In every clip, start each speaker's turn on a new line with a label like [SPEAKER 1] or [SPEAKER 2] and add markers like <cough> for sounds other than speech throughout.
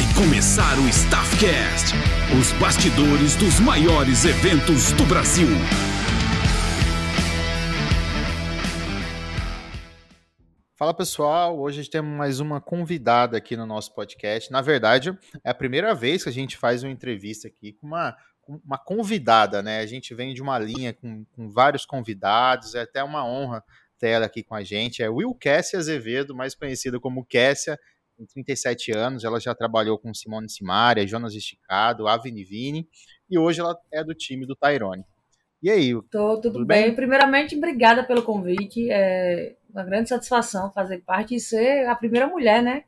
[SPEAKER 1] Vai começar o Staffcast, os bastidores dos maiores eventos do Brasil.
[SPEAKER 2] Fala pessoal, hoje a gente tem mais uma convidada aqui no nosso podcast. Na verdade, é a primeira vez que a gente faz uma entrevista aqui com uma, uma convidada, né? A gente vem de uma linha com, com vários convidados, é até uma honra ter ela aqui com a gente. É Will Kessia Azevedo, mais conhecida como Kessia, com 37 anos, ela já trabalhou com Simone Simaria, Jonas Esticado, Avni Vini, e hoje ela é do time do Tyrone. E aí?
[SPEAKER 3] Tô, tudo, tudo bem? bem? Primeiramente, obrigada pelo convite. É uma grande satisfação fazer parte e ser a primeira mulher, né?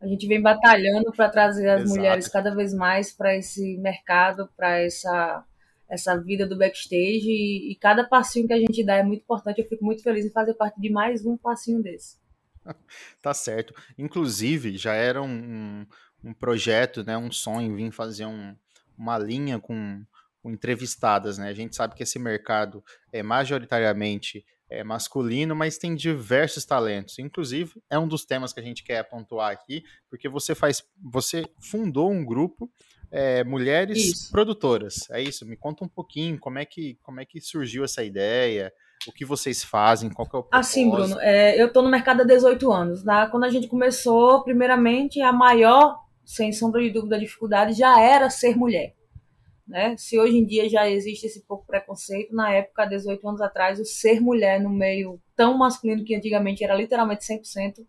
[SPEAKER 3] A gente vem batalhando para trazer as Exato. mulheres cada vez mais para esse mercado, para essa essa vida do backstage e, e, cada passinho que a gente dá é muito importante. Eu fico muito feliz em fazer parte de mais um passinho desse. <laughs>
[SPEAKER 2] tá certo. Inclusive, já era um, um projeto, né, um sonho, vir fazer um, uma linha com, com, entrevistadas, né? A gente sabe que esse mercado é majoritariamente é masculino, mas tem diversos talentos. Inclusive, é um dos temas que a gente quer pontuar aqui, porque você faz, você fundou um grupo é, mulheres isso. produtoras. É isso. Me conta um pouquinho como é que como é que surgiu essa ideia o que vocês fazem, qual que é o propósito?
[SPEAKER 3] Assim, Bruno, é, eu estou no mercado há 18 anos. Né? Quando a gente começou, primeiramente, a maior, sem sombra de dúvida, dificuldade já era ser mulher. Né? Se hoje em dia já existe esse pouco preconceito, na época, 18 anos atrás, o ser mulher no meio tão masculino que antigamente era literalmente 100%,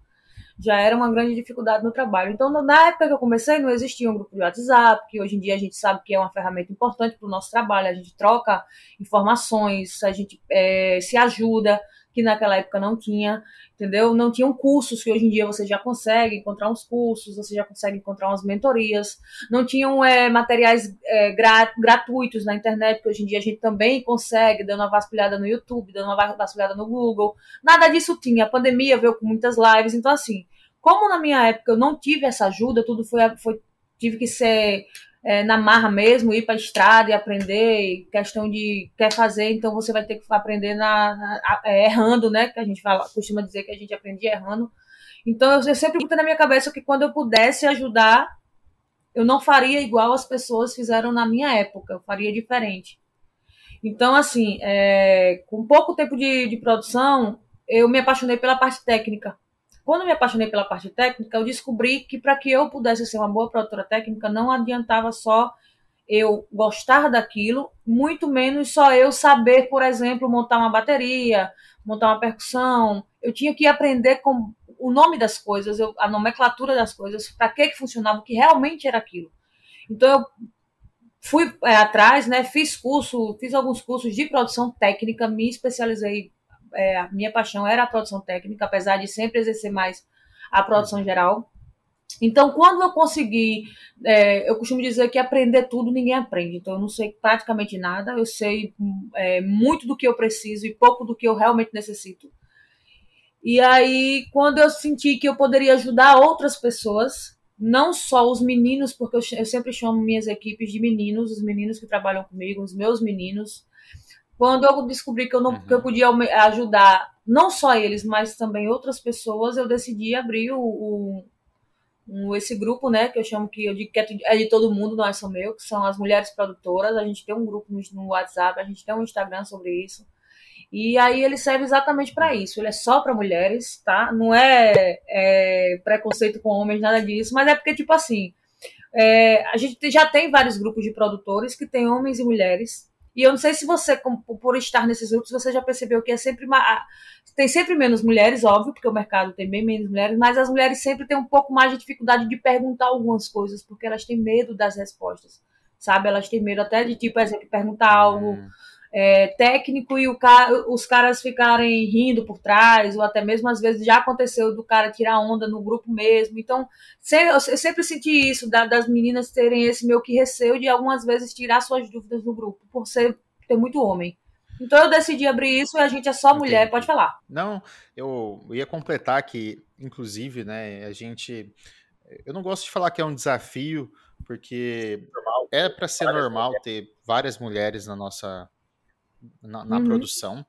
[SPEAKER 3] já era uma grande dificuldade no trabalho. Então, na época que eu comecei, não existia um grupo de WhatsApp, que hoje em dia a gente sabe que é uma ferramenta importante para o nosso trabalho, a gente troca informações, a gente é, se ajuda, que naquela época não tinha, entendeu? Não tinham cursos que hoje em dia você já consegue encontrar uns cursos, você já consegue encontrar umas mentorias, não tinham é, materiais é, gra gratuitos na internet, que hoje em dia a gente também consegue, dando uma vasculhada no YouTube, dando uma vasculhada no Google, nada disso tinha, a pandemia veio com muitas lives, então assim, como na minha época eu não tive essa ajuda, tudo foi, foi tive que ser é, na marra mesmo, ir para a estrada e aprender, questão de quer fazer, então você vai ter que aprender na, na é, errando, né? Que a gente fala, costuma dizer que a gente aprende errando. Então eu, eu sempre botei na minha cabeça que quando eu pudesse ajudar, eu não faria igual as pessoas fizeram na minha época, eu faria diferente. Então, assim, é, com pouco tempo de, de produção, eu me apaixonei pela parte técnica. Quando me apaixonei pela parte técnica, eu descobri que para que eu pudesse ser uma boa produtora técnica, não adiantava só eu gostar daquilo, muito menos só eu saber, por exemplo, montar uma bateria, montar uma percussão. Eu tinha que aprender com o nome das coisas, eu, a nomenclatura das coisas, para que, que funcionava, o que realmente era aquilo. Então eu fui é, atrás, né, fiz curso, fiz alguns cursos de produção técnica, me especializei é, a minha paixão era a produção técnica, apesar de sempre exercer mais a produção geral. Então, quando eu consegui, é, eu costumo dizer que aprender tudo ninguém aprende. Então, eu não sei praticamente nada, eu sei é, muito do que eu preciso e pouco do que eu realmente necessito. E aí, quando eu senti que eu poderia ajudar outras pessoas, não só os meninos, porque eu, eu sempre chamo minhas equipes de meninos, os meninos que trabalham comigo, os meus meninos, quando eu descobri que eu, não, uhum. que eu podia ajudar não só eles, mas também outras pessoas, eu decidi abrir o, o, esse grupo, né? Que eu chamo que eu digo que é de todo mundo, não é só meu, que são as mulheres produtoras. A gente tem um grupo no, no WhatsApp, a gente tem um Instagram sobre isso. E aí ele serve exatamente para isso. Ele é só para mulheres, tá? Não é, é, preconceito com homens, nada disso, mas é porque, tipo assim, é, a gente já tem vários grupos de produtores que tem homens e mulheres e eu não sei se você, por estar nesses grupos, você já percebeu que é sempre tem sempre menos mulheres, óbvio, porque o mercado tem bem menos mulheres, mas as mulheres sempre têm um pouco mais de dificuldade de perguntar algumas coisas, porque elas têm medo das respostas, sabe? Elas têm medo até de, tipo, exemplo, perguntar algo. Hum é, técnico e cara, os caras ficarem rindo por trás, ou até mesmo às vezes já aconteceu do cara tirar onda no grupo mesmo. Então, eu sempre senti isso, das meninas terem esse meu que receio de algumas vezes tirar suas dúvidas no grupo, por ser ter muito homem. Então eu decidi abrir isso e a gente é só Entendi. mulher, pode falar.
[SPEAKER 2] Não, eu ia completar que, inclusive, né, a gente. Eu não gosto de falar que é um desafio, porque é para ser normal ter várias mulheres na nossa na, na uhum. produção.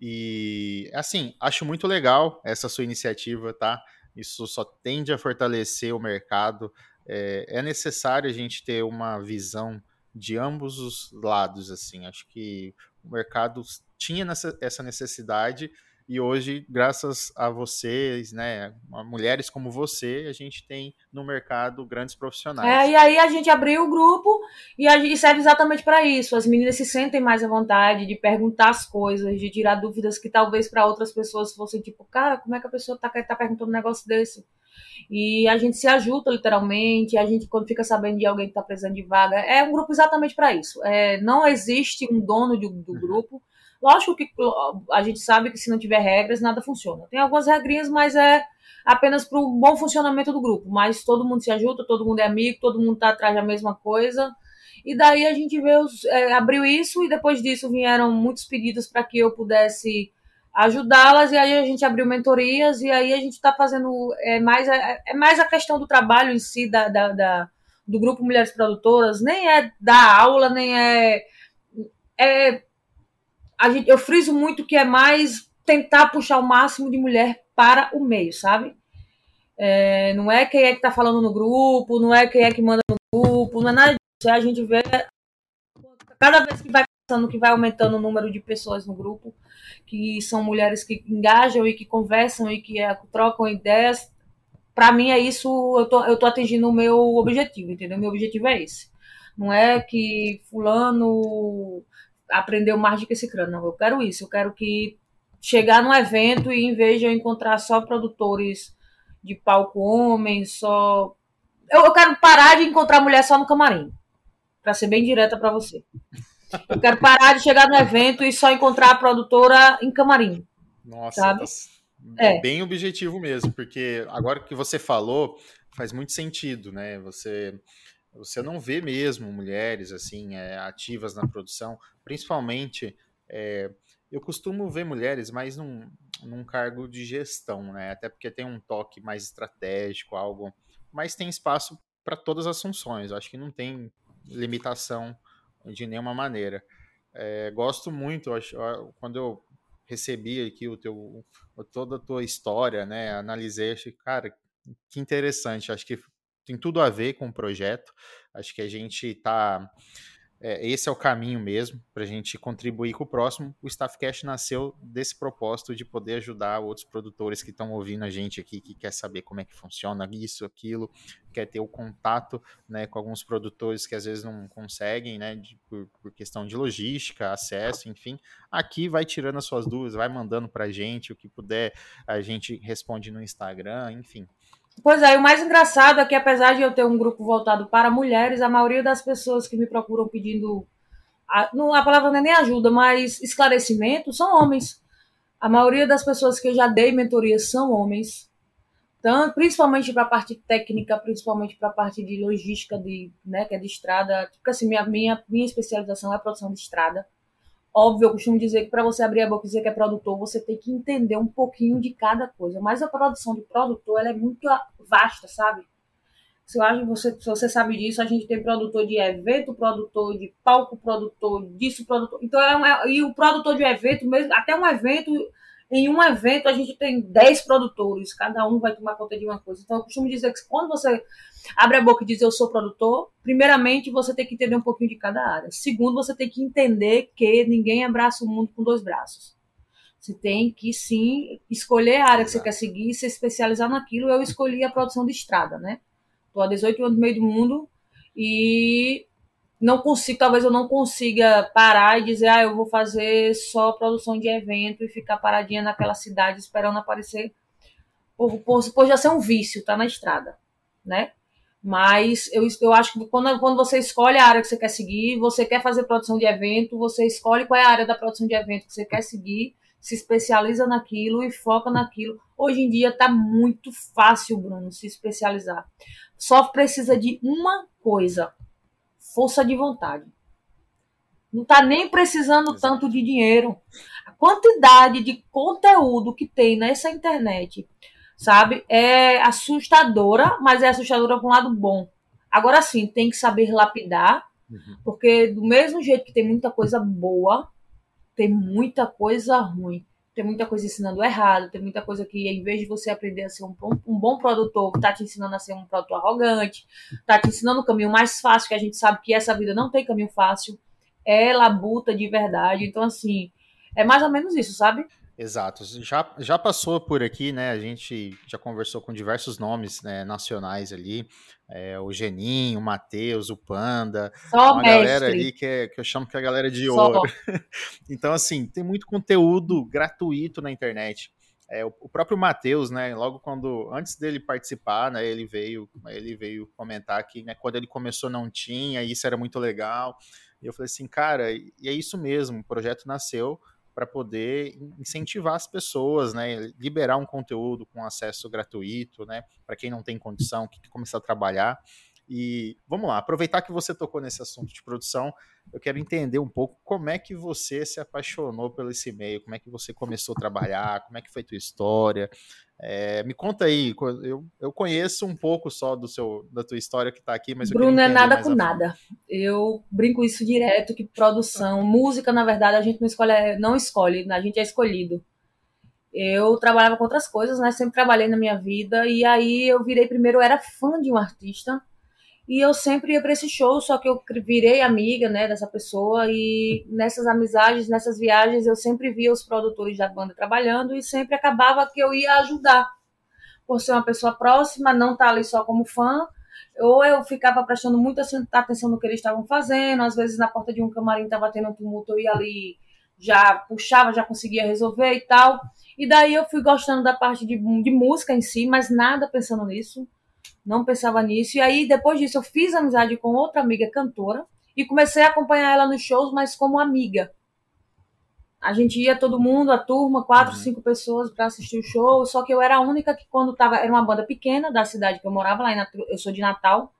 [SPEAKER 2] E, assim, acho muito legal essa sua iniciativa, tá? Isso só tende a fortalecer o mercado. é, é necessário a gente ter uma visão de ambos os lados, assim. Acho que o mercado tinha essa necessidade e hoje, graças a vocês, né, mulheres como você, a gente tem no mercado grandes profissionais.
[SPEAKER 3] É, e aí a gente abriu o grupo e a gente serve exatamente para isso. As meninas se sentem mais à vontade de perguntar as coisas, de tirar dúvidas que talvez para outras pessoas fossem tipo, cara, como é que a pessoa tá, tá perguntando um negócio desse? E a gente se ajuda literalmente, a gente quando fica sabendo de alguém que está precisando de vaga, é um grupo exatamente para isso. É, não existe um dono do, do uhum. Lógico que a gente sabe que se não tiver regras, nada funciona. Tem algumas regrinhas, mas é apenas para o bom funcionamento do grupo. Mas todo mundo se ajuda, todo mundo é amigo, todo mundo está atrás da mesma coisa. E daí a gente veio, é, abriu isso e depois disso vieram muitos pedidos para que eu pudesse ajudá-las e aí a gente abriu mentorias e aí a gente está fazendo é mais é, é, mais a questão do trabalho em si da, da, da, do grupo Mulheres Produtoras nem é dar aula nem é, é gente, eu friso muito que é mais tentar puxar o máximo de mulher para o meio, sabe? É, não é quem é que tá falando no grupo, não é quem é que manda no grupo, não é nada disso. É a gente vê cada vez que vai passando, que vai aumentando o número de pessoas no grupo, que são mulheres que engajam e que conversam e que é, trocam ideias. Para mim é isso, eu tô, eu tô atingindo o meu objetivo, entendeu? Meu objetivo é esse. Não é que fulano aprender mais do que esse crânio. Não, eu quero isso. Eu quero que chegar num evento e em vez de eu encontrar só produtores de palco homens, só. Eu, eu quero parar de encontrar mulher só no camarim. Para ser bem direta para você. Eu quero parar de chegar no evento e só encontrar a produtora em camarim.
[SPEAKER 2] Nossa, sabe? Tá... é bem objetivo mesmo, porque agora que você falou, faz muito sentido, né? Você você não vê mesmo mulheres assim é, ativas na produção, principalmente é, eu costumo ver mulheres mais num, num cargo de gestão, né? Até porque tem um toque mais estratégico, algo, mas tem espaço para todas as funções. Acho que não tem limitação de nenhuma maneira. É, gosto muito, acho, quando eu recebi aqui o teu, toda a tua história, né? Analisei, achei, cara, que interessante. Acho que tem tudo a ver com o projeto. Acho que a gente está. É, esse é o caminho mesmo para a gente contribuir com o próximo. O Staffcast nasceu desse propósito de poder ajudar outros produtores que estão ouvindo a gente aqui, que quer saber como é que funciona isso, aquilo, quer ter o contato né, com alguns produtores que às vezes não conseguem, né, de, por, por, questão de logística, acesso, enfim. Aqui vai tirando as suas dúvidas, vai mandando para a gente o que puder, a gente responde no Instagram, enfim.
[SPEAKER 3] Pois é, e o mais engraçado é que apesar de eu ter um grupo voltado para mulheres, a maioria das pessoas que me procuram pedindo a, não, a palavra não é nem ajuda, mas esclarecimento são homens. A maioria das pessoas que eu já dei mentoria são homens. Então, principalmente para a parte técnica, principalmente para a parte de logística, de, né, que é de estrada. Porque assim, minha, minha, minha especialização é produção de estrada. Óbvio, eu costumo dizer que para você abrir a boca e dizer que é produtor, você tem que entender um pouquinho de cada coisa. Mas a produção de produtor ela é muito vasta, sabe? Se, você, se você sabe disso, a gente tem produtor de evento, produtor de palco, produtor disso, produtor. Então, é, é, e o produtor de evento, mesmo, até um evento em um evento a gente tem 10 produtores, cada um vai tomar conta de uma coisa. Então eu costumo dizer que quando você abre a boca e diz eu sou produtor, primeiramente você tem que entender um pouquinho de cada área. Segundo, você tem que entender que ninguém abraça o mundo com dois braços. Você tem que sim escolher a área que você quer seguir, se especializar naquilo. Eu escolhi a produção de estrada, né? Estou há 18 anos no meio do mundo e não consigo, talvez eu não consiga parar e dizer, ah, eu vou fazer só produção de evento e ficar paradinha naquela cidade esperando aparecer, por, por, por já ser um vício, tá na estrada, né? Mas eu, eu acho que quando, quando você escolhe a área que você quer seguir, você quer fazer produção de evento, você escolhe qual é a área da produção de evento que você quer seguir, se especializa naquilo e foca naquilo. Hoje em dia tá muito fácil, Bruno, se especializar. Só precisa de uma coisa, força de vontade. Não está nem precisando tanto de dinheiro. A quantidade de conteúdo que tem nessa internet, sabe, é assustadora, mas é assustadora por um lado bom. Agora sim, tem que saber lapidar, uhum. porque do mesmo jeito que tem muita coisa boa, tem muita coisa ruim. Tem muita coisa ensinando errado, tem muita coisa que, em vez de você aprender a ser um bom, um bom produtor, tá te ensinando a ser um produtor arrogante, tá te ensinando o caminho mais fácil, que a gente sabe que essa vida não tem caminho fácil, é labuta de verdade. Então, assim, é mais ou menos isso, sabe?
[SPEAKER 2] Exato. Já, já passou por aqui, né? A gente já conversou com diversos nomes né, nacionais ali. É, o Geninho, o Matheus, o Panda.
[SPEAKER 3] Só
[SPEAKER 2] uma
[SPEAKER 3] mestre.
[SPEAKER 2] galera ali que, é, que eu chamo que é a galera de ouro. <laughs> então, assim, tem muito conteúdo gratuito na internet. É, o, o próprio Matheus, né? Logo quando. Antes dele participar, né? Ele veio, ele veio comentar que né, quando ele começou não tinha, isso era muito legal. E eu falei assim, cara, e é isso mesmo, o projeto nasceu para poder incentivar as pessoas, né, liberar um conteúdo com acesso gratuito, né, para quem não tem condição, que começar a trabalhar. E vamos lá, aproveitar que você tocou nesse assunto de produção, eu quero entender um pouco como é que você se apaixonou pelo esse meio, como é que você começou a trabalhar, como é que foi tua história. É, me conta aí, eu, eu conheço um pouco só do seu, da tua história que está aqui, mas
[SPEAKER 3] Bruno é nada com nada. Eu brinco isso direto, que produção, música, na verdade, a gente não escolhe, não escolhe, a gente é escolhido. Eu trabalhava com outras coisas, né? Sempre trabalhei na minha vida, e aí eu virei primeiro, eu era fã de um artista, e eu sempre ia para esse show, só que eu virei amiga, né, dessa pessoa e nessas amizades, nessas viagens, eu sempre via os produtores da banda trabalhando e sempre acabava que eu ia ajudar. Por ser uma pessoa próxima, não estar tá ali só como fã, ou eu ficava prestando muita atenção no que eles estavam fazendo, às vezes na porta de um camarim estava tendo um tumulto, eu ia ali, já puxava, já conseguia resolver e tal. E daí eu fui gostando da parte de, de música em si, mas nada pensando nisso não pensava nisso. E aí, depois disso, eu fiz amizade com outra amiga cantora e comecei a acompanhar ela nos shows, mas como amiga. A gente ia todo mundo, a turma, quatro, uhum. cinco pessoas para assistir o show. Só que eu era a única que, quando tava. Era uma banda pequena da cidade que eu morava, lá em eu sou de Natal.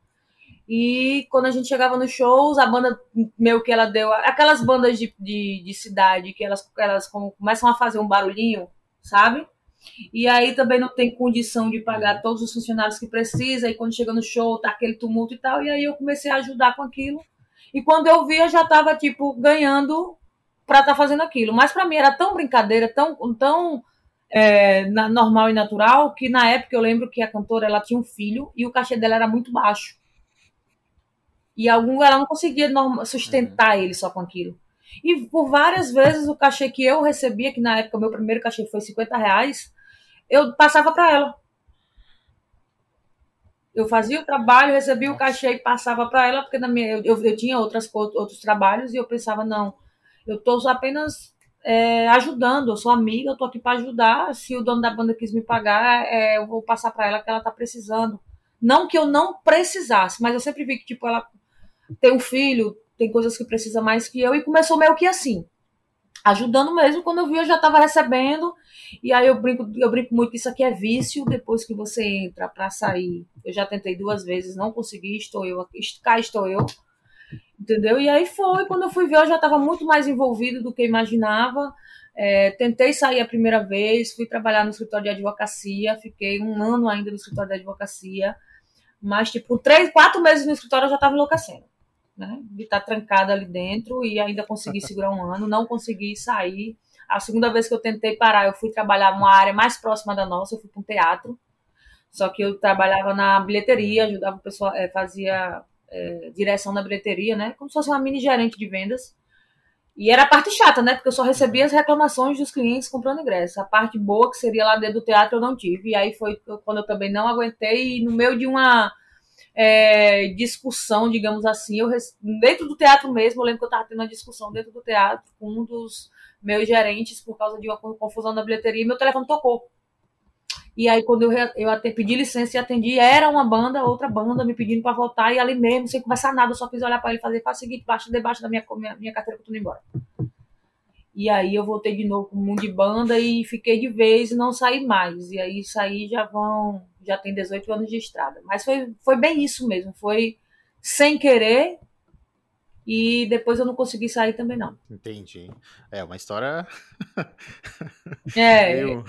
[SPEAKER 3] E quando a gente chegava nos shows, a banda meio que ela deu. Aquelas bandas de, de, de cidade que elas, elas começam a fazer um barulhinho, sabe? E aí também não tem condição de pagar uhum. todos os funcionários que precisa, e quando chega no show tá aquele tumulto e tal, e aí eu comecei a ajudar com aquilo. E quando eu vi, eu já tava, tipo, ganhando para estar tá fazendo aquilo. Mas para mim era tão brincadeira, tão, tão é, na, normal e natural, que na época eu lembro que a cantora ela tinha um filho e o cachê dela era muito baixo. E algum, ela não conseguia sustentar uhum. ele só com aquilo. E por várias vezes o cachê que eu recebia, que na época meu primeiro cachê foi 50 reais, eu passava para ela. Eu fazia o trabalho, recebia o cachê e passava para ela, porque na minha, eu, eu, tinha outras, outros trabalhos e eu pensava, não, eu estou apenas é, ajudando, eu sou amiga, eu estou aqui para ajudar. Se o dono da banda quis me pagar, é, eu vou passar para ela que ela está precisando. Não que eu não precisasse, mas eu sempre vi que tipo ela tem um filho, tem coisas que precisa mais que eu, e começou meio que assim, ajudando mesmo. Quando eu vi, eu já estava recebendo, e aí eu brinco, eu brinco muito que isso aqui é vício, depois que você entra para sair. Eu já tentei duas vezes, não consegui, estou eu, cá estou eu, entendeu? E aí foi, quando eu fui ver, eu já estava muito mais envolvido do que imaginava. É, tentei sair a primeira vez, fui trabalhar no escritório de advocacia, fiquei um ano ainda no escritório de advocacia, mas, tipo, três, quatro meses no escritório eu já estava enlouquecendo né? De estar tá trancada ali dentro e ainda consegui <laughs> segurar um ano, não consegui sair. A segunda vez que eu tentei parar, eu fui trabalhar numa área mais próxima da nossa, eu fui para um teatro. Só que eu trabalhava na bilheteria, ajudava o pessoal, é, fazia é, direção na bilheteria, né? Como se fosse uma mini gerente de vendas. E era a parte chata, né? Porque eu só recebia as reclamações dos clientes comprando ingresso. A parte boa, que seria lá dentro do teatro, eu não tive. E aí foi quando eu também não aguentei, e no meio de uma é, discussão, digamos assim. Eu, dentro do teatro mesmo, eu lembro que eu estava tendo uma discussão dentro do teatro com um dos meus gerentes por causa de uma confusão na bilheteria e meu telefone tocou. E aí, quando eu, eu até pedi licença e atendi, era uma banda, outra banda me pedindo para voltar, e ali mesmo, sem conversar nada, eu só fiz olhar para ele e fazer, faz o seguinte, baixa debaixo da minha, minha, minha carteira que eu tô indo embora. E aí eu voltei de novo com um mundo de banda e fiquei de vez e não saí mais. E aí saí já vão já tem 18 anos de estrada. Mas foi, foi bem isso mesmo, foi sem querer e depois eu não consegui sair também não.
[SPEAKER 2] Entendi. É uma história. <laughs>
[SPEAKER 3] É. Eu...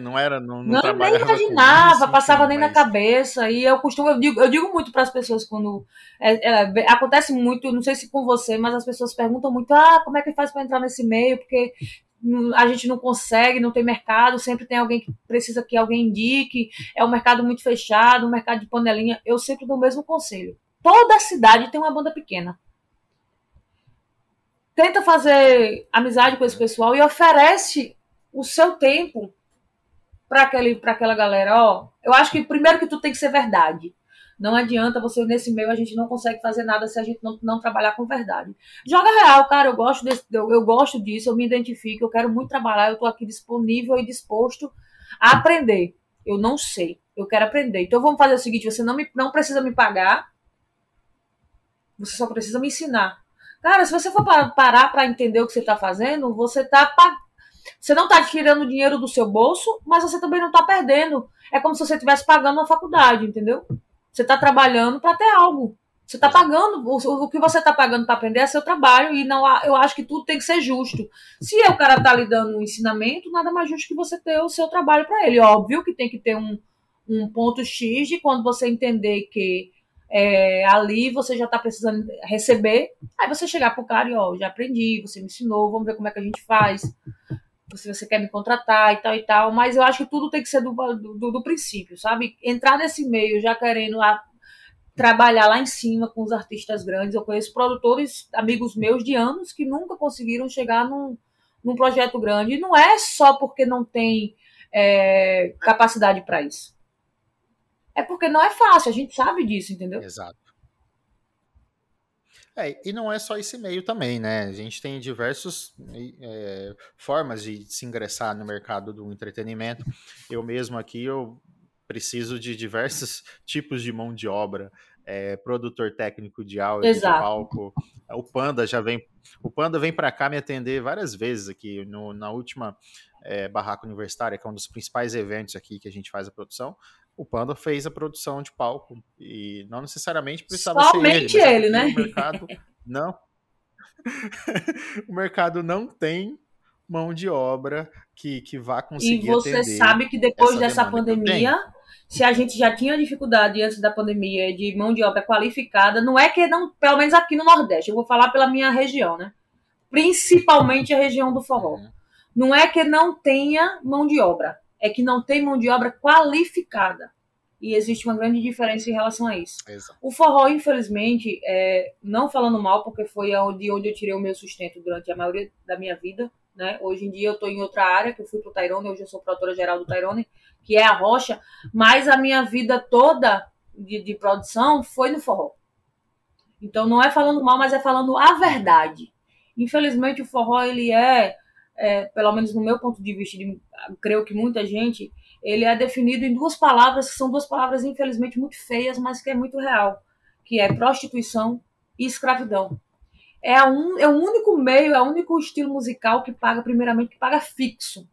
[SPEAKER 2] Não era, não,
[SPEAKER 3] não, não nem imaginava, isso, passava enfim, nem mas... na cabeça. E eu costumo, eu digo, eu digo muito para as pessoas quando é, é, acontece muito, não sei se com você, mas as pessoas perguntam muito, ah, como é que faz para entrar nesse meio? Porque a gente não consegue, não tem mercado, sempre tem alguém que precisa que alguém indique, é um mercado muito fechado, um mercado de panelinha. Eu sempre dou o mesmo conselho. Toda cidade tem uma banda pequena. Tenta fazer amizade com esse pessoal e oferece o seu tempo para aquela galera. Ó, eu acho que primeiro que tu tem que ser verdade. Não adianta você, nesse meio, a gente não consegue fazer nada se a gente não, não trabalhar com verdade. Joga real, cara, eu gosto, desse, eu, eu gosto disso, eu me identifico, eu quero muito trabalhar, eu estou aqui disponível e disposto a aprender. Eu não sei, eu quero aprender. Então vamos fazer o seguinte: você não, me, não precisa me pagar, você só precisa me ensinar. Cara, se você for parar para entender o que você está fazendo, você tá você não está tirando dinheiro do seu bolso, mas você também não está perdendo. É como se você estivesse pagando uma faculdade, entendeu? Você está trabalhando para ter algo. Você está pagando, o, o, que você está pagando para aprender é seu trabalho, e não eu acho que tudo tem que ser justo. Se o cara está lhe dando um ensinamento, nada mais justo que você ter o seu trabalho para ele. Óbvio que tem que ter um, um ponto X de quando você entender que é, ali você já está precisando receber, aí você chegar pro cara e ó, já aprendi, você me ensinou, vamos ver como é que a gente faz se você quer me contratar e tal e tal, mas eu acho que tudo tem que ser do, do, do princípio, sabe? Entrar nesse meio já querendo a, trabalhar lá em cima com os artistas grandes. Eu conheço produtores, amigos meus de anos, que nunca conseguiram chegar num, num projeto grande. E não é só porque não tem é, capacidade para isso. É porque não é fácil, a gente sabe disso, entendeu?
[SPEAKER 2] Exato. É, e não é só esse meio também, né? A gente tem diversas é, formas de se ingressar no mercado do entretenimento. Eu mesmo aqui, eu preciso de diversos <laughs> tipos de mão de obra. É, produtor técnico de áudio, de palco. O Panda já vem, o Panda vem para cá me atender várias vezes aqui no, na última é, barraca universitária, que é um dos principais eventos aqui que a gente faz a produção o Panda fez a produção de palco e não necessariamente precisava
[SPEAKER 3] Somente
[SPEAKER 2] ser
[SPEAKER 3] ele, ele né?
[SPEAKER 2] O mercado <laughs> não. <laughs> o mercado não tem mão de obra que, que vá conseguir
[SPEAKER 3] E você sabe que depois dessa pandemia, se a gente já tinha dificuldade antes da pandemia de mão de obra qualificada, não é que não, pelo menos aqui no Nordeste, eu vou falar pela minha região, né? Principalmente a região do forró. Uhum. Não é que não tenha mão de obra é que não tem mão de obra qualificada. E existe uma grande diferença em relação a isso. Exato. O forró, infelizmente, é, não falando mal, porque foi de onde eu tirei o meu sustento durante a maioria da minha vida. Né? Hoje em dia eu estou em outra área, que eu fui para o Tairone, hoje eu sou produtora geral do Tairone, que é a Rocha, mas a minha vida toda de, de produção foi no forró. Então não é falando mal, mas é falando a verdade. Infelizmente o forró ele é é, pelo menos no meu ponto de vista, de, creio que muita gente, ele é definido em duas palavras, que são duas palavras, infelizmente, muito feias, mas que é muito real, que é prostituição e escravidão. É, um, é o único meio, é o único estilo musical que paga, primeiramente, que paga fixo.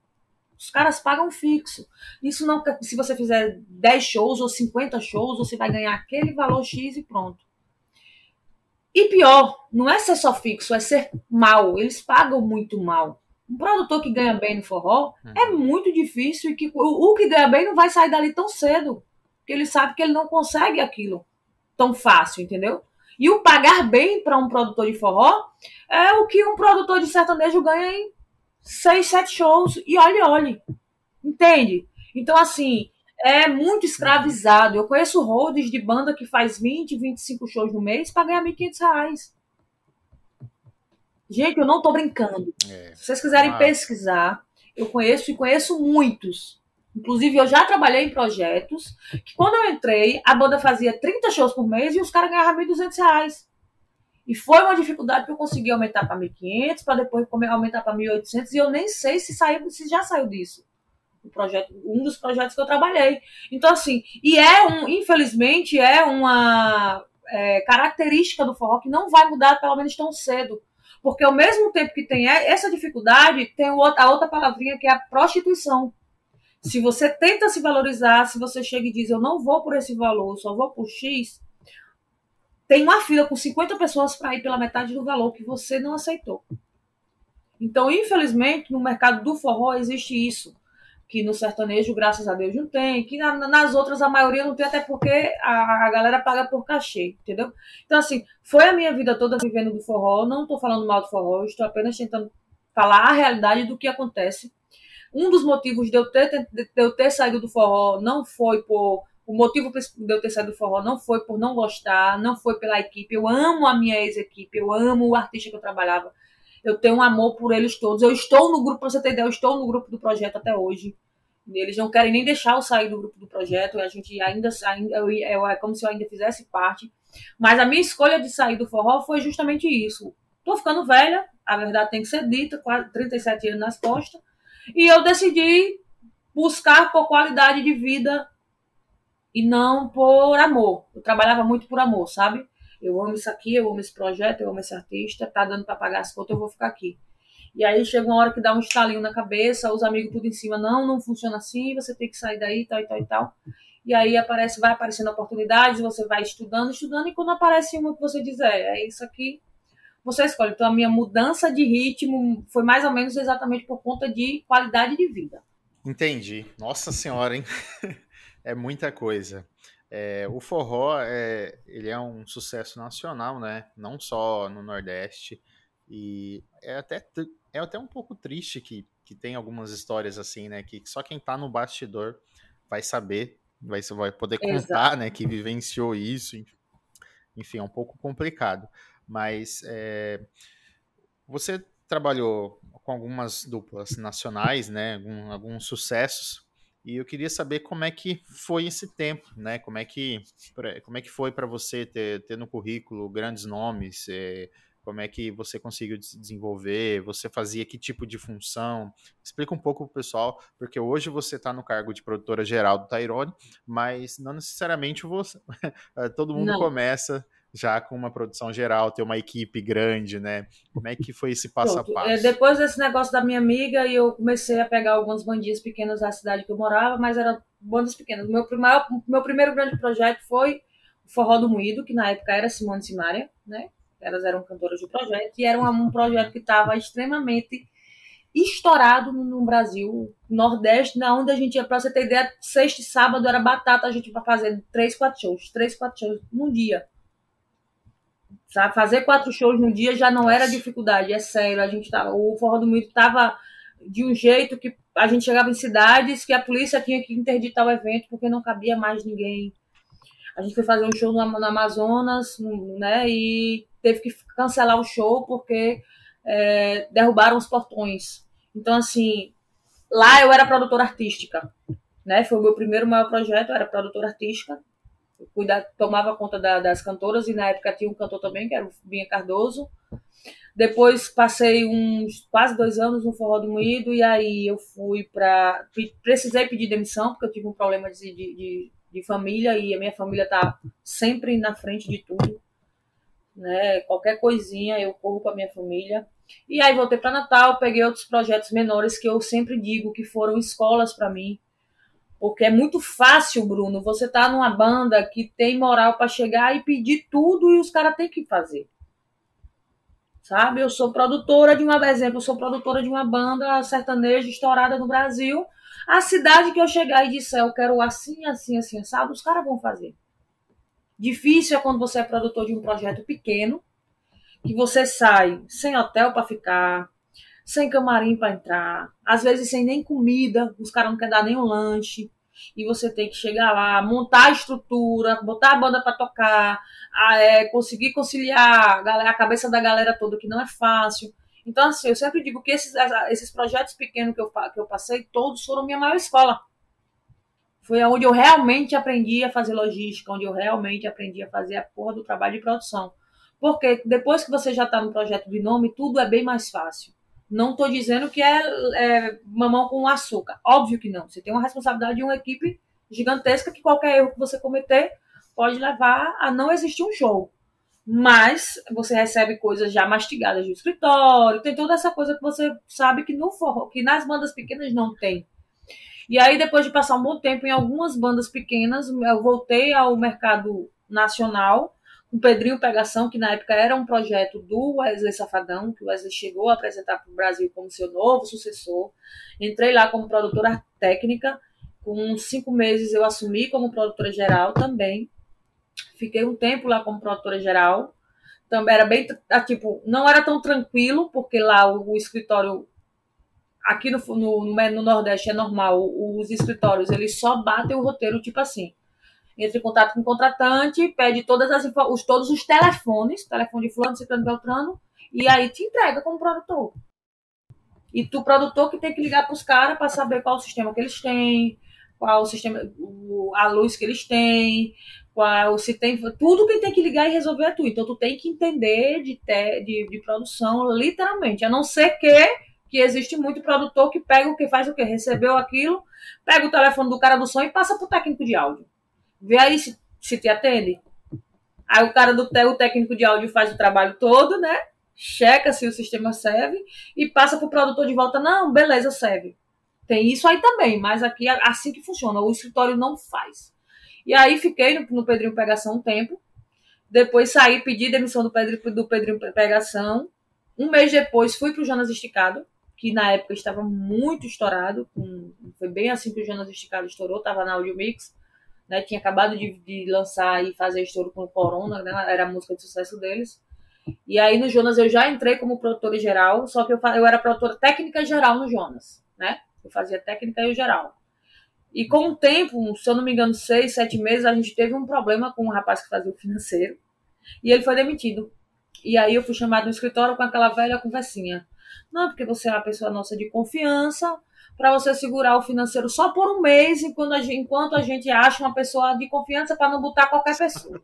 [SPEAKER 3] Os caras pagam fixo. Isso não, se você fizer 10 shows ou 50 shows, você vai ganhar aquele valor X e pronto. E pior, não é ser só fixo, é ser mal. Eles pagam muito mal. Um produtor que ganha bem no forró uhum. é muito difícil e que o, o, que ganha bem não vai sair dali tão cedo. Porque ele sabe que ele não consegue aquilo tão fácil, entendeu? E o pagar bem para um produtor de forró é o que um produtor de sertanejo ganha em seis, sete shows. E olhe, olhe. Entende? Então, assim, é muito escravizado. Eu conheço holds de banda que faz 20, 25 shows no mês para ganhar R$ 1.500. Gente, eu não tô brincando. É, Se vocês quiserem mas... pesquisar, eu conheço e conheço muitos. Inclusive, eu já trabalhei em projetos que, quando eu entrei, a banda fazia 30 shows por mês e os caras ganhavam 1.200 reais. E foi uma dificuldade que eu consegui aumentar para 1.500, para depois aumentar para 1.800, e eu nem sei se, saiu, se já saiu disso. O projeto, um dos projetos que eu trabalhei. Então, assim, e é um, infelizmente, é uma é, característica do forró que não vai mudar, pelo menos tão cedo. Porque ao mesmo tempo que tem essa dificuldade, tem a outra palavrinha que é a prostituição. Se você tenta se valorizar, se você chega e diz eu não vou por esse valor, só vou por X, tem uma fila com 50 pessoas para ir pela metade do valor que você não aceitou. Então, infelizmente, no mercado do forró existe isso que no sertanejo, graças a Deus, não tem, que na, nas outras a maioria não tem, até porque a, a, galera paga por cachê, entendeu? Então, assim, foi a minha vida toda vivendo do forró, não estou falando mal do forró, estou apenas tentando falar a realidade do que acontece. Um dos motivos de eu ter, de eu ter saído do forró não foi por. O motivo de eu ter saído do forró não foi por não gostar, não foi pela equipe. Eu amo a minha ex-equipe, eu amo o artista que eu trabalhava. Eu tenho um amor por eles todos. Eu estou no grupo, para você ter ideia, eu estou no grupo do projeto até hoje. Eles não querem nem deixar eu sair do grupo do projeto. A gente ainda, ainda eu, eu, é como se eu ainda fizesse parte. Mas a minha escolha de sair do forró foi justamente isso. Tô ficando velha, a verdade tem que ser dita, quase 37 anos nas costas. E eu decidi buscar por qualidade de vida e não por amor. Eu trabalhava muito por amor, sabe? Eu amo isso aqui, eu amo esse projeto, eu amo esse artista, tá dando para pagar as contas, eu vou ficar aqui. E aí chega uma hora que dá um estalinho na cabeça, os amigos tudo em cima, não, não funciona assim, você tem que sair daí, tal e tal e tal. E aí aparece, vai aparecendo oportunidades, você vai estudando, estudando, e quando aparece uma que você diz, é, é isso aqui, você escolhe. Então a minha mudança de ritmo foi mais ou menos exatamente por conta de qualidade de vida.
[SPEAKER 2] Entendi. Nossa senhora, hein? <laughs> é muita coisa. É, o forró é, ele é um sucesso nacional, né? Não só no Nordeste. E é até é até um pouco triste que, que tem algumas histórias assim, né? Que só quem tá no bastidor vai saber, vai, vai poder contar, Exato. né? Que vivenciou isso. Enfim, é um pouco complicado. Mas é, você trabalhou com algumas duplas nacionais, né? Algum, alguns sucessos. E eu queria saber como é que foi esse tempo, né? Como é que, como é que foi para você ter, ter no currículo grandes nomes, é, como é que você conseguiu se desenvolver, você fazia que tipo de função. Explica um pouco para o pessoal, porque hoje você está no cargo de produtora geral do Tyrone, mas não necessariamente você, <laughs> eh, todo mundo não. começa já com uma produção geral, ter uma equipe grande, né? Como é que foi esse passo Pronto. a passo?
[SPEAKER 3] É, depois desse negócio da minha amiga, eu comecei a pegar algumas bandinhas pequenas da cidade que eu morava, mas eram bandas pequenas. Meu, maior, meu primeiro grande projeto foi o Forró do Moído, que na época era Simone Simaria, né? Elas eram cantoras de projeto, e era um, projeto que estava extremamente estourado no, Brasil, Nordeste, na onde a gente ia, para você ter ideia, sexta e sábado era batata, a gente ia fazer três, quatro shows, três, quatro shows num dia. Sabe? Fazer quatro shows no dia já não era dificuldade, é sério. A gente tava, o Forró do Mito estava de um jeito que a gente chegava em cidades que a polícia tinha que interditar o evento porque não cabia mais ninguém. A gente foi fazer um show no, no Amazonas, né? E teve que cancelar o show porque é, derrubaram os portões. Então, assim, lá eu era produtora artística, né? Foi o meu primeiro maior projeto, eu era produtora artística. Cuidava, tomava conta da, das cantoras e na época tinha um cantor também, que era o Binha Cardoso. Depois passei uns quase dois anos no Forró do Moído e aí eu fui para. Precisei pedir demissão, porque eu tive um problema de, de, de família e a minha família tá sempre na frente de tudo né? Qualquer coisinha eu corro com a minha família. E aí voltei para Natal, peguei outros projetos menores que eu sempre digo que foram escolas para mim. Porque é muito fácil, Bruno, você tá numa banda que tem moral para chegar e pedir tudo e os caras têm que fazer. Sabe? Eu sou produtora de uma, exemplo, eu sou produtora de uma banda sertaneja estourada no Brasil. A cidade que eu chegar e disser eu quero assim, assim, assim, sabe? Os caras vão fazer. Difícil é quando você é produtor de um projeto pequeno, que você sai sem hotel para ficar, sem camarim para entrar, às vezes sem nem comida, os caras não querem dar nem um lanche, e você tem que chegar lá, montar a estrutura, botar a banda para tocar, a, é, conseguir conciliar a, a, cabeça da galera toda, que não é fácil. Então, assim, eu sempre digo que esses, esses projetos pequenos que eu, que eu passei, todos foram minha maior escola. Foi onde eu realmente aprendi a fazer logística, onde eu realmente aprendi a fazer a porra do trabalho de produção. Porque depois que você já está no projeto de nome, tudo é bem mais fácil. Não estou dizendo que é, é, mamão com açúcar. Óbvio que não. Você tem uma responsabilidade de uma equipe gigantesca que qualquer erro que você cometer pode levar a não existir um show. Mas você recebe coisas já mastigadas do escritório, tem toda essa coisa que você sabe que no forró, que nas bandas pequenas não tem. E aí, depois de passar um bom tempo em algumas bandas pequenas, eu voltei ao mercado nacional, com Pedrinho Pegação, que na época era um projeto do Wesley Safadão, que o Wesley chegou a apresentar para o Brasil como seu novo sucessor. Entrei lá como produtora técnica. Com cinco meses eu assumi como produtora geral também. Fiquei um tempo lá como produtora geral. também era bem, ah, tipo, não era tão tranquilo, porque lá o, o escritório, aqui no, no, no, Nordeste é normal, os escritórios, eles só batem o roteiro, tipo assim, entra em contato com o contratante, pede todas as os, todos os telefones, telefone de fulano, ciclano, beltrano, e aí te entrega como produtor. E tu, produtor, que tem que ligar para os caras para saber qual o sistema que eles têm, qual o sistema, a luz que eles têm, qual se tem. Tudo que tem que ligar e resolver é tu. Então tu tem que entender de, te, de, de produção, literalmente. A não ser que, que existe muito produtor que pega o que faz o que? Recebeu aquilo, pega o telefone do cara do som e passa pro técnico de áudio. Vê aí se, se te atende. Aí o cara do o técnico de áudio faz o trabalho todo, né? checa se o sistema serve e passa para o produtor de volta, não, beleza, serve. Tem isso aí também, mas aqui é assim que funciona, o escritório não faz. E aí fiquei no, no Pedrinho Pegação um tempo, depois saí, pedi demissão do Pedrinho, do Pedrinho Pegação, um mês depois fui para o Jonas Esticado, que na época estava muito estourado, com, foi bem assim que o Jonas Esticado estourou, estava na Audio Mix, né, tinha acabado de, de lançar e fazer estouro com o Corona, né, era a música de sucesso deles. E aí no Jonas eu já entrei como produtora geral, só que eu, eu era produtora técnica geral no Jonas, né? Eu fazia técnica e geral. E com o tempo, se eu não me engano, seis, sete meses, a gente teve um problema com um rapaz que fazia o financeiro. E ele foi demitido. E aí eu fui chamado no escritório com aquela velha conversinha. Não, porque você é uma pessoa nossa de confiança, para você segurar o financeiro só por um mês, enquanto a gente, enquanto a gente acha uma pessoa de confiança para não botar qualquer pessoa.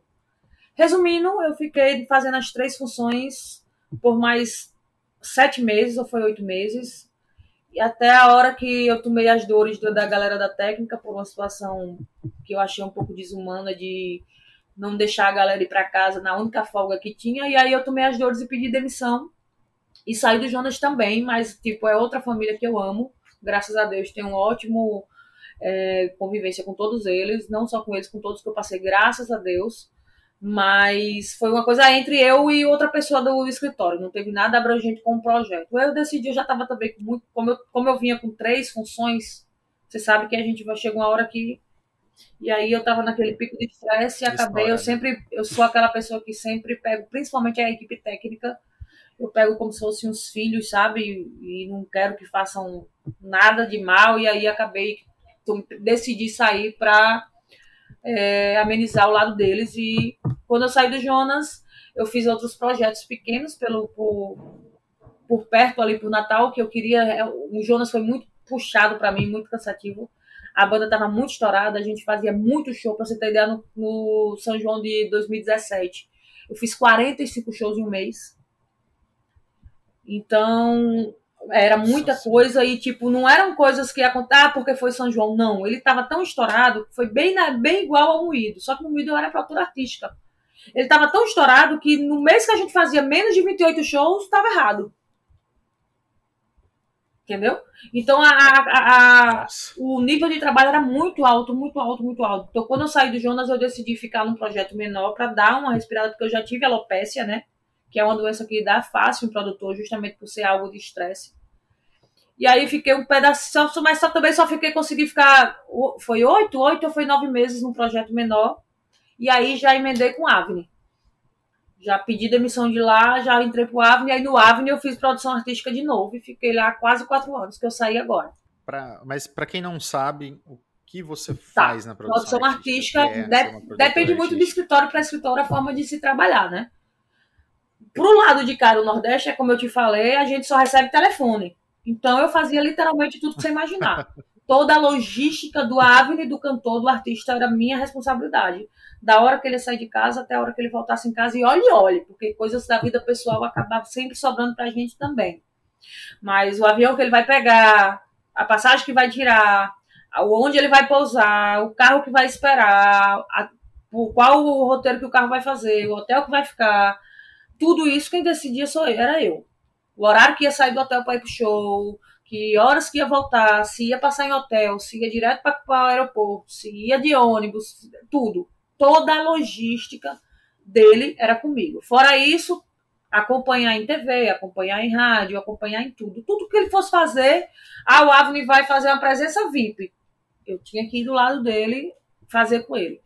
[SPEAKER 3] Resumindo, eu fiquei fazendo as três funções por mais sete meses, ou foi oito meses, e até a hora que eu tomei as dores da galera da técnica por uma situação que eu achei um pouco desumana de não deixar a galera ir para casa na única folga que tinha, e aí eu tomei as dores e pedi demissão. E saí do Jonas também, mas tipo, é outra família que eu amo. Graças a Deus tenho um ótimo é, convivência com todos eles, não só com eles, com todos que eu passei, graças a Deus. Mas foi uma coisa entre eu e outra pessoa do escritório, não teve nada abrangente com o projeto. Eu decidi, eu já estava também com muito. Como eu, como eu vinha com três funções, você sabe que a gente vai chegar uma hora que. E aí eu estava naquele pico de estresse e acabei. Eu né? sempre. Eu sou aquela pessoa que sempre pego, principalmente a equipe técnica, eu pego como se fossem uns filhos, sabe? E não quero que façam nada de mal. E aí acabei. Decidi sair para é, amenizar o lado deles. E quando eu saí do Jonas, eu fiz outros projetos pequenos pelo, por, por perto ali por Natal, que eu queria. É, o Jonas foi muito puxado para mim, muito cansativo. A banda estava muito estourada, a gente fazia muito show, para você ter ideia, no, no São João de 2017. Eu fiz 45 shows em um mês. Então, era muita coisa e, tipo, não eram coisas que ia contar ah, porque foi São João. Não, ele estava tão estourado, foi bem, bem igual ao Moído. Só que no Moído era produtora artística. Ele estava tão estourado que no mês que a gente fazia menos de 28 shows, estava errado. Entendeu? Então a, a, a, o nível de trabalho era muito alto, muito alto, muito alto. Então, quando eu saí do Jonas, eu decidi ficar num projeto menor para dar uma respirada, porque eu já tive alopécia, né? Que é uma doença que dá fácil em produtor, justamente por ser algo de estresse. E aí fiquei um pedaço, mas só, também só fiquei, consegui ficar, foi oito, oito ou foi nove meses num projeto menor, e aí já emendei com Avni. Já pedi demissão de lá, já entrei pro Avni, aí no Avni eu fiz produção artística de novo, e fiquei lá quase quatro anos, que eu saí agora.
[SPEAKER 2] Pra, mas para quem não sabe, o que você tá. faz na produção,
[SPEAKER 3] produção artística? artística é de, depende muito do escritório para escritório a forma de se trabalhar, né? Pro lado de cá do Nordeste, é como eu te falei, a gente só recebe telefone. Então eu fazia literalmente tudo que você imaginar. <laughs> Toda a logística do Avni, do cantor, do artista era minha responsabilidade. Da hora que ele sair de casa até a hora que ele voltasse em casa e olhe, olhe, porque coisas da vida pessoal acabavam sempre sobrando pra gente também. Mas o avião que ele vai pegar, a passagem que vai tirar, onde ele vai pousar, o carro que vai esperar, a, qual o roteiro que o carro vai fazer, o hotel que vai ficar, tudo isso quem decidia só era eu. O horário que ia sair do hotel para ir pro show, que horas que ia voltar, se ia passar em hotel, se ia direto para o aeroporto, se ia de ônibus, tudo. Toda a logística dele era comigo. Fora isso, acompanhar em TV, acompanhar em rádio, acompanhar em tudo. Tudo que ele fosse fazer, ah, o Avni vai fazer uma presença VIP. Eu tinha que ir do lado dele fazer com ele.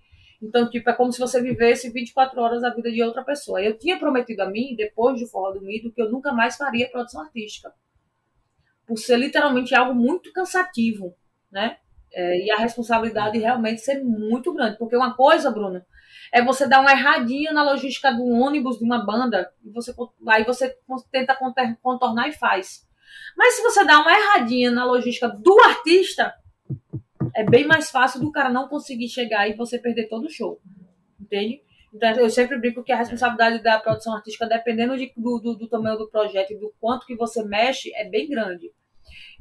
[SPEAKER 3] Então, tipo, é como se você vivesse 24 horas a vida de outra pessoa. Eu tinha prometido a mim, depois do Forró do Mito, que eu nunca mais faria produção artística. Por ser literalmente algo muito cansativo, né? É, e a responsabilidade realmente ser muito grande. Porque uma coisa, Bruno, é você dar uma erradinha na logística do ônibus de uma banda, e você, aí você tenta contornar e faz. Mas se você dá uma erradinha na logística do artista, é bem mais fácil do cara não conseguir chegar e você perder todo o show. Entende? Então, eu sempre brinco que a responsabilidade da produção artística, dependendo de, do, do, do, tamanho do projeto e do quanto que você mexe, é bem grande.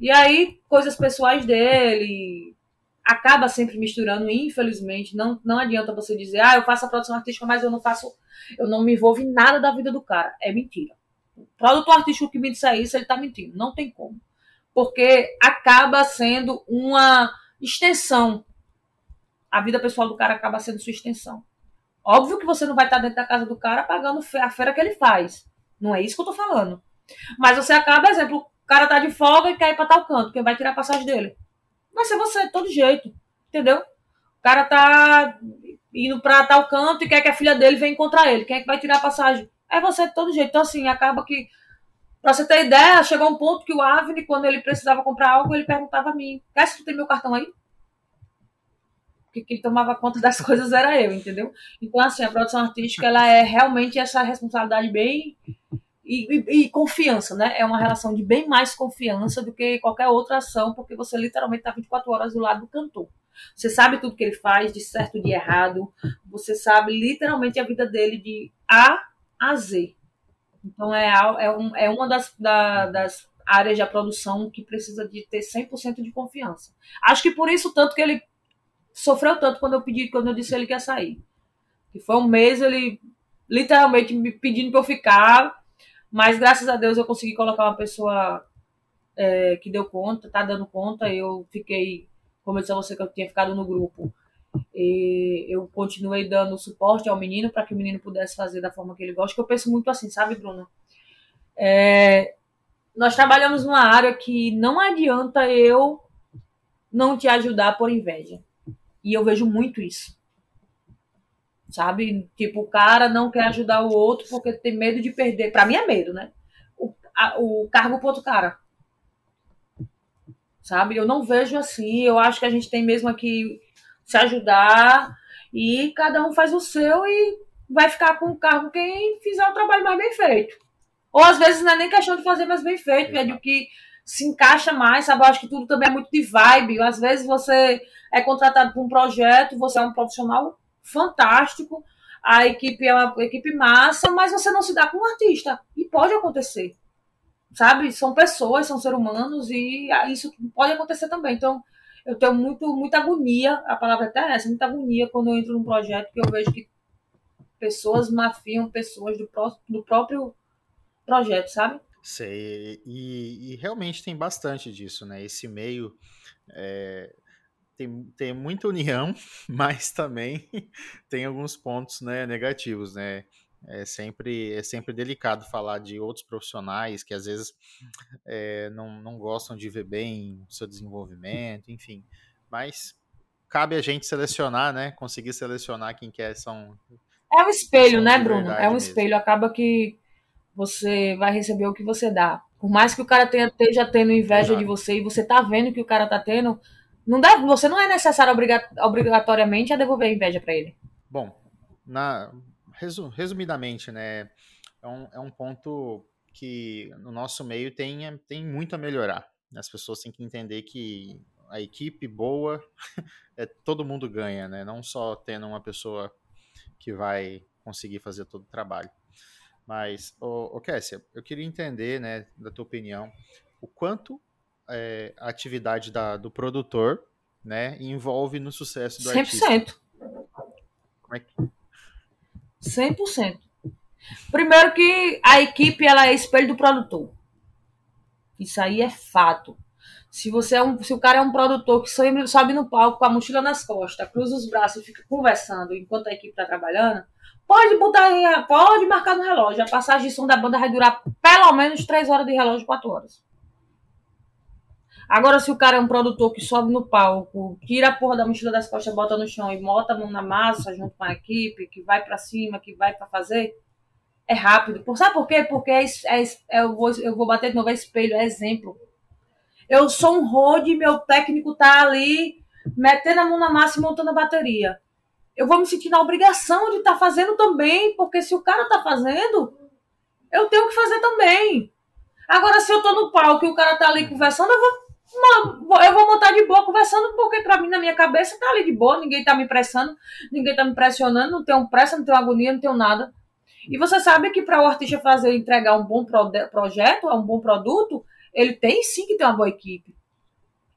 [SPEAKER 3] E aí, coisas pessoais dele, acaba sempre misturando, infelizmente. Não, não adianta você dizer, ah, eu faço a produção artística, mas eu não faço, eu não me envolvo em nada da vida do cara. É mentira. O produtor artístico que me disser isso, ele tá mentindo. Não tem como. Porque acaba sendo uma extensão. A vida pessoal do cara acaba sendo sua extensão. Óbvio que você não vai estar dentro da casa do cara pagando a feira que ele faz. Não é isso que eu tô falando. Mas você acaba, exemplo, o cara tá de folga e quer ir pra tal canto. Quem vai tirar a passagem dele? vai ser você, de todo jeito. Entendeu? O cara tá indo pra tal canto e quer que a filha dele venha encontrar ele. Quem é que vai tirar a passagem? É você de todo jeito. Então, assim, acaba que. Pra você ter ideia, chegou um ponto que o Avni, quando ele precisava comprar algo, ele perguntava a mim: se tu tem meu cartão aí? Porque quem tomava conta das <laughs> coisas era eu, entendeu? Então, assim, a produção artística, ela é realmente essa responsabilidade bem e, e, e, confiança, né? É uma relação de bem mais confiança do que qualquer outra ação, porque você literalmente está 24 horas do lado do cantor. Você sabe tudo que ele faz, de certo, de errado. Você sabe literalmente a vida dele de A a Z. Então é, é, um, é uma das, da, das áreas da produção que precisa de ter 100% de confiança. Acho que por isso tanto que ele sofreu tanto quando eu pedi, quando eu disse ele que ia sair. Que foi um mês ele literalmente me pedindo para eu ficar mas graças a Deus eu consegui colocar uma pessoa é, que deu conta, tá dando conta. Eu fiquei, como eu disse a você que eu tinha ficado no grupo, e eu continuei dando suporte ao menino para que o menino pudesse fazer da forma que ele gosta. Que eu penso muito assim, sabe, Bruno? É, nós trabalhamos numa área que não adianta eu não te ajudar por inveja. E eu vejo muito isso sabe? Tipo, o cara não quer ajudar o outro porque tem medo de perder. Para mim é medo, né? O, a, o cargo pro outro cara. Sabe? Eu não vejo assim. Eu acho que a gente tem mesmo aqui se ajudar e cada um faz o seu e vai ficar com o cargo quem fizer o trabalho mais bem feito. Ou às vezes não é nem questão de fazer mais bem feito, é de que se encaixa mais, sabe? Eu acho que tudo também é muito de vibe. Às vezes você é contratado para um projeto, você é um profissional fantástico, a equipe é uma equipe massa, mas você não se dá com um artista. E pode acontecer. Sabe? São pessoas, são seres humanos e isso pode acontecer também. Então, eu tenho muito, muita agonia, a palavra até é essa, muita agonia quando eu entro num projeto que eu vejo que pessoas mafiam pessoas do, pró do próprio projeto, sabe?
[SPEAKER 2] Sei, e, e, realmente tem bastante disso, né? Esse meio é, tem, tem muita união, <laughs> mas também tem alguns pontos né, negativos, né? É sempre, é sempre delicado falar de outros profissionais que às vezes é, não, não gostam de ver bem o seu desenvolvimento, enfim. Mas cabe a gente selecionar, né? Conseguir selecionar quem quer são.
[SPEAKER 3] É um espelho, né, Bruno? É um mesmo. espelho. Acaba que você vai receber o que você dá. Por mais que o cara tenha, esteja tendo inveja Exato. de você e você tá vendo que o cara tá tendo, não dá, você não é necessário obrigatoriamente a devolver a inveja para ele.
[SPEAKER 2] Bom, na, resumidamente, né, é um, é um ponto que no nosso meio tem, tem muito a melhorar. As pessoas têm que entender que a equipe boa <laughs> é todo mundo ganha, né? Não só tendo uma pessoa que vai conseguir fazer todo o trabalho. Mas, ô, ô Kessia, eu queria entender, né, da tua opinião, o quanto é, a atividade da, do produtor, né, envolve no sucesso do 100%. artista.
[SPEAKER 3] Como é que... 100%. Primeiro que a equipe ela é espelho do produtor. Isso aí é fato. Se você é um, se o cara é um produtor que sobe, sobe no palco com a mochila nas costas, cruza os braços e fica conversando enquanto a equipe está trabalhando, pode botar, pode marcar no relógio. A passagem de som da banda vai durar pelo menos 3 horas de relógio, 4 horas. Agora, se o cara é um produtor que sobe no palco, tira a porra da mochila das costas, bota no chão e bota a mão na massa junto com a equipe, que vai para cima, que vai para fazer, é rápido. Sabe por quê? Porque é, é, é, eu, vou, eu vou bater de novo, é espelho, é exemplo. Eu sou um road, meu técnico tá ali metendo a mão na massa e montando a bateria. Eu vou me sentir na obrigação de estar tá fazendo também, porque se o cara tá fazendo, eu tenho que fazer também. Agora, se eu tô no palco e o cara tá ali conversando, eu vou, eu vou montar de boa conversando, porque pra mim, na minha cabeça, tá ali de boa, ninguém tá me pressando, ninguém tá me pressionando, não tenho pressa, não tenho agonia, não tenho nada. E você sabe que para o artista fazer, entregar um bom projeto, um bom produto, ele tem sim que ter uma boa equipe.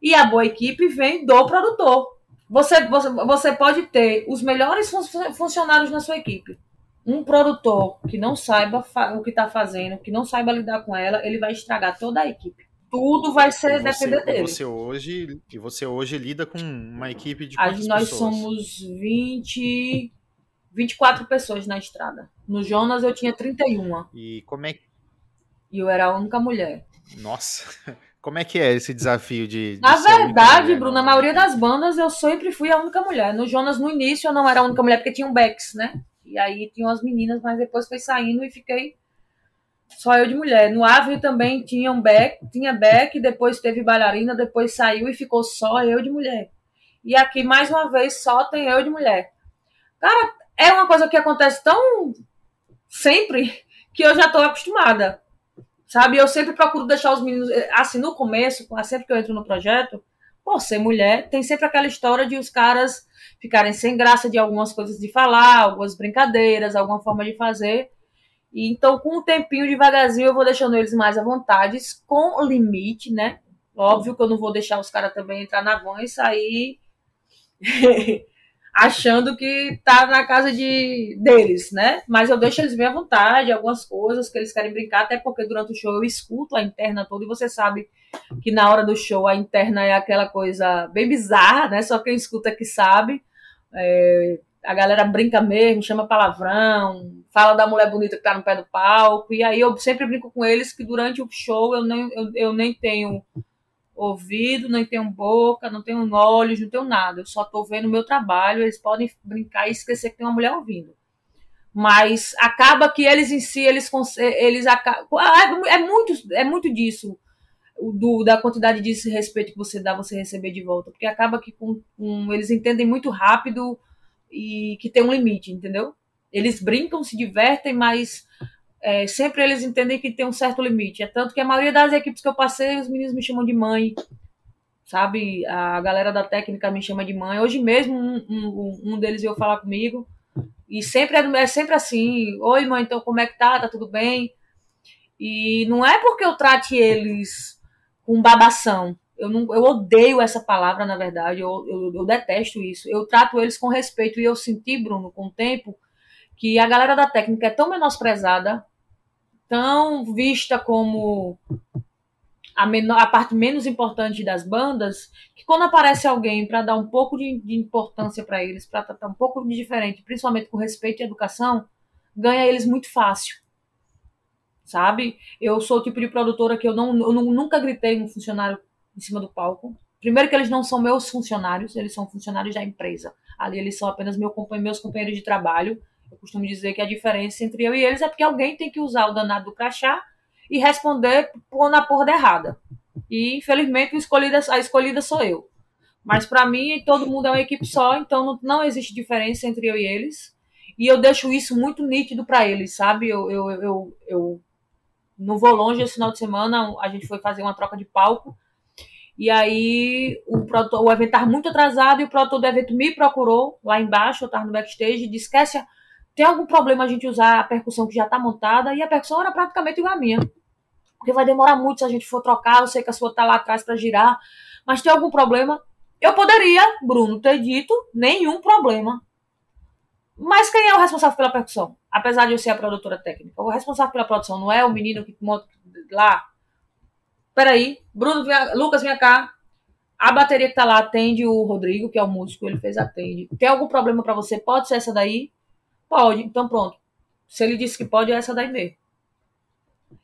[SPEAKER 3] E a boa equipe vem do produtor. Você, você, você pode ter os melhores funcionários na sua equipe. Um produtor que não saiba o que está fazendo, que não saiba lidar com ela, ele vai estragar toda a equipe. Tudo vai ser você, depender dele.
[SPEAKER 2] Você hoje, e você hoje lida com uma equipe de
[SPEAKER 3] quantas Nós pessoas? somos 20, 24 pessoas na estrada. No Jonas eu tinha 31.
[SPEAKER 2] E como é
[SPEAKER 3] E eu era a única mulher.
[SPEAKER 2] Nossa, <laughs> como é que é esse desafio de. de
[SPEAKER 3] Na verdade, Bruno, na maioria das bandas eu sempre fui a única mulher. No Jonas, no início, eu não era a única mulher porque tinha um Bex, né? E aí tinham as meninas, mas depois foi saindo e fiquei só eu de mulher. No Ave também tinha um Beck, tinha Beck, depois teve bailarina, depois saiu e ficou só eu de mulher. E aqui, mais uma vez, só tem eu de mulher. Cara, é uma coisa que acontece tão sempre que eu já estou acostumada. Sabe? Eu sempre procuro deixar os meninos, assim, no começo, sempre que eu entro no projeto, por ser mulher, tem sempre aquela história de os caras ficarem sem graça de algumas coisas de falar, algumas brincadeiras, alguma forma de fazer. E então, com o tempinho, devagarzinho, eu vou deixando eles mais à vontade, com limite, né? Óbvio que eu não vou deixar os caras também entrar na van e sair <laughs> achando que tá na casa de deles, né? Mas eu deixo eles bem à vontade, algumas coisas que eles querem brincar, até porque durante o show eu escuto a interna toda e você sabe que na hora do show a interna é aquela coisa bem bizarra, né? Só quem escuta que sabe. É, a galera brinca mesmo, chama palavrão, fala da mulher bonita que tá no pé do palco, e aí eu sempre brinco com eles que durante o show eu nem, eu, eu nem tenho ouvido, nem tenho boca, não tenho olhos, não tenho nada. Eu só estou vendo o meu trabalho. Eles podem brincar e esquecer que tem uma mulher ouvindo. Mas acaba que eles em si, eles, eles acabam. Ah, é muito, é muito disso. Do, da quantidade de respeito que você dá, você receber de volta. Porque acaba que com, com, eles entendem muito rápido e que tem um limite, entendeu? Eles brincam, se divertem, mas é, sempre eles entendem que tem um certo limite. É tanto que a maioria das equipes que eu passei, os meninos me chamam de mãe, sabe? A galera da técnica me chama de mãe. Hoje mesmo, um, um, um deles veio falar comigo. E sempre é, é, sempre assim: Oi, mãe, então como é que tá? Tá tudo bem? E não é porque eu trate eles com babação. Eu, não, eu odeio essa palavra, na verdade. Eu, eu, eu detesto isso. Eu trato eles com respeito. E eu senti, Bruno, com o tempo, que a galera da técnica é tão menosprezada tão vista como a, menor, a parte menos importante das bandas, que quando aparece alguém para dar um pouco de, de importância para eles, para tratar um pouco de diferente, principalmente com respeito e educação, ganha eles muito fácil. Sabe? Eu sou o tipo de produtora que eu, não, eu nunca gritei um funcionário em cima do palco. Primeiro que eles não são meus funcionários, eles são funcionários da empresa. Ali eles são apenas meu, meus companheiros de trabalho eu costumo dizer que a diferença entre eu e eles é porque alguém tem que usar o danado do crachá e responder por na porra errada. E infelizmente escolhida, a escolhida sou eu. Mas para mim todo mundo é uma equipe só, então não, não, existe diferença entre eu e eles. E eu deixo isso muito nítido para eles, sabe? Eu, eu, eu, eu não vou longe esse final de semana, a gente foi fazer uma troca de palco. E aí o, produtor, o evento estava muito atrasado e o produtor do evento me procurou lá embaixo, eu estava no backstage, e disse: Esquece, tem algum problema a gente usar a percussão que já está montada? E a percussão era praticamente igual a minha. Porque vai demorar muito se a gente for trocar. Eu sei que a sua está lá atrás para girar. Mas tem algum problema? Eu poderia, Bruno, ter dito nenhum problema. Mas quem é o responsável pela percussão? Apesar de eu ser a produtora técnica. O responsável pela produção não é o menino que monta lá. Peraí, Bruno, Lucas, vem cá. A bateria que tá lá atende o Rodrigo, que é o músico, ele fez atende. Tem algum problema para você? Pode ser essa daí? Pode, então pronto. Se ele disse que pode, é essa daí mesmo.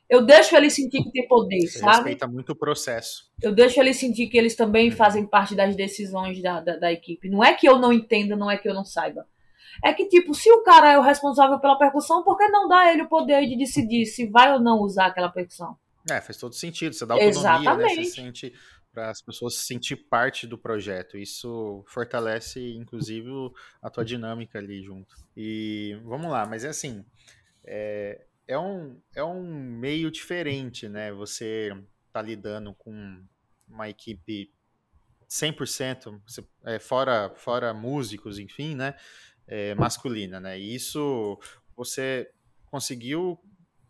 [SPEAKER 3] Eu deixo ele sentir que tem poder,
[SPEAKER 2] Você
[SPEAKER 3] sabe?
[SPEAKER 2] respeita muito o processo.
[SPEAKER 3] Eu deixo ele sentir que eles também fazem parte das decisões da, da, da equipe. Não é que eu não entenda, não é que eu não saiba. É que, tipo, se o cara é o responsável pela percussão, por que não dar ele o poder de decidir se vai ou não usar aquela percussão?
[SPEAKER 2] É, faz todo sentido. Você dá autonomia, né?
[SPEAKER 3] Exatamente.
[SPEAKER 2] Você sente para as pessoas se sentir parte do projeto. Isso fortalece, inclusive, a tua dinâmica ali junto. E vamos lá, mas é assim, é, é um, é um meio diferente, né? Você tá lidando com uma equipe 100%, você- é, fora, fora músicos, enfim, né? É, masculina, né? E isso você conseguiu,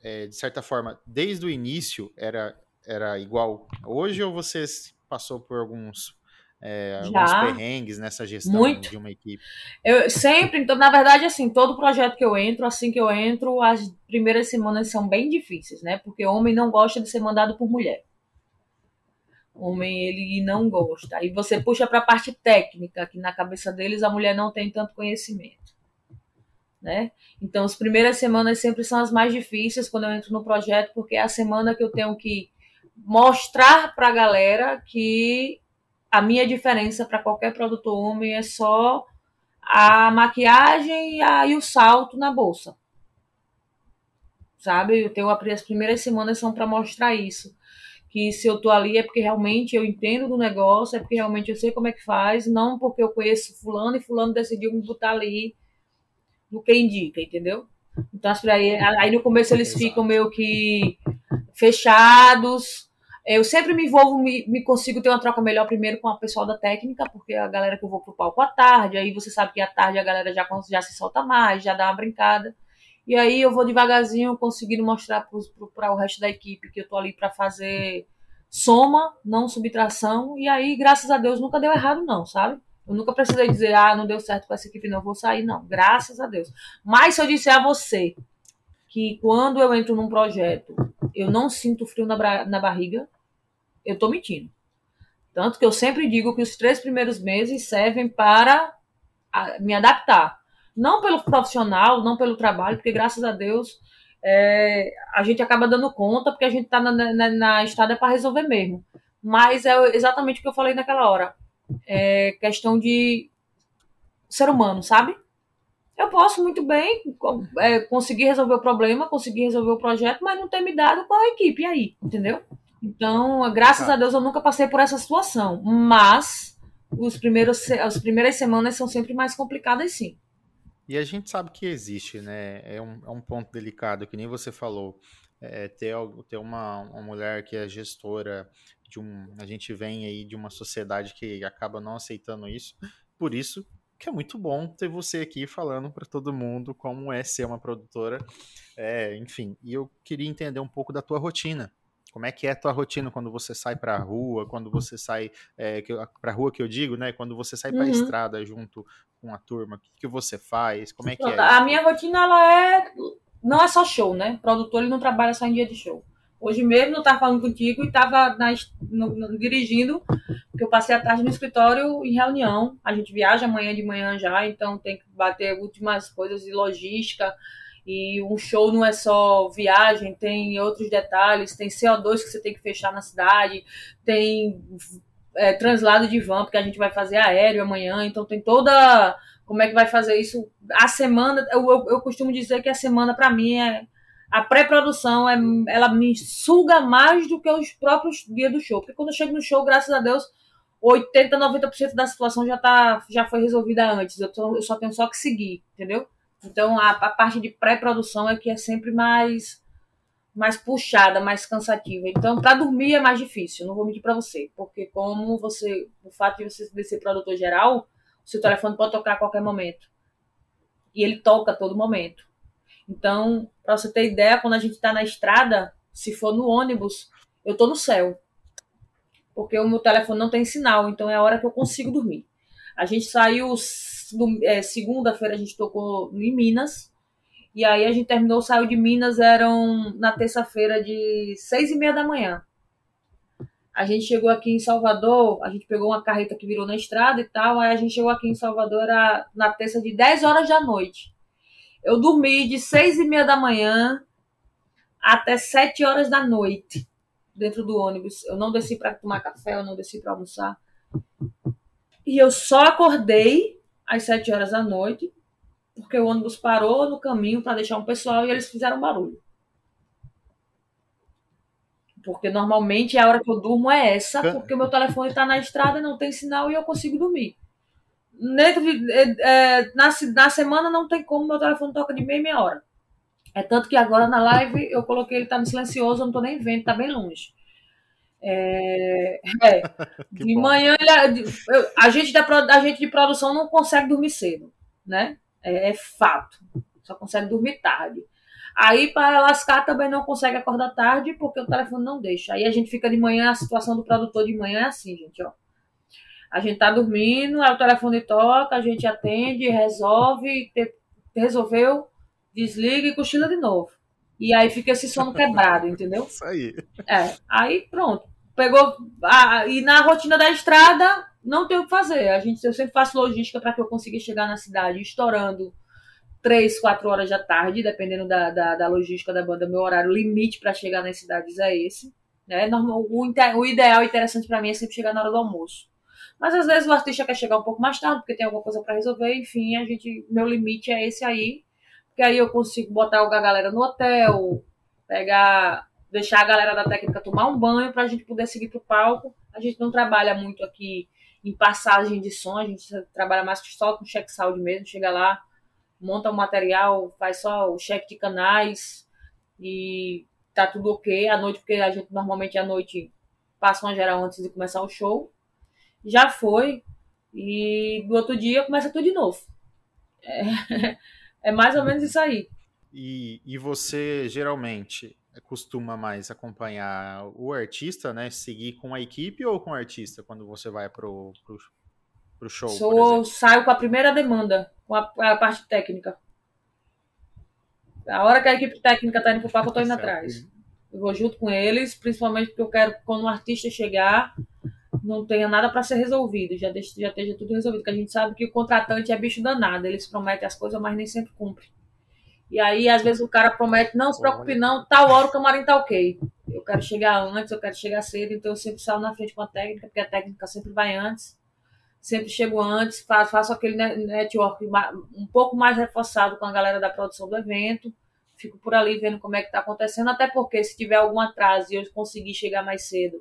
[SPEAKER 2] é, de certa forma, desde o início era, era igual hoje ou você passou por alguns, é, alguns perrengues nessa gestão
[SPEAKER 3] Muito.
[SPEAKER 2] de uma equipe?
[SPEAKER 3] Eu sempre, então, na verdade, assim, todo projeto que eu entro, assim que eu entro, as primeiras semanas são bem difíceis, né? Porque homem não gosta de ser mandado por mulher. Homem, ele não gosta. Aí você puxa para a parte técnica, que na cabeça deles a mulher não tem tanto conhecimento. Né? Então, as primeiras semanas sempre são as mais difíceis quando eu entro no projeto, porque é a semana que eu tenho que mostrar para a galera que a minha diferença para qualquer produtor homem é só a maquiagem e, a, e o salto na bolsa. Sabe? Eu tenho as primeiras semanas são para mostrar isso. Que se eu tô ali é porque realmente eu entendo do negócio, é porque realmente eu sei como é que faz, não porque eu conheço fulano e fulano decidiu me botar ali no que indica, entendeu? Então, aí, aí no começo eles
[SPEAKER 2] Exato.
[SPEAKER 3] ficam meio que fechados. Eu sempre me envolvo, me, me consigo ter uma troca melhor primeiro com a pessoal da técnica, porque a galera que eu vou pro palco à tarde, aí você sabe que à tarde a galera já, já se solta mais, já dá uma brincada. E aí eu vou devagarzinho conseguindo mostrar para o resto da equipe que eu tô ali para fazer soma, não subtração. E aí, graças a Deus, nunca deu errado, não, sabe? Eu nunca precisei dizer, ah, não deu certo com essa equipe, não, vou sair, não. Graças a Deus. Mas se eu disser a você que quando eu entro num projeto, eu não sinto frio na, na barriga, eu tô mentindo. Tanto que eu sempre digo que os três primeiros meses servem para me adaptar. Não pelo profissional, não pelo trabalho, porque graças a Deus é, a gente acaba dando conta, porque a gente está na, na, na estrada para resolver mesmo. Mas é exatamente o que eu falei naquela hora. É questão de ser humano, sabe? Eu posso muito bem é, conseguir resolver o problema, conseguir resolver o projeto, mas não ter me dado com a equipe aí, entendeu? Então, graças tá. a Deus, eu nunca passei por essa situação. Mas os primeiros, as primeiras semanas são sempre mais complicadas, sim.
[SPEAKER 2] E a gente sabe que existe, né? É um, é um ponto delicado, que nem você falou. É, ter, ter uma, uma mulher que é gestora de um. A gente vem aí de uma sociedade que acaba não aceitando isso. Por isso que é muito bom ter você aqui falando para todo mundo como é ser uma produtora. É, enfim, e eu queria entender um pouco da tua rotina. Como é que é a tua rotina quando você sai para a rua, quando você sai é, para a rua que eu digo, né? Quando você sai para a uhum. estrada junto com a turma, o que, que você faz? Como é que é?
[SPEAKER 3] A minha rotina ela é não é só show, né? O produtor ele não trabalha só em dia de show. Hoje mesmo eu estava falando contigo e estava dirigindo, porque eu passei a tarde no escritório em reunião. A gente viaja amanhã de manhã já, então tem que bater últimas coisas de logística. E um show não é só viagem, tem outros detalhes, tem CO2 que você tem que fechar na cidade, tem é, translado de van, porque a gente vai fazer aéreo amanhã, então tem toda. Como é que vai fazer isso? A semana, eu, eu, eu costumo dizer que a semana, para mim, é. A pré-produção, é, ela me suga mais do que os próprios dias do show. Porque quando eu chego no show, graças a Deus, 80, 90% da situação já, tá, já foi resolvida antes. Eu, tô, eu só tenho só que seguir, entendeu? Então, a, a parte de pré-produção é que é sempre mais mais puxada, mais cansativa. Então, para dormir é mais difícil, não vou mentir para você, porque como você, o fato de você ser produtor geral, o seu telefone pode tocar a qualquer momento. E ele toca a todo momento. Então, para você ter ideia, quando a gente está na estrada, se for no ônibus, eu tô no céu. Porque o meu telefone não tem sinal, então é a hora que eu consigo dormir. A gente saiu é, segunda-feira, a gente tocou em Minas. E aí a gente terminou, saiu de Minas, eram na terça-feira de seis e meia da manhã. A gente chegou aqui em Salvador, a gente pegou uma carreta que virou na estrada e tal, aí a gente chegou aqui em Salvador era na terça de 10 horas da noite. Eu dormi de seis e meia da manhã até 7 horas da noite dentro do ônibus. Eu não desci para tomar café, eu não desci para almoçar. E eu só acordei às 7 horas da noite, porque o ônibus parou no caminho para deixar um pessoal e eles fizeram barulho. Porque normalmente a hora que eu durmo é essa, porque o meu telefone está na estrada, não tem sinal e eu consigo dormir. É, é, na, na semana não tem como, meu telefone toca de meia meia hora. É tanto que agora na live eu coloquei ele tá no silencioso, eu não tô nem vendo, tá bem longe. É, é. <laughs> de bom. manhã ele, a gente da a gente de produção não consegue dormir cedo, né? É, é fato. Só consegue dormir tarde. Aí para lascar também não consegue acordar tarde porque o telefone não deixa. Aí a gente fica de manhã, a situação do produtor de manhã é assim, gente, ó. A gente tá dormindo, aí o telefone toca, a gente atende, resolve, te, resolveu, desliga e cochila de novo. E aí fica esse sono quebrado, entendeu?
[SPEAKER 2] Isso aí.
[SPEAKER 3] É, aí pronto. Pegou. Ah, e na rotina da estrada, não tem o que fazer. A gente, eu sempre faço logística para que eu consiga chegar na cidade estourando três, quatro horas da tarde, dependendo da, da, da logística da banda. Meu horário limite para chegar nas cidades é esse. Né? Normal, o, o ideal e interessante para mim é sempre chegar na hora do almoço. Mas às vezes o artista quer chegar um pouco mais tarde, porque tem alguma coisa para resolver. Enfim, a gente, meu limite é esse aí porque aí eu consigo botar a galera no hotel, pegar, deixar a galera da técnica tomar um banho para a gente poder seguir pro palco. A gente não trabalha muito aqui em passagem de som, a gente trabalha mais só com check sound mesmo, chega lá, monta o material, faz só o check de canais e tá tudo ok à noite, porque a gente normalmente à noite passa uma geral antes de começar o show. Já foi, e do outro dia começa tudo de novo. É, <laughs> É mais ou menos isso aí.
[SPEAKER 2] E, e você geralmente costuma mais acompanhar o artista, né? Seguir com a equipe ou com o artista quando você vai pro, pro, pro show?
[SPEAKER 3] Sou, saio com a primeira demanda, com a, a, parte técnica. A hora que a equipe técnica tá indo pro palco, eu tô indo atrás. Eu vou junto com eles, principalmente porque eu quero que quando o artista chegar, não tenha nada para ser resolvido, já, deixe, já esteja tudo resolvido, porque a gente sabe que o contratante é bicho danado, eles prometem as coisas, mas nem sempre cumprem. E aí, às vezes, o cara promete, não se preocupe não, tal hora o camarim tá ok. Eu quero chegar antes, eu quero chegar cedo, então eu sempre saio na frente com a técnica, porque a técnica sempre vai antes. Sempre chego antes, faço aquele network um pouco mais reforçado com a galera da produção do evento. Fico por ali vendo como é que tá acontecendo, até porque se tiver algum atraso e eu conseguir chegar mais cedo,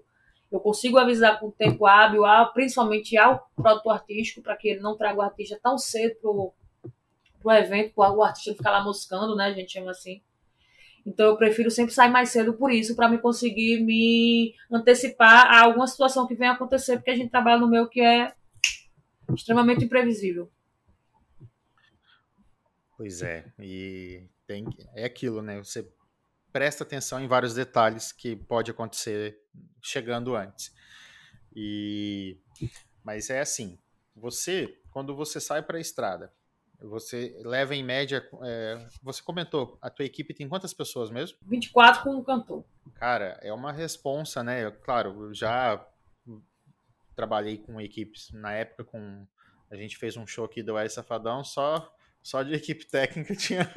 [SPEAKER 3] eu consigo avisar com tempo hábil, principalmente ao produtor artístico, para que ele não traga o artista tão cedo pro, pro evento, para o artista ficar lá moscando, né? A gente chama assim. Então eu prefiro sempre sair mais cedo por isso, para me conseguir me antecipar a alguma situação que venha acontecer, porque a gente trabalha no meio que é extremamente imprevisível.
[SPEAKER 2] Pois é, e tem, é aquilo, né? Você presta atenção em vários detalhes que pode acontecer chegando antes. E mas é assim, você quando você sai para a estrada, você leva em média, é, você comentou, a tua equipe tem quantas pessoas mesmo?
[SPEAKER 3] 24 com um cantor.
[SPEAKER 2] Cara, é uma responsa, né? Claro, eu já trabalhei com equipes na época com a gente fez um show aqui do El Safadão, só só de equipe técnica <laughs> tinha,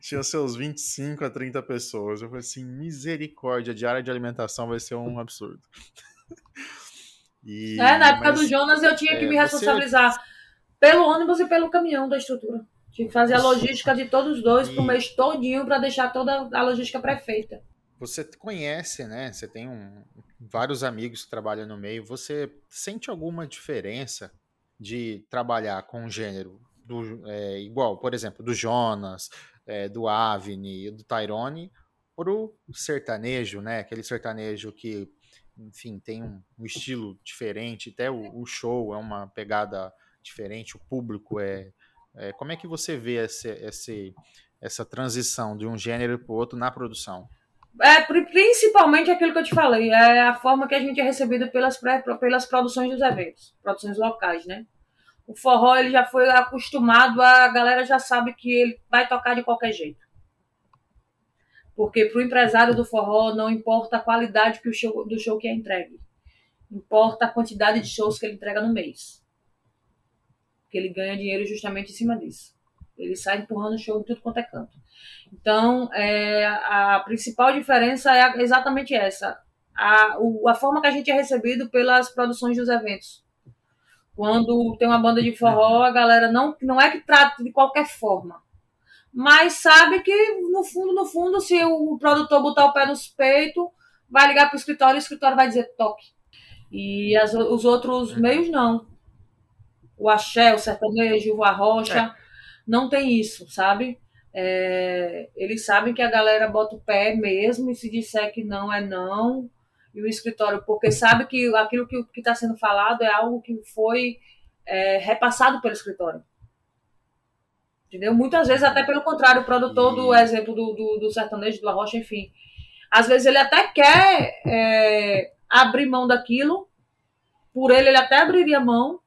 [SPEAKER 2] tinha seus 25 a 30 pessoas. Eu falei assim, misericórdia, diária de alimentação vai ser um absurdo. <laughs>
[SPEAKER 3] E, é, na época mas, do Jonas eu tinha que é, me responsabilizar você... pelo ônibus e pelo caminhão da estrutura. Tinha que fazer a logística de todos os dois e... pro mês todinho para deixar toda a logística pré-feita.
[SPEAKER 2] Você conhece, né? Você tem um, vários amigos que trabalham no meio. Você sente alguma diferença de trabalhar com um gênero do, é, igual, por exemplo, do Jonas, é, do Avni, do Tyrone, pro sertanejo, né? Aquele sertanejo que, enfim, tem um, um estilo diferente, até o, o, show é uma pegada diferente, o público é. é como é que você vê esse, esse, essa transição de um gênero para o outro na produção?
[SPEAKER 3] É, principalmente aquilo que eu te falei, é a forma que a gente é recebido pelas, pelas produções dos eventos, produções locais, né? O forró ele já foi acostumado, a galera já sabe que ele vai tocar de qualquer jeito. Porque para o empresário do forró não importa a qualidade que o show, do show que é entregue. Importa a quantidade de shows que ele entrega no mês. Porque ele ganha dinheiro justamente em cima disso. Ele sai empurrando o show em tudo quanto é canto. Então, é, a principal diferença é exatamente essa. A, o, a forma que a gente é recebido pelas produções dos eventos. Quando tem uma banda de forró, a galera não, não é que trata de qualquer forma, mas sabe que, no fundo, no fundo, se o produtor botar o pé nos peitos, vai ligar para o escritório e o escritório vai dizer toque. E as, os outros meios não. O axé, o sertanejo, o arrocha, é. não tem isso, sabe? É, eles sabem que a galera bota o pé mesmo e se disser que não é não. E o escritório, porque sabe que aquilo que está sendo falado é algo que foi é, repassado pelo escritório. Entendeu? Muitas vezes, até pelo contrário, o produtor do exemplo do, do, do sertanejo, do arrocha, enfim. Às vezes ele até quer é, abrir mão daquilo, por ele ele até abriria mão,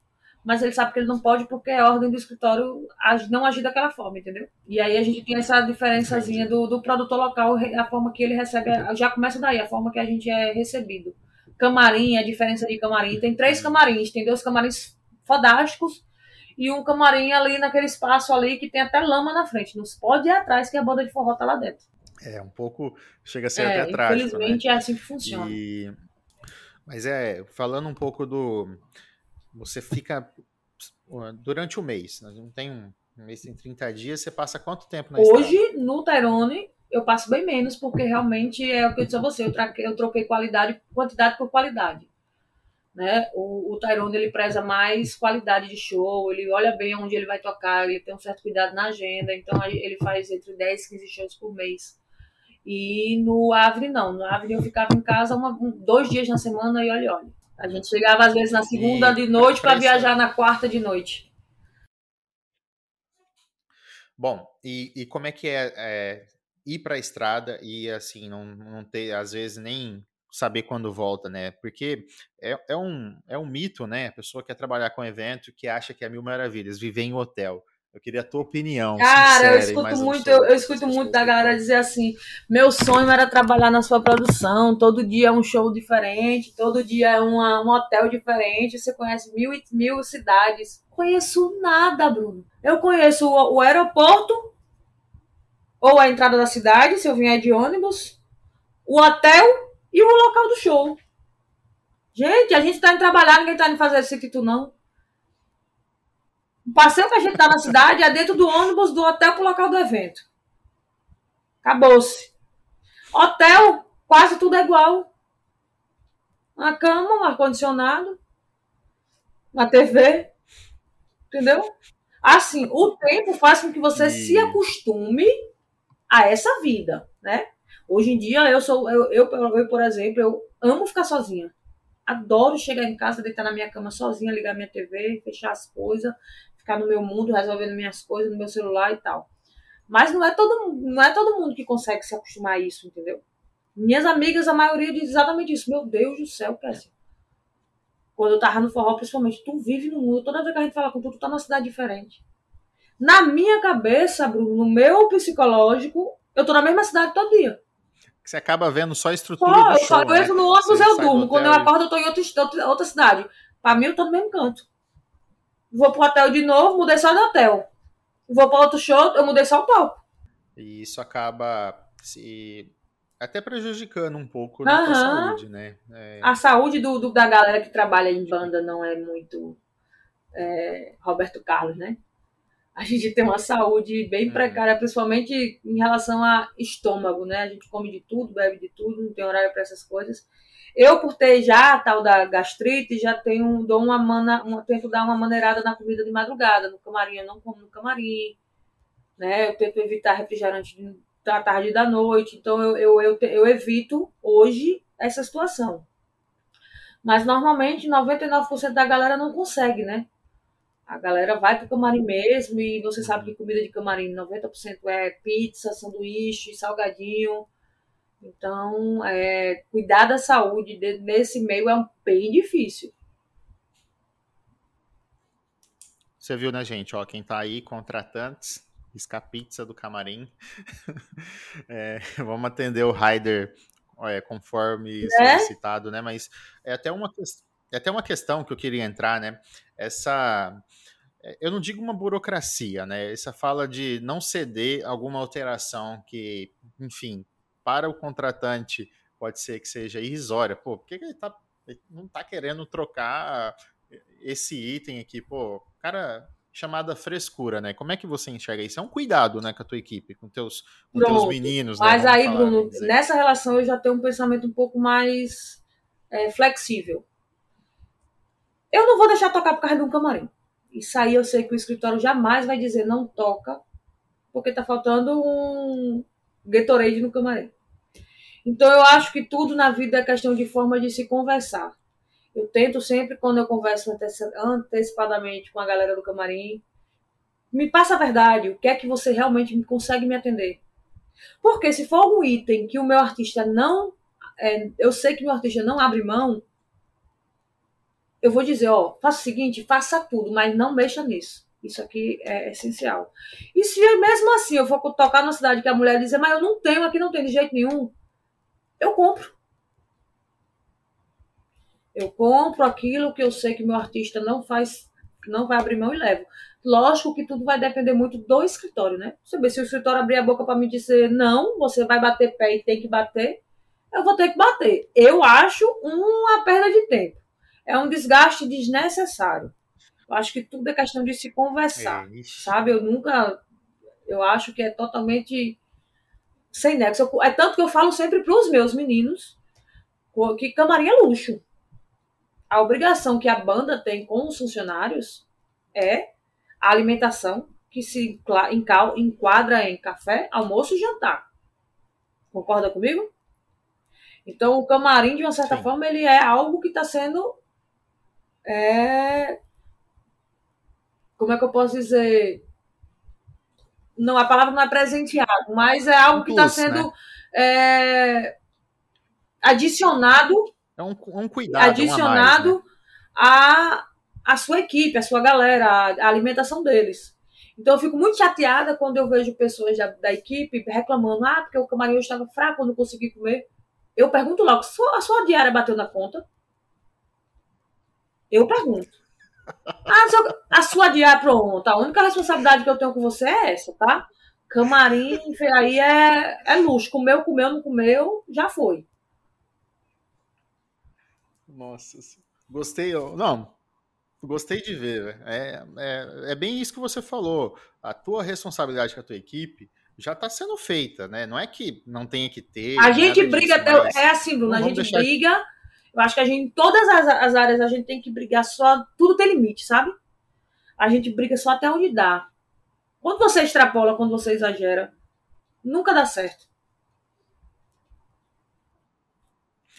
[SPEAKER 3] mas ele sabe que ele não pode porque é ordem do escritório não agir daquela forma, entendeu? E aí a gente tem essa diferençazinha do, do produtor local, a forma que ele recebe, já começa daí, a forma que a gente é recebido. Camarim, a diferença de camarim, tem três camarins, tem dois camarins fodásticos e um camarim ali naquele espaço ali que tem até lama na frente. Não se pode ir atrás que a banda de forró tá lá dentro.
[SPEAKER 2] É, um pouco, chega a ser é, até trágico,
[SPEAKER 3] né? Infelizmente
[SPEAKER 2] né?
[SPEAKER 3] é assim que funciona.
[SPEAKER 2] E... Mas é, falando um pouco do... Você fica durante o mês, nós não tem um, mês tem 30 dias, você passa quanto tempo na
[SPEAKER 3] Hoje,
[SPEAKER 2] estrada?
[SPEAKER 3] no Tyrone, eu passo bem menos, porque realmente é o que eu disse a você, eu, eu troquei qualidade, quantidade por qualidade. Né? O, o Tyrone, ele preza mais qualidade de show, ele olha bem onde ele vai tocar, ele tem um certo cuidado na agenda, então ele faz entre 10 e 15 shows por mês. E no Avre, não. No Avre eu ficava em casa uma, dois dias na semana e olha, olha. A gente chegava às vezes na segunda e de noite para viajar na quarta de noite.
[SPEAKER 2] Bom, e, e como é que é, é ir para a estrada e assim não, não ter às vezes nem saber quando volta, né? Porque é, é, um, é um mito, né? A pessoa quer trabalhar com evento que acha que é mil maravilhas, viver em hotel. Eu queria a tua opinião.
[SPEAKER 3] Cara, eu escuto muito, eu, eu, escuto muito da galera dizer assim: meu sonho era trabalhar na sua produção, todo dia é um show diferente, todo dia é uma, um hotel diferente, você conhece mil e mil cidades. Conheço nada, Bruno. Eu conheço o, o aeroporto, ou a entrada da cidade, se eu vier de ônibus, o hotel e o local do show. Gente, a gente tá indo trabalhar, ninguém tá indo fazer esse título, não. O passeio que a gente dá na cidade é dentro do ônibus do hotel para o local do evento. Acabou-se. Hotel, quase tudo é igual. Uma cama, um ar-condicionado, uma TV. Entendeu? Assim, o tempo faz com que você e... se acostume a essa vida, né? Hoje em dia, eu sou, eu, eu, eu, por exemplo, eu amo ficar sozinha. Adoro chegar em casa, deitar na minha cama sozinha, ligar minha TV, fechar as coisas, ficar no meu mundo, resolvendo minhas coisas no meu celular e tal. Mas não é todo, não é todo mundo que consegue se acostumar a isso, entendeu? Minhas amigas, a maioria diz exatamente isso. Meu Deus do céu, Cassia. Quando eu tava no forró, principalmente, tu vive no mundo. Toda vez que a gente fala com tu, tu tá numa cidade diferente. Na minha cabeça, Bruno, no meu psicológico, eu tô na mesma cidade todo dia.
[SPEAKER 2] Você acaba vendo só a estrutura só, do show,
[SPEAKER 3] eu, né? no ônibus eu durmo. Quando eu acordo, eu tô em outra, outra cidade. Pra mim, eu tô no mesmo canto. Vou pro hotel de novo, mudei só de hotel. Vou para outro show, eu mudei só o palco.
[SPEAKER 2] E isso acaba se até prejudicando um pouco uhum. a saúde, né?
[SPEAKER 3] É... A saúde do, do, da galera que trabalha em banda não é muito é, Roberto Carlos, né? A gente tem uma saúde bem uhum. precária, principalmente em relação a estômago, né? A gente come de tudo, bebe de tudo, não tem horário para essas coisas. Eu, por ter já a tal da gastrite, já tenho, dou uma mana, uma, tento dar uma maneirada na comida de madrugada, no camarim, eu não como no camarim, né? Eu tento evitar refrigerante da tarde e da noite, então eu, eu, eu, eu evito hoje essa situação. Mas normalmente 99% da galera não consegue, né? A galera vai pro camarim mesmo e você sabe que comida de camarim 90% é pizza, sanduíche, salgadinho. Então, é, cuidar da saúde de, nesse meio é um bem difícil.
[SPEAKER 2] Você viu, né, gente? Ó, quem tá aí, contratantes, escapizza do camarim. <laughs> é, vamos atender o Rider é, conforme é? solicitado, né? Mas é até, uma, é até uma questão que eu queria entrar, né? Essa é, eu não digo uma burocracia, né? Essa fala de não ceder alguma alteração que, enfim, para o contratante pode ser que seja irrisória. Pô, por que, ele, tá, ele não está querendo trocar esse item aqui? Pô, cara, chamada frescura, né? Como é que você enxerga isso? É um cuidado, né, com a tua equipe, com teus, com teus meninos.
[SPEAKER 3] Né, Mas aí, falar, Bruno, nessa relação eu já tenho um pensamento um pouco mais é, flexível. Eu não vou deixar tocar por causa de um camarim. Isso aí eu sei que o escritório jamais vai dizer não toca, porque tá faltando um Gatorade no camarim. Então eu acho que tudo na vida é questão de forma de se conversar. Eu tento sempre, quando eu converso antecipadamente com a galera do camarim, me passa a verdade, o que é que você realmente consegue me atender. Porque se for algum item que o meu artista não. É, eu sei que meu artista não abre mão, eu vou dizer, ó, faça o seguinte, faça tudo, mas não mexa nisso. Isso aqui é essencial. E se mesmo assim eu for tocar numa cidade que a mulher dizer, mas eu não tenho, aqui não tem de jeito nenhum, eu compro. Eu compro aquilo que eu sei que meu artista não faz, não vai abrir mão e levo. Lógico que tudo vai depender muito do escritório, né? Você se o escritório abrir a boca para me dizer não, você vai bater pé e tem que bater, eu vou ter que bater. Eu acho uma perda de tempo. É um desgaste desnecessário. Eu acho que tudo é questão de se conversar, é sabe? Eu nunca, eu acho que é totalmente sem nexo. É tanto que eu falo sempre para os meus meninos que camarim é luxo a obrigação que a banda tem com os funcionários é a alimentação que se enquadra em café, almoço e jantar. Concorda comigo? Então, o camarim, de uma certa Sim. forma, ele é algo que está sendo. É... Como é que eu posso dizer? Não, a palavra não é presenteado, mas é algo que está sendo né? é... adicionado
[SPEAKER 2] é um, um cuidado.
[SPEAKER 3] Adicionado a, mais, né? a, sua equipe, a sua galera, a, a, alimentação deles. Então eu fico muito chateada quando eu vejo pessoas da, da equipe reclamando, ah, porque o camarim hoje estava fraco, eu não consegui comer. Eu pergunto logo, a sua diária bateu na conta? Eu pergunto. Ah, a sua diária pronta. A única responsabilidade que eu tenho com você é essa, tá? Camarim, aí é, é luxo. Comeu, comeu, não comeu, já foi.
[SPEAKER 2] Nossa, gostei. Não, gostei de ver. É, é, é bem isso que você falou. A tua responsabilidade com a tua equipe já está sendo feita, né? Não é que não tenha que ter.
[SPEAKER 3] A gente briga, disso, é assim, Bruno, a gente briga. Eu acho que a gente, em todas as, as, áreas, a gente tem que brigar só. Tudo tem limite, sabe? A gente briga só até onde dá. Quando você extrapola, quando você exagera, nunca dá certo.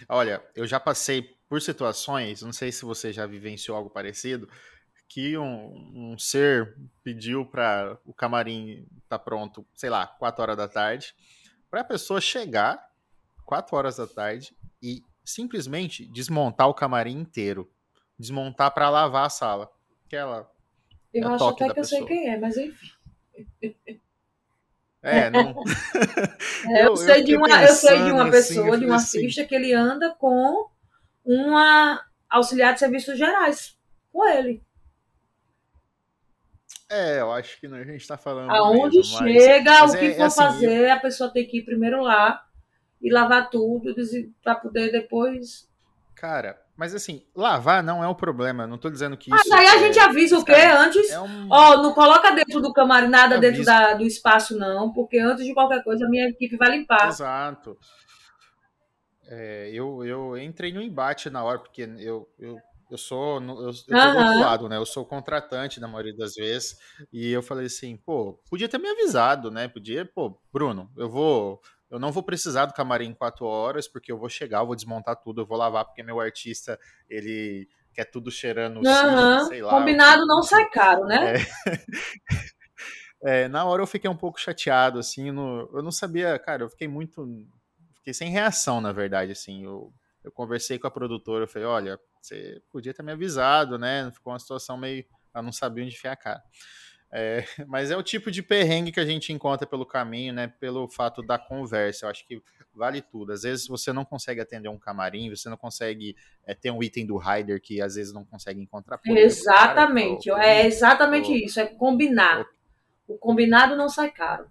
[SPEAKER 2] Olha, eu já passei por situações, não sei se você já vivenciou algo parecido, que um, um ser pediu para o camarim tá pronto, sei lá, 4 horas da tarde, para a pessoa chegar 4 horas da tarde e simplesmente desmontar o camarim inteiro, desmontar para lavar a sala. Que ela
[SPEAKER 3] eu é acho até que pessoa. eu sei quem é, mas enfim.
[SPEAKER 2] É, não.
[SPEAKER 3] é, <laughs> <laughs> eu, eu, sei de uma, eu sei de uma assim, pessoa, assim, de um assim. artista que ele anda com uma auxiliar de serviços gerais com ele.
[SPEAKER 2] É, eu acho que a gente está falando.
[SPEAKER 3] Aonde mesmo, chega, mas, mas o que é, for é assim, fazer, eu... a pessoa tem que ir primeiro lá e lavar tudo para poder depois.
[SPEAKER 2] Cara, mas assim, lavar não é o problema. Não tô dizendo que
[SPEAKER 3] ah, isso. aí a gente avisa o quê? Antes. É um... Ó, não coloca dentro do camarim nada dentro da, do espaço, não, porque antes de qualquer coisa a minha equipe vai limpar.
[SPEAKER 2] Exato. É, eu, eu entrei no embate na hora, porque eu, eu, eu sou. Eu, eu tô uhum. do outro lado, né? Eu sou contratante na maioria das vezes. E eu falei assim, pô, podia ter me avisado, né? Podia, pô, Bruno, eu vou. Eu não vou precisar do camarim em quatro horas, porque eu vou chegar, eu vou desmontar tudo, eu vou lavar, porque meu artista, ele quer tudo cheirando
[SPEAKER 3] uhum. sei lá. Combinado eu, não sai caro, né?
[SPEAKER 2] É. <laughs> é, na hora eu fiquei um pouco chateado, assim, no, eu não sabia, cara, eu fiquei muito fiquei sem reação, na verdade, assim, eu, eu conversei com a produtora, eu falei, olha, você podia ter me avisado, né, ficou uma situação meio, eu não sabia onde enfiar a cara. É, <laughs> mas é o tipo de perrengue que a gente encontra pelo caminho, né? Pelo fato da conversa. Eu acho que vale tudo. Às vezes você não consegue atender um camarim, você não consegue é, ter um item do rider que às vezes não consegue encontrar.
[SPEAKER 3] exatamente. Cara, é exatamente isso. É combinar. O combinado não sai caro.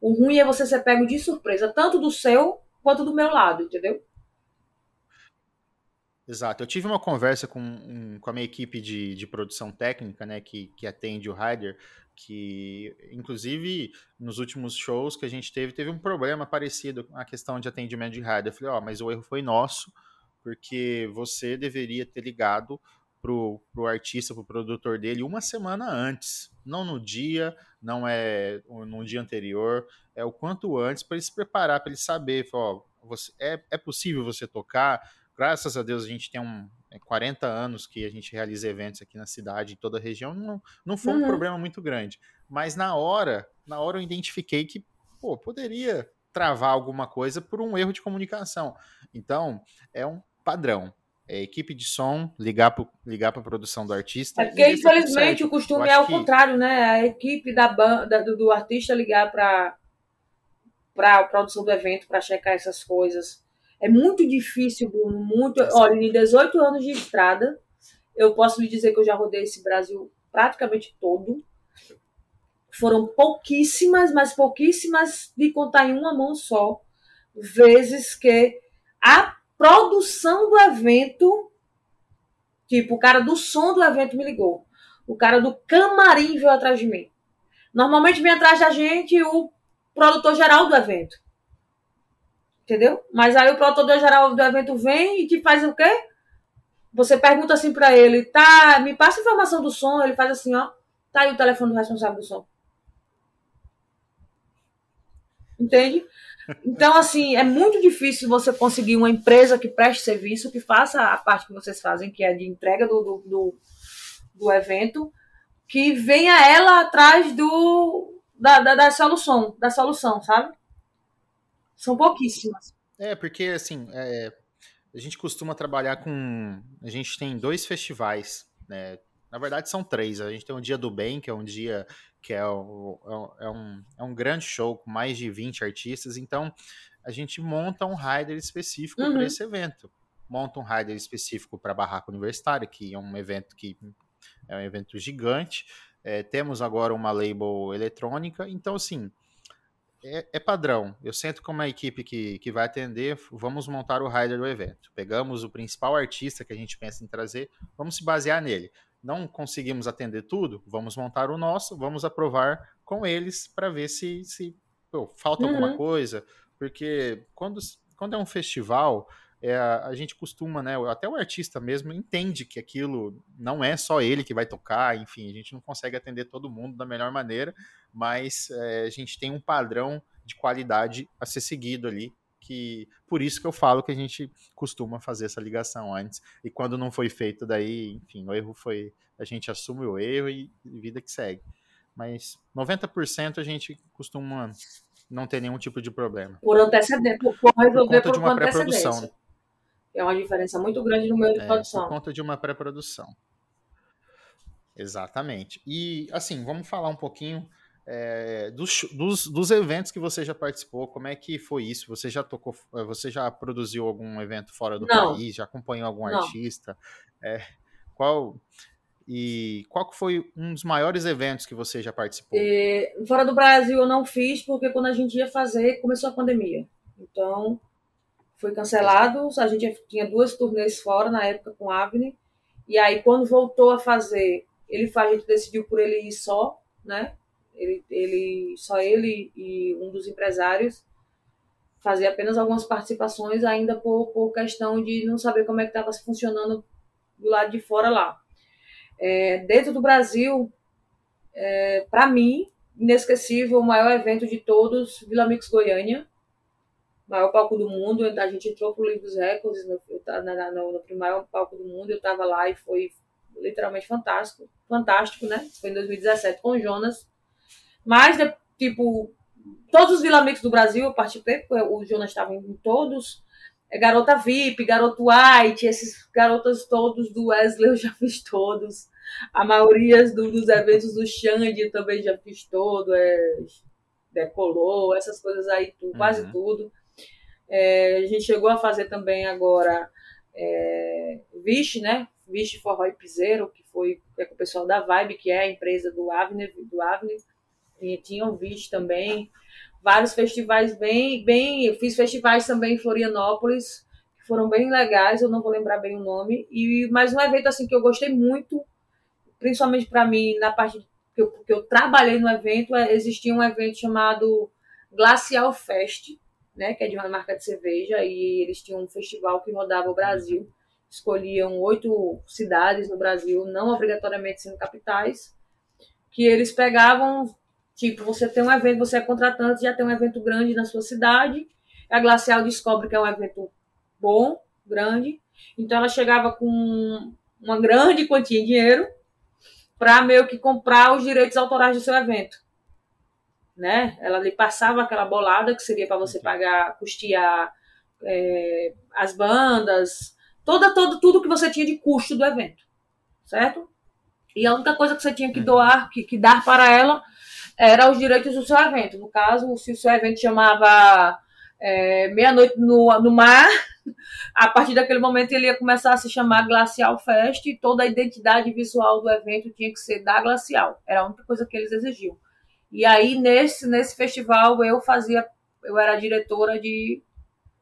[SPEAKER 3] O ruim é você ser pego de surpresa, tanto do seu quanto do meu lado, entendeu?
[SPEAKER 2] Exato. Eu tive uma conversa com, um, com a minha equipe de, de produção técnica, né, que, que atende o Rider, que, inclusive, nos últimos shows que a gente teve, teve um problema parecido com a questão de atendimento de Rider. Eu falei, ó, oh, mas o erro foi nosso, porque você deveria ter ligado pro, pro artista, pro produtor dele uma semana antes, não no dia, não é no dia anterior, é o quanto antes para ele se preparar, para ele saber, ó, você, é, é possível você tocar, graças a Deus a gente tem um 40 é, anos que a gente realiza eventos aqui na cidade, em toda a região, não, não foi uhum. um problema muito grande. Mas na hora, na hora eu identifiquei que, pô, poderia travar alguma coisa por um erro de comunicação. Então, é um padrão. É equipe de som, ligar para ligar a produção do artista.
[SPEAKER 3] É porque, infelizmente, o costume é o que... contrário, né? A equipe da banda, do, do artista ligar para a produção do evento para checar essas coisas. É muito difícil, Bruno, muito. Olha, em 18 anos de estrada, eu posso lhe dizer que eu já rodei esse Brasil praticamente todo. Foram pouquíssimas, mas pouquíssimas de contar em uma mão só, vezes que a produção do evento, tipo, o cara do som do evento me ligou. O cara do camarim veio atrás de mim. Normalmente vem atrás da gente o produtor geral do evento. Entendeu? Mas aí o produtor geral do evento vem e te faz o quê? Você pergunta assim para ele, tá, me passa a informação do som, ele faz assim, ó, tá aí o telefone do responsável do som. Entende? Então, assim, é muito difícil você conseguir uma empresa que preste serviço, que faça a parte que vocês fazem, que é de entrega do, do, do, do evento, que venha ela atrás do da, da, da solução, da solução, sabe? São pouquíssimas.
[SPEAKER 2] É, porque assim, é, a gente costuma trabalhar com. A gente tem dois festivais, né? Na verdade, são três. A gente tem o Dia do Bem, que é um dia que é, o, é, um, é um grande show com mais de 20 artistas. Então, a gente monta um rider específico uhum. para esse evento. Monta um rider específico para a Barraca Universitária, que é um evento que é um evento gigante. É, temos agora uma label eletrônica. Então, assim, é, é, padrão. Eu sento com uma equipe que, que vai atender, vamos montar o rider do evento. Pegamos o principal artista que a gente pensa em trazer, vamos se basear nele. Não conseguimos atender tudo, vamos montar o nosso, vamos aprovar com eles para ver se, se pô, falta uhum. alguma coisa. Porque quando, quando é um festival, é, a gente costuma, né? Até o artista mesmo entende que aquilo não é só ele que vai tocar, enfim, a gente não consegue atender todo mundo da melhor maneira, mas é, a gente tem um padrão de qualidade a ser seguido ali. Que, por isso que eu falo que a gente costuma fazer essa ligação antes. E quando não foi feito, daí, enfim, o erro foi. A gente assume o erro e, e vida que segue. Mas 90% a gente costuma não ter nenhum tipo de problema.
[SPEAKER 3] Por antecedência, por, por resolver por, por de uma pré-produção. Né? É uma diferença muito grande no meio de é, produção.
[SPEAKER 2] Por conta de uma pré-produção. Exatamente. E, assim, vamos falar um pouquinho é, dos, dos, dos, eventos que você já participou. Como é que foi isso? Você já tocou, é, você já produziu algum evento fora do Não. país? Já acompanhou algum Não. artista? É, qual e qual foi um dos maiores eventos que você já participou?
[SPEAKER 3] É, fora do Brasil eu não fiz porque quando a gente ia fazer começou a pandemia. Então foi cancelado. A gente tinha duas turnês fora na época com Avni. E aí, quando voltou a fazer, ele a gente decidiu por ele ir só, né? Ele, ele, só ele e um dos empresários fazer apenas algumas participações, ainda por, por questão de não saber como é que estava funcionando do lado de fora lá. É, dentro do Brasil, é, para mim, inesquecível, o maior evento de todos, Vila Mix Goiânia, maior palco do mundo. A gente entrou pro livro dos recordes, no, na, no, no maior palco do mundo. Eu estava lá e foi literalmente fantástico. Fantástico, né? Foi em 2017 com o Jonas. Mas, tipo, todos os Vila Mix do Brasil eu participei, porque o Jonas estava em todos. É Garota VIP, Garoto White, esses garotas todos do Wesley eu já fiz todos. a maioria do, dos eventos do Xande também já fiz todo, é, decolou, essas coisas aí, tudo, quase uhum. tudo. É, a gente chegou a fazer também agora é, Vixe, né? Vixe Forró e Piseiro, que foi é com o pessoal da Vibe, que é a empresa do Avner, do Avner. E tinha o Vixe também. Vários festivais bem, bem. Eu fiz festivais também em Florianópolis, que foram bem legais, eu não vou lembrar bem o nome. E mais um evento assim que eu gostei muito, principalmente para mim, na parte que eu, que eu trabalhei no evento, é, existia um evento chamado Glacial Fest, né, que é de uma marca de cerveja, e eles tinham um festival que rodava o Brasil. Escolhiam oito cidades no Brasil, não obrigatoriamente sendo capitais, que eles pegavam, tipo, você tem um evento, você é contratante, já tem um evento grande na sua cidade, a Glacial descobre que é um evento bom, grande, então ela chegava com uma grande quantia de dinheiro para meio que comprar os direitos autorais do seu evento né? Ela lhe passava aquela bolada que seria para você pagar, custear é, as bandas, toda, todo, tudo que você tinha de custo do evento, certo? E a única coisa que você tinha que doar, que, que dar para ela, era os direitos do seu evento. No caso, se o seu evento chamava é, Meia-Noite no, no Mar, <laughs> a partir daquele momento ele ia começar a se chamar Glacial Fest e toda a identidade visual do evento tinha que ser da Glacial. Era a única coisa que eles exigiam. E aí, nesse, nesse festival, eu fazia, eu era diretora de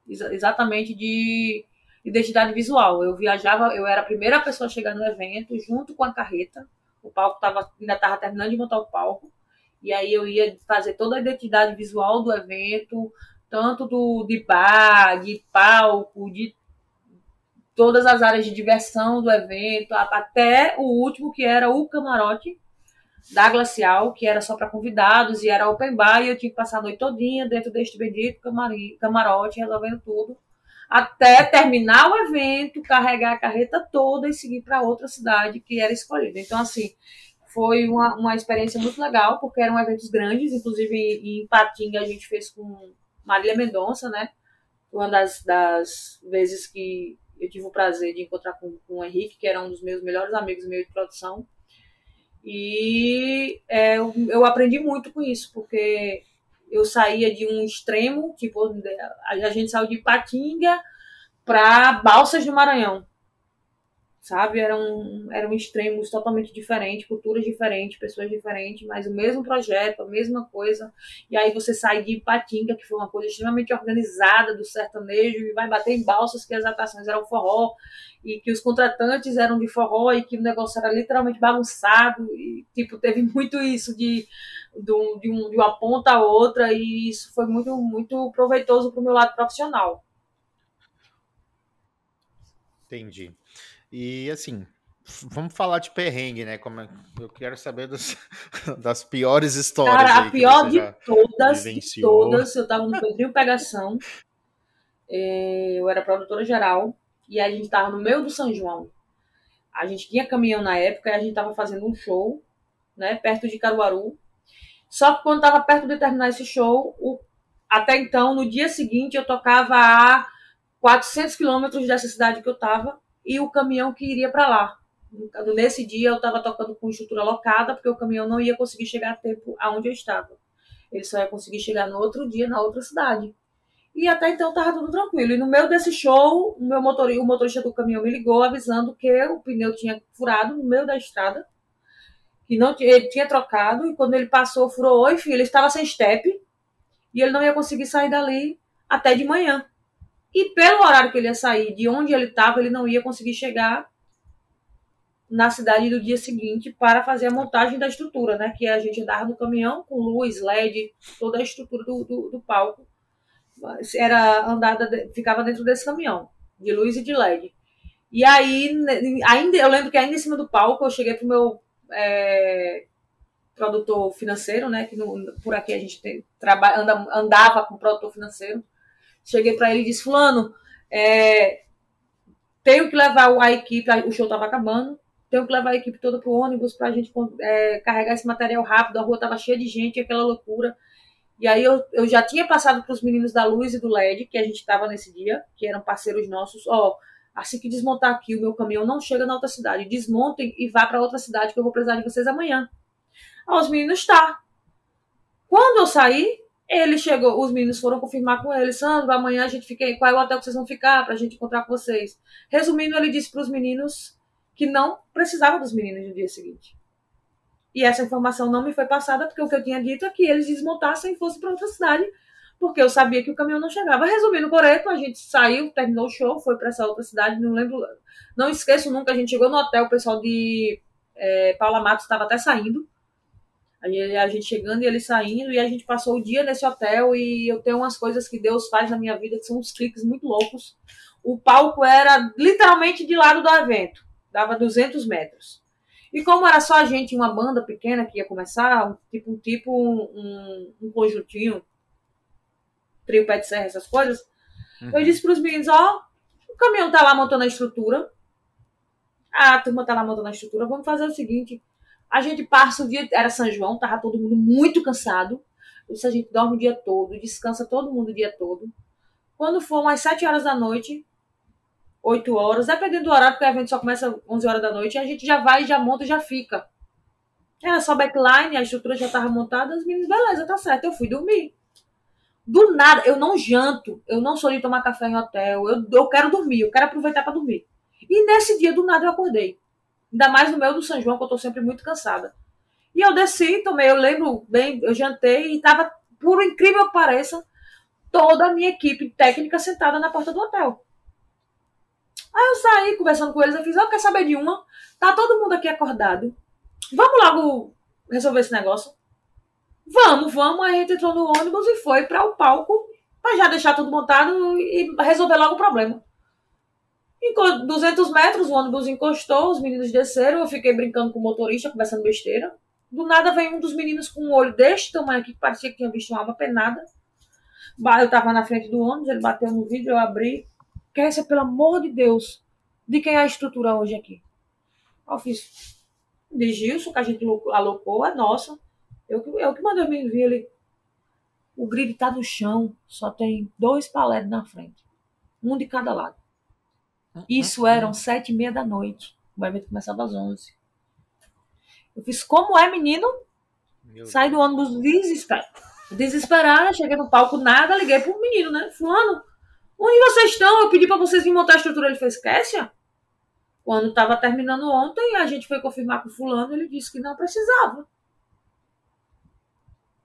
[SPEAKER 3] exatamente de identidade visual. Eu viajava, eu era a primeira pessoa a chegar no evento, junto com a carreta. O palco tava, ainda estava terminando de montar o palco. E aí eu ia fazer toda a identidade visual do evento, tanto do, de bar, de palco, de todas as áreas de diversão do evento, até o último, que era o camarote, da Glacial, que era só para convidados e era open bar, e eu tinha que passar a noite todinha dentro deste bendito camarim, camarote, resolvendo tudo, até terminar o evento, carregar a carreta toda e seguir para outra cidade que era escolhida. Então, assim, foi uma, uma experiência muito legal, porque eram eventos grandes, inclusive em, Patinga a gente fez com Marília Mendonça, né? Uma das, das vezes que eu tive o prazer de encontrar com, com o Henrique, que era um dos meus melhores amigos meio de produção. E é, eu, aprendi muito com isso, porque eu saía de um extremo, tipo, a gente saiu de Patinga para Balsas do Maranhão sabe? Eram, eram extremos totalmente diferentes, culturas diferentes, pessoas diferentes, mas o mesmo projeto, a mesma coisa. E aí você sai de Ipatinga, que foi uma coisa extremamente organizada do sertanejo, e vai bater em balsas que as atrações eram forró, e que os contratantes eram de forró, e que o negócio era literalmente bagunçado, e tipo, teve <laughs> muito isso de, de, um, de, um, de uma ponta a outra, e isso foi muito, muito proveitoso para o meu lado profissional.
[SPEAKER 2] Entendi. E assim, vamos falar de perrengue, né? Como é, eu quero saber das, <laughs> das piores histórias.
[SPEAKER 3] Cara, a pior de todas, de todas, eu tava no Pedrinho Pegação, é, eu era produtora geral, e a gente tava no meio do São João. A gente tinha caminhão na época e a gente tava fazendo um show, né, perto de Caruaru. Só que quando tava perto de terminar esse show, o, até então, no dia seguinte, eu tocava a 400 quilômetros dessa cidade que eu tava, e o caminhão que iria para lá. Nesse dia eu estava tocando com estrutura locada, porque o caminhão não ia conseguir chegar a tempo aonde eu estava. Ele só ia conseguir chegar no outro dia, na outra cidade. E até então estava tudo tranquilo. E no meio desse show, o, meu motor, o motorista do caminhão me ligou avisando que o pneu tinha furado no meio da estrada. Que não, ele tinha trocado, e quando ele passou, furou. Filho, ele estava sem step. E ele não ia conseguir sair dali até de manhã. E pelo horário que ele ia sair, de onde ele estava, ele não ia conseguir chegar na cidade do dia seguinte para fazer a montagem da estrutura, né? Que a gente andava no caminhão com luz, LED, toda a estrutura do, do, do palco era andada, ficava dentro desse caminhão, de luz e de LED. E aí, ainda, eu lembro que ainda em cima do palco, eu cheguei pro meu é, produtor financeiro, né? Que no, por aqui a gente tem, trabalha, anda, andava com produtor financeiro. Cheguei para ele e disse: Fulano, é, tenho que levar a equipe, o show estava acabando, tenho que levar a equipe toda para o ônibus para a gente é, carregar esse material rápido. A rua estava cheia de gente, aquela loucura. E aí eu, eu já tinha passado para os meninos da Luz e do LED, que a gente estava nesse dia, que eram parceiros nossos. Ó, Assim que desmontar aqui, o meu caminhão não chega na outra cidade. Desmontem e vá para outra cidade que eu vou precisar de vocês amanhã. Aí os meninos, tá. Quando eu saí, ele chegou, os meninos foram confirmar com ele, Sandro, amanhã a gente fica qual é o hotel que vocês vão ficar pra gente encontrar com vocês. Resumindo, ele disse para os meninos que não precisava dos meninos no dia seguinte. E essa informação não me foi passada porque o que eu tinha dito é que eles desmontassem e fossem para outra cidade porque eu sabia que o caminhão não chegava. Resumindo, Coreto, a gente saiu, terminou o show, foi para essa outra cidade, não lembro, não esqueço nunca, a gente chegou no hotel, o pessoal de é, Paula Matos estava até saindo, a gente chegando e ele saindo, e a gente passou o dia nesse hotel, e eu tenho umas coisas que Deus faz na minha vida, que são uns cliques muito loucos. O palco era literalmente de lado do evento, dava 200 metros. E como era só a gente, uma banda pequena que ia começar, um tipo um, tipo, um, um conjuntinho, trio pé de serra, essas coisas. Uhum. Eu disse para os meninos, ó, o caminhão tá lá montando a estrutura. A turma tá lá montando a estrutura. Vamos fazer o seguinte. A gente passa o dia. Era São João, tava todo mundo muito cansado. Disse, a gente dorme o dia todo, descansa todo mundo o dia todo. Quando for umas 7 horas da noite, 8 horas, dependendo do horário, porque o evento só começa 11 horas da noite, a gente já vai, já monta e já fica. Era só backline, a estrutura já estava montada, os meninos, beleza, tá certo. Eu fui dormir. Do nada, eu não janto, eu não sou de tomar café em hotel, eu, eu quero dormir, eu quero aproveitar para dormir. E nesse dia, do nada, eu acordei. Ainda mais no meio do São João, que eu tô sempre muito cansada. E eu desci, tomei, eu lembro bem, eu jantei e tava, por incrível que pareça, toda a minha equipe técnica sentada na porta do hotel. Aí eu saí conversando com eles, eu fiz, eu quero saber de uma, tá todo mundo aqui acordado. Vamos logo resolver esse negócio. Vamos, vamos. Aí a gente entrou no ônibus e foi para o palco para já deixar tudo montado e resolver logo o problema. Em 200 metros, o ônibus encostou, os meninos desceram, eu fiquei brincando com o motorista, conversando besteira. Do nada vem um dos meninos com um olho deste tamanho aqui, que parecia que tinha visto uma alma penada. Eu tava na frente do ônibus, ele bateu no vidro, eu abri. Ser, pelo amor de Deus, de quem é a estrutura hoje aqui? Eu fiz de Gilson, que a gente alocou, é nossa. Eu, eu que mandei o menino vir ali. O grid tá no chão, só tem dois paletes na frente. Um de cada lado. Isso eram sete e meia da noite. O evento começava às onze. Eu fiz, como é, menino? Saí do ônibus desesperado. Desesperada, cheguei no palco, nada, liguei pro menino, né? Fulano, onde vocês estão? Eu pedi para vocês virem montar a estrutura. Ele fez, Kessia? Quando estava terminando ontem, a gente foi confirmar com o fulano, ele disse que não precisava.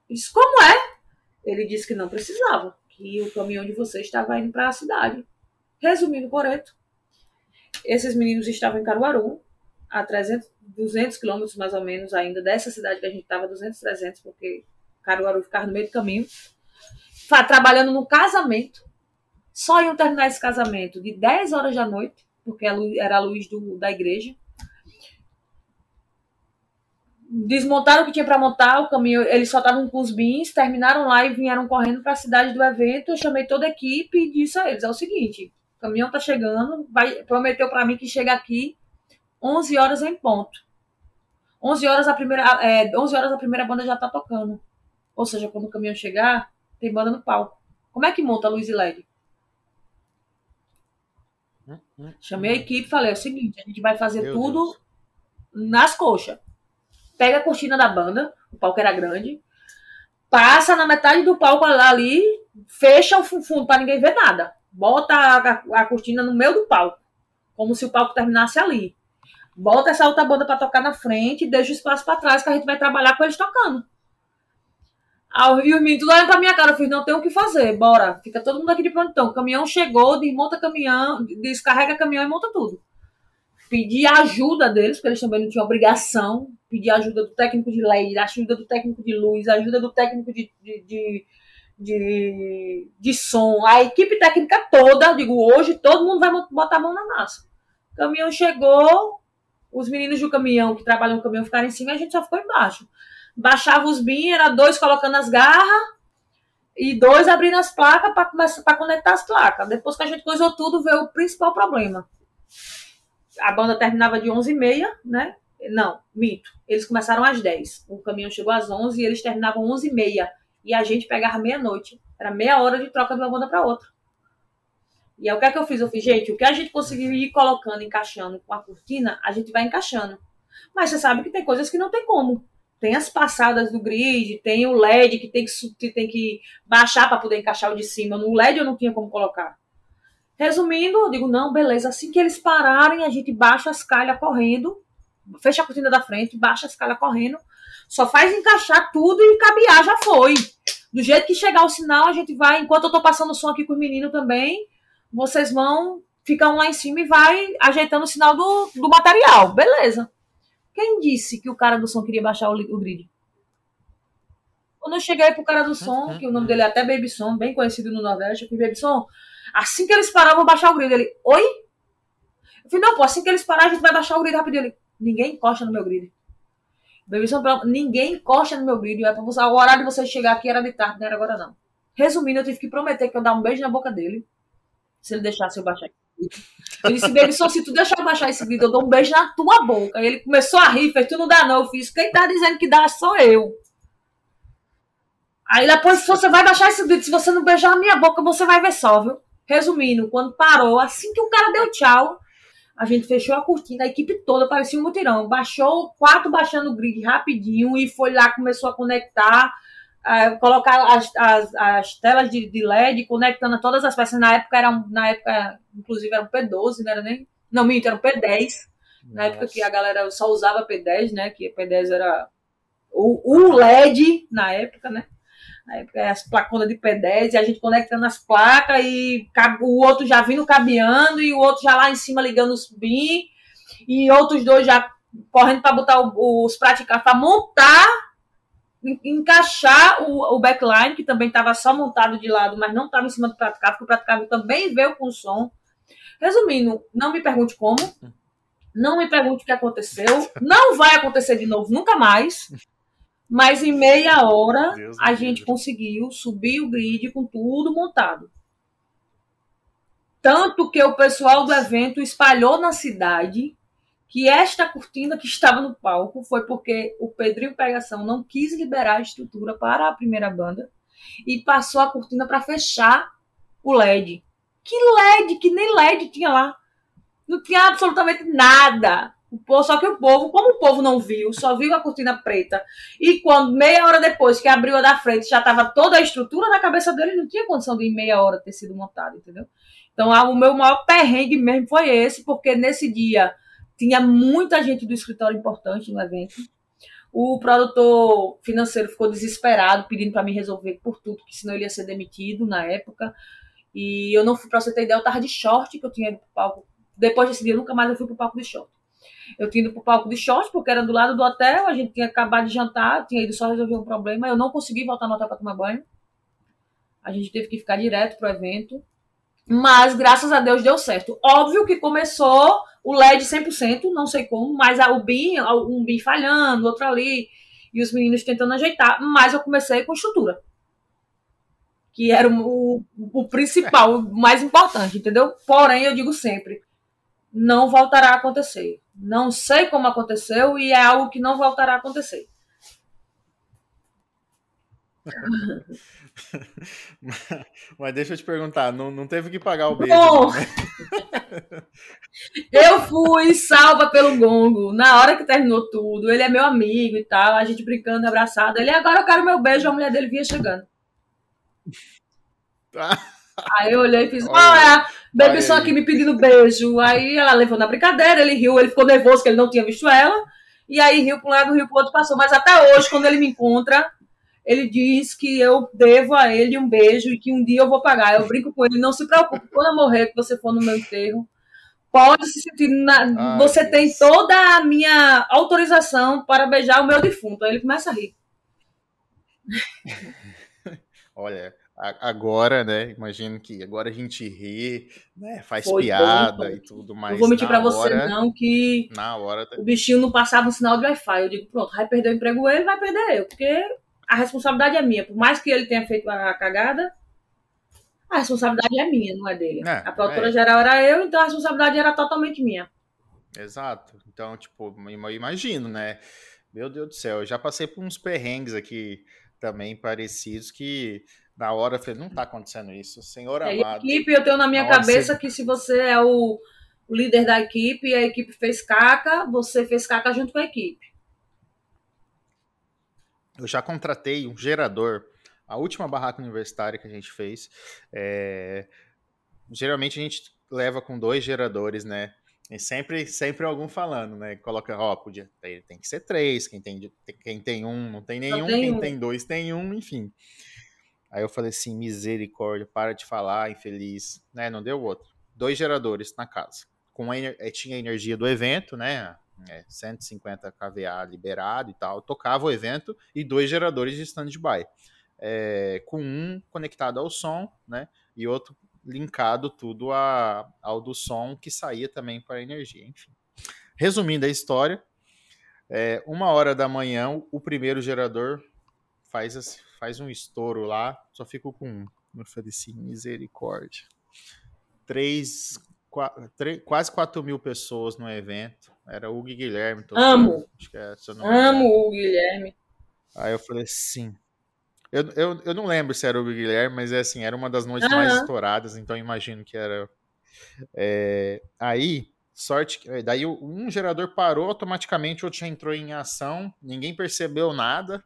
[SPEAKER 3] Disse, como é? Ele disse que não precisava, que o caminhão de vocês estava indo para a cidade. Resumindo, Coreto, esses meninos estavam em Caruaru, a 300, 200 quilômetros mais ou menos ainda dessa cidade que a gente estava, 200, 300, porque Caruaru ficava no meio do caminho, trabalhando no casamento. Só iam terminar esse casamento de 10 horas da noite, porque era a luz do, da igreja desmontaram o que tinha para montar, o caminho, eles só estavam com os bins, terminaram lá e vieram correndo para a cidade do evento. Eu chamei toda a equipe e disse a eles: é o seguinte, o caminhão tá chegando, vai, prometeu para mim que chega aqui 11 horas em ponto. 11 horas a primeira, é, 11 horas a primeira banda já tá tocando. Ou seja, quando o caminhão chegar, tem banda no palco. Como é que monta a luz e LED? Chamei a equipe e falei: é o seguinte, a gente vai fazer Meu tudo Deus. nas coxas pega a cortina da banda, o palco era grande, passa na metade do palco ali, fecha o fundo para ninguém ver nada. Bota a, a, cortina no meio do palco, como se o palco terminasse ali. Bota essa outra banda para tocar na frente e deixa o espaço para trás que a gente vai trabalhar com eles tocando. E os meninos olhando pra minha cara, eu fiz, não tem o que fazer, bora. Fica todo mundo aqui de prontão. O caminhão chegou, desmonta caminhão, descarrega caminhão e monta tudo pedir ajuda deles, porque eles também não tinham obrigação, pedir ajuda do técnico de lei, ajuda do técnico de luz, ajuda do técnico de, de, de, de som, a equipe técnica toda, digo, hoje todo mundo vai botar a mão na massa. O caminhão chegou, os meninos do caminhão que trabalham no caminhão ficaram em cima a gente só ficou embaixo. Baixava os bin, era dois colocando as garras e dois abrindo as placas para conectar as placas. Depois que a gente coisou tudo, veio o principal problema a banda terminava de 11h30, né? Não, mito. Eles começaram às 10. O caminhão chegou às 11 e eles terminavam 11h30. E a gente pegava meia-noite. Era meia hora de troca de uma banda para outra. E aí o que é que eu fiz? Eu fiz, gente, o que a gente conseguiu ir colocando, encaixando com a cortina, a gente vai encaixando. Mas você sabe que tem coisas que não tem como. Tem as passadas do grid, tem o LED que tem que, que, tem que baixar para poder encaixar o de cima. No LED eu não tinha como colocar. Resumindo, eu digo, não, beleza. Assim que eles pararem, a gente baixa as calhas correndo, fecha a cortina da frente, baixa as calhas correndo, só faz encaixar tudo e cabear, já foi. Do jeito que chegar o sinal, a gente vai, enquanto eu tô passando o som aqui com o menino também, vocês vão, ficam lá em cima e vai ajeitando o sinal do, do material. Beleza. Quem disse que o cara do som queria baixar o, o grid? Quando eu cheguei pro cara do som, que o nome dele é até Baby Som, bem conhecido no Nordeste, eu fui Baby Som, assim que eles pararam, eu vou baixar o grid. Ele, oi? Eu falei, não, pô, assim que eles pararem, a gente vai baixar o grid rapidinho. Ele, ninguém encosta no meu grid. Baby Som, ninguém encosta no meu grid. É pra você, o horário de você chegar aqui era de tarde, não era agora não. Resumindo, eu tive que prometer que eu dar um beijo na boca dele, se ele deixasse eu baixar. Eu disse, baby, só se tu deixar eu baixar esse vídeo, eu dou um beijo na tua boca. Aí ele começou a rir, fez, tu não dá não. Eu fiz, quem tá dizendo que dá sou eu. Aí depois, se você vai baixar esse vídeo, se você não beijar a minha boca, você vai ver só, viu? Resumindo, quando parou, assim que o cara deu tchau, a gente fechou a cortina, a equipe toda parecia um mutirão. Baixou, quatro baixando o grid rapidinho e foi lá, começou a conectar uh, colocar as, as, as telas de, de, LED conectando todas as peças. Na época era na época, inclusive era um P12, não era nem. Não, minto, era um P10. Na época que a galera só usava P10, né? Que P10 era o, o LED na época, né? Época as placonas de P10 e a gente conectando as placas e o outro já vindo cabeando e o outro já lá em cima ligando os BIM e outros dois já correndo para botar os praticar para montar encaixar o, o backline, que também estava só montado de lado, mas não estava em cima do praticável, porque o praticável também veio com som. Resumindo, não me pergunte como, não me pergunte o que aconteceu, não vai acontecer de novo nunca mais, mas em meia hora Deus a Deus gente Deus. conseguiu subir o grid com tudo montado. Tanto que o pessoal do evento espalhou na cidade que esta cortina que estava no palco foi porque o Pedrinho Pegação não quis liberar a estrutura para a primeira banda e passou a cortina para fechar o LED. Que LED? Que nem LED tinha lá. Não tinha absolutamente nada. O só que o povo, como o povo não viu, só viu a cortina preta. E quando, meia hora depois que abriu a da frente, já estava toda a estrutura na cabeça dele, não tinha condição de em meia hora ter sido montado, entendeu? Então, o meu maior perrengue mesmo foi esse, porque nesse dia tinha muita gente do escritório importante no evento. O produtor financeiro ficou desesperado, pedindo para me resolver por tudo, que senão ele ia ser demitido na época. E eu não fui, para você ter ideia, eu tava de short, que eu tinha ido pro palco. Depois desse dia, nunca mais eu fui pro palco de short. Eu tinha ido pro palco de short, porque era do lado do hotel, a gente tinha acabado de jantar, tinha ido só resolver um problema. Eu não consegui voltar no hotel para tomar banho. A gente teve que ficar direto pro evento. Mas, graças a Deus, deu certo. Óbvio que começou o LED 100%, não sei como, mas o BIM, um BIM falhando, outro ali, e os meninos tentando ajeitar. Mas eu comecei com estrutura. Que era o, o principal, o mais importante, entendeu? Porém, eu digo sempre, não voltará a acontecer. Não sei como aconteceu e é algo que não voltará a acontecer. <laughs>
[SPEAKER 2] Mas deixa eu te perguntar, não, não teve que pagar o beijo? Não. Né? <laughs>
[SPEAKER 3] eu fui salva pelo gongo na hora que terminou tudo. Ele é meu amigo e tal, a gente brincando, abraçado. Ele agora eu quero meu beijo, a mulher dele vinha chegando. <laughs> Aí eu olhei e fiz, olha, baby só aqui me pedindo beijo. Aí ela levou na brincadeira, ele riu, ele ficou nervoso que ele não tinha visto ela. E aí riu para um lado, riu para o outro, passou. Mas até hoje, quando ele me encontra, ele diz que eu devo a ele um beijo e que um dia eu vou pagar. Eu brinco com ele, não se preocupe, quando eu morrer, que você for no meu enterro, pode se sentir. Na... Ai, você Deus. tem toda a minha autorização para beijar o meu defunto. Aí ele começa a rir. <laughs>
[SPEAKER 2] Olha, agora, né? Imagino que agora a gente ri, né? Faz Foi piada bom, e tudo mais.
[SPEAKER 3] Não vou mentir para você, não, que
[SPEAKER 2] na hora
[SPEAKER 3] o bichinho não passava um sinal de Wi-Fi. Eu digo, pronto, vai perder o emprego ele, vai perder eu, porque a responsabilidade é minha. Por mais que ele tenha feito a cagada, a responsabilidade é minha, não é dele. É, a produtora é. geral era eu, então a responsabilidade era totalmente minha.
[SPEAKER 2] Exato. Então, tipo, eu imagino, né? Meu Deus do céu, eu já passei por uns perrengues aqui também parecidos que Na hora eu falei, não tá acontecendo isso, senhor
[SPEAKER 3] É, e a
[SPEAKER 2] amado.
[SPEAKER 3] equipe, eu tenho na minha cabeça que se você é o, o líder da equipe e a equipe fez caca, você fez caca junto com a equipe.
[SPEAKER 2] Eu já contratei um gerador. A última barraca universitária que a gente fez, é, geralmente a gente leva com dois geradores, né? E sempre, sempre algum falando, né? Coloca, ó, podia, tem, tem que ser três, quem tem, quem tem um não tem nenhum,
[SPEAKER 3] tem
[SPEAKER 2] quem
[SPEAKER 3] um.
[SPEAKER 2] tem dois tem um, enfim. Aí eu falei assim, misericórdia, para de falar, infeliz, né? Não deu outro. Dois geradores na casa. Com a, eh, tinha a energia do evento, né? É, 150 kVA liberado e tal. Tocava o evento e dois geradores de stand-by. É, com um conectado ao som, né? E outro linkado tudo a- ao do som que saía também para a energia. Enfim. Resumindo a história, é, uma hora da manhã, o- primeiro gerador faz, as- faz um estouro lá, só fico com um. Eu falei assim, misericórdia. Três, qua- tre- quase 4 mil pessoas no evento. Era o Hugo Guilherme.
[SPEAKER 3] Amo.
[SPEAKER 2] Acho que é.
[SPEAKER 3] Amo o Guilherme.
[SPEAKER 2] Aí eu falei assim. Eu, eu, eu não lembro se era o Guilherme, mas é assim, era uma das noites mais
[SPEAKER 3] Aham.
[SPEAKER 2] estouradas, então imagino que era. É, aí, sorte que. Daí o- um gerador parou automaticamente, o outro já entrou em ação, ninguém percebeu nada.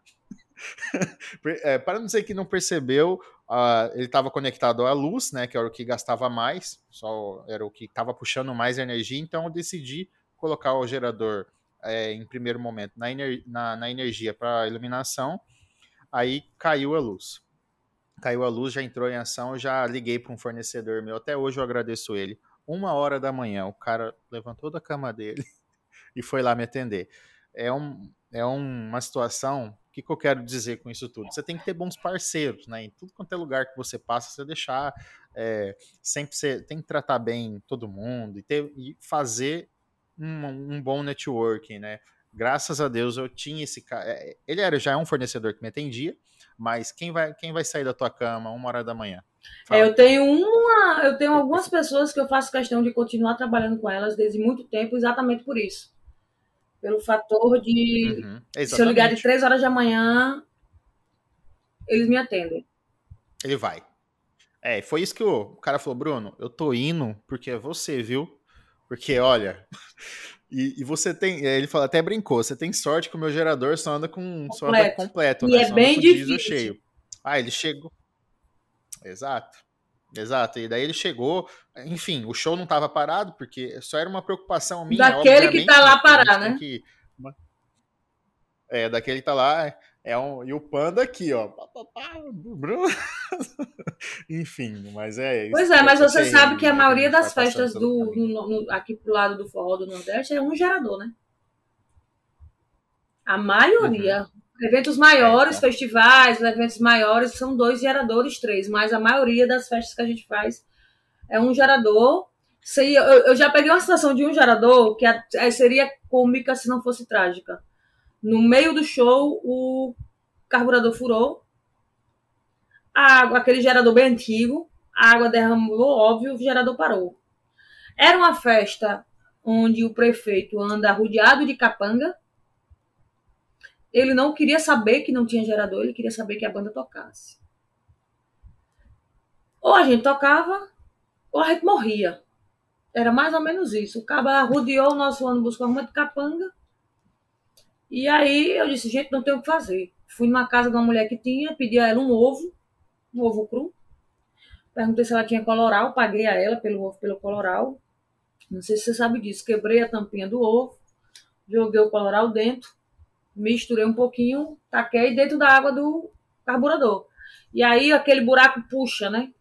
[SPEAKER 2] <laughs> É, para não dizer que não percebeu, ah, ele estava conectado à luz, né? Que era o que gastava mais, só era o que estava puxando mais energia, então eu decidi colocar o gerador é, em primeiro momento na, ener- na- na energia para iluminação, aí caiu a luz. Caiu a luz, já entrou em ação, já liguei para um fornecedor meu, até hoje eu agradeço ele. Uma hora da manhã, o cara levantou da cama dele <laughs> e foi lá me atender. É, um, é uma situação, o que, que eu quero dizer com isso tudo? Você tem que ter bons parceiros, né? Em tudo quanto é lugar que você passa, você deixar, é, sempre você tem que tratar bem todo mundo e, ter, e fazer um, um bom networking, né? Graças a Deus eu tinha esse cara. Ele era já é um fornecedor que me atendia, mas quem vai, quem vai sair da tua cama uma hora da manhã?
[SPEAKER 3] É, eu tenho uma, eu tenho algumas pessoas que eu faço questão de continuar trabalhando com elas desde muito tempo, exatamente por isso. Pelo fator de
[SPEAKER 2] Uhum,
[SPEAKER 3] se eu ligar de três horas da manhã, eles me atendem.
[SPEAKER 2] Ele vai. É, foi isso que o, cara falou, Bruno, eu tô indo porque é você, viu? Porque, olha, <laughs> e, e você tem, ele falou, até brincou, você tem sorte que o meu gerador só anda com só anda
[SPEAKER 3] Completo.
[SPEAKER 2] completo,
[SPEAKER 3] E
[SPEAKER 2] né?
[SPEAKER 3] é
[SPEAKER 2] Só
[SPEAKER 3] bem difícil.
[SPEAKER 2] cheio. Ah, ele chegou. Exato. Exato. E daí ele chegou, enfim, o show não tava parado porque só era uma preocupação minha,
[SPEAKER 3] Daquele que
[SPEAKER 2] obviamente,
[SPEAKER 3] tá lá
[SPEAKER 2] gente
[SPEAKER 3] parar, né?
[SPEAKER 2] que- É, daquele que tá lá, é um, e o panda aqui, ó. <laughs> Enfim, mas é isso.
[SPEAKER 3] Pois é, mas você sabe que a
[SPEAKER 2] né,
[SPEAKER 3] maioria das festas do, no- no- aqui pro lado do forró do Nordeste é um gerador, né? A maioria. Eventos maiores,
[SPEAKER 2] É, então.
[SPEAKER 3] festivais, eventos maiores, são dois geradores, três, mas a maioria das festas que a gente faz é um gerador. Se- Eu, eu já peguei uma situação de um gerador que a- seria cômica se não fosse trágica. No meio do show, o carburador furou, a água, aquele gerador bem antigo, a água derramou, óbvio, o gerador parou. Era uma festa onde o prefeito anda rodeado de capanga. Ele não queria saber que não tinha gerador, ele queria saber que a banda tocasse. Ou a gente tocava, ou a gente morria. Era mais ou menos isso. O cara rodeou o nosso ônibus com uma de capanga. E aí eu disse, gente, não tem o que fazer. Fui numa casa de uma mulher que tinha, pedi a ela um ovo, um ovo cru. Perguntei se ela tinha coloral, paguei a ela pelo ovo, pelo coloral. Não sei se você sabe disso. Quebrei a tampinha do ovo, joguei o coloral dentro, misturei um pouquinho, taquei dentro da água do carburador. E aí aquele buraco puxa, né?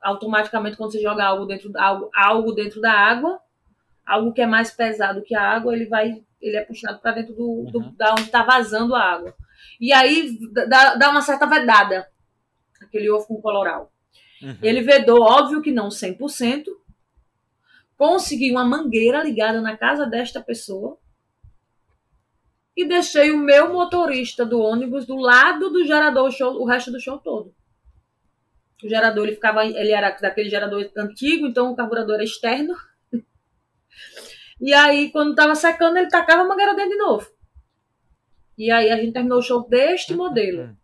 [SPEAKER 3] Automaticamente quando você joga algo dentro da algo, algo dentro da água, algo que é mais pesado que a água, ele vai, ele é puxado para dentro do, do
[SPEAKER 2] Uhum.
[SPEAKER 3] da onde está vazando a água. E aí dá, dá uma certa vedada aquele ovo com coloral.
[SPEAKER 2] Uhum.
[SPEAKER 3] Ele vedou, óbvio que não 100%. Consegui uma mangueira ligada na casa desta pessoa. E deixei o meu motorista do ônibus do lado do gerador o show, o resto do show todo. O gerador ele ficava, ele era daquele gerador antigo, então o carburador era externo. <laughs> E aí, quando estava secando, ele tacava a mangueira dentro de novo. E aí a gente terminou o show deste modelo.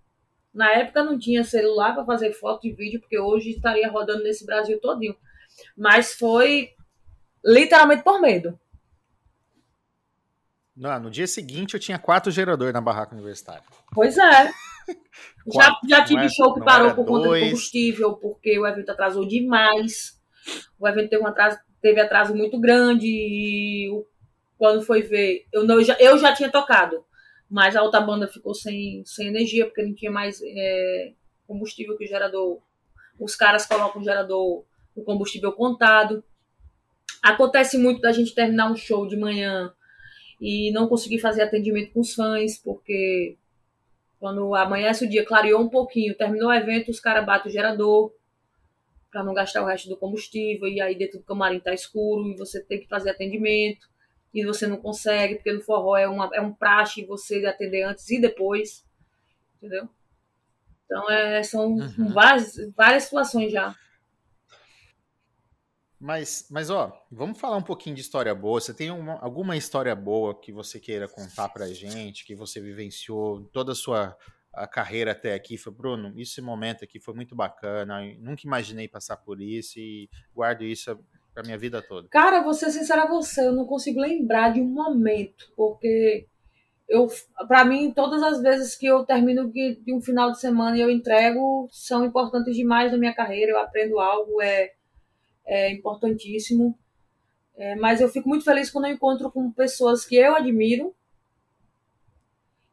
[SPEAKER 3] Na época não tinha celular para fazer foto e vídeo, porque hoje estaria rodando nesse Brasil todinho. Mas foi literalmente por medo.
[SPEAKER 2] Não, no dia seguinte eu tinha quatro geradores na barraca universitária.
[SPEAKER 3] Pois é. <laughs> já, já tive show que parou por conta dois. de combustível, porque o evento atrasou demais. O evento teve um atraso, teve atraso muito grande e quando foi ver, eu, não, eu, já, eu já tinha tocado mas a outra banda ficou sem, sem energia, porque não tinha mais é, combustível que o gerador. Os caras colocam o gerador, o combustível contado. Acontece muito da gente terminar um show de manhã e não conseguir fazer atendimento com os fãs, porque quando amanhece o dia, clareou um pouquinho, terminou o evento, os caras batem o gerador para não gastar o resto do combustível, e aí dentro do camarim tá escuro e você tem que fazer atendimento e você não consegue, porque no forró é, uma, é um praxe você atender antes e depois, entendeu? Então, é, são uhum. várias, várias situações já.
[SPEAKER 2] Mas, mas, ó, vamos falar um pouquinho de história boa. Você tem uma, alguma história boa que você queira contar pra gente, que você vivenciou toda a sua a carreira até aqui? Foi, Bruno, esse momento aqui foi muito bacana. Nunca imaginei passar por isso e guardo isso pra minha vida toda?
[SPEAKER 3] Cara, vou ser sincera você, eu não consigo lembrar de um momento, porque eu, para mim, todas as vezes que eu termino de, um final de semana e eu entrego são importantes demais na minha carreira. Eu aprendo algo, é, é importantíssimo. É, mas eu fico muito feliz quando eu encontro com pessoas que eu admiro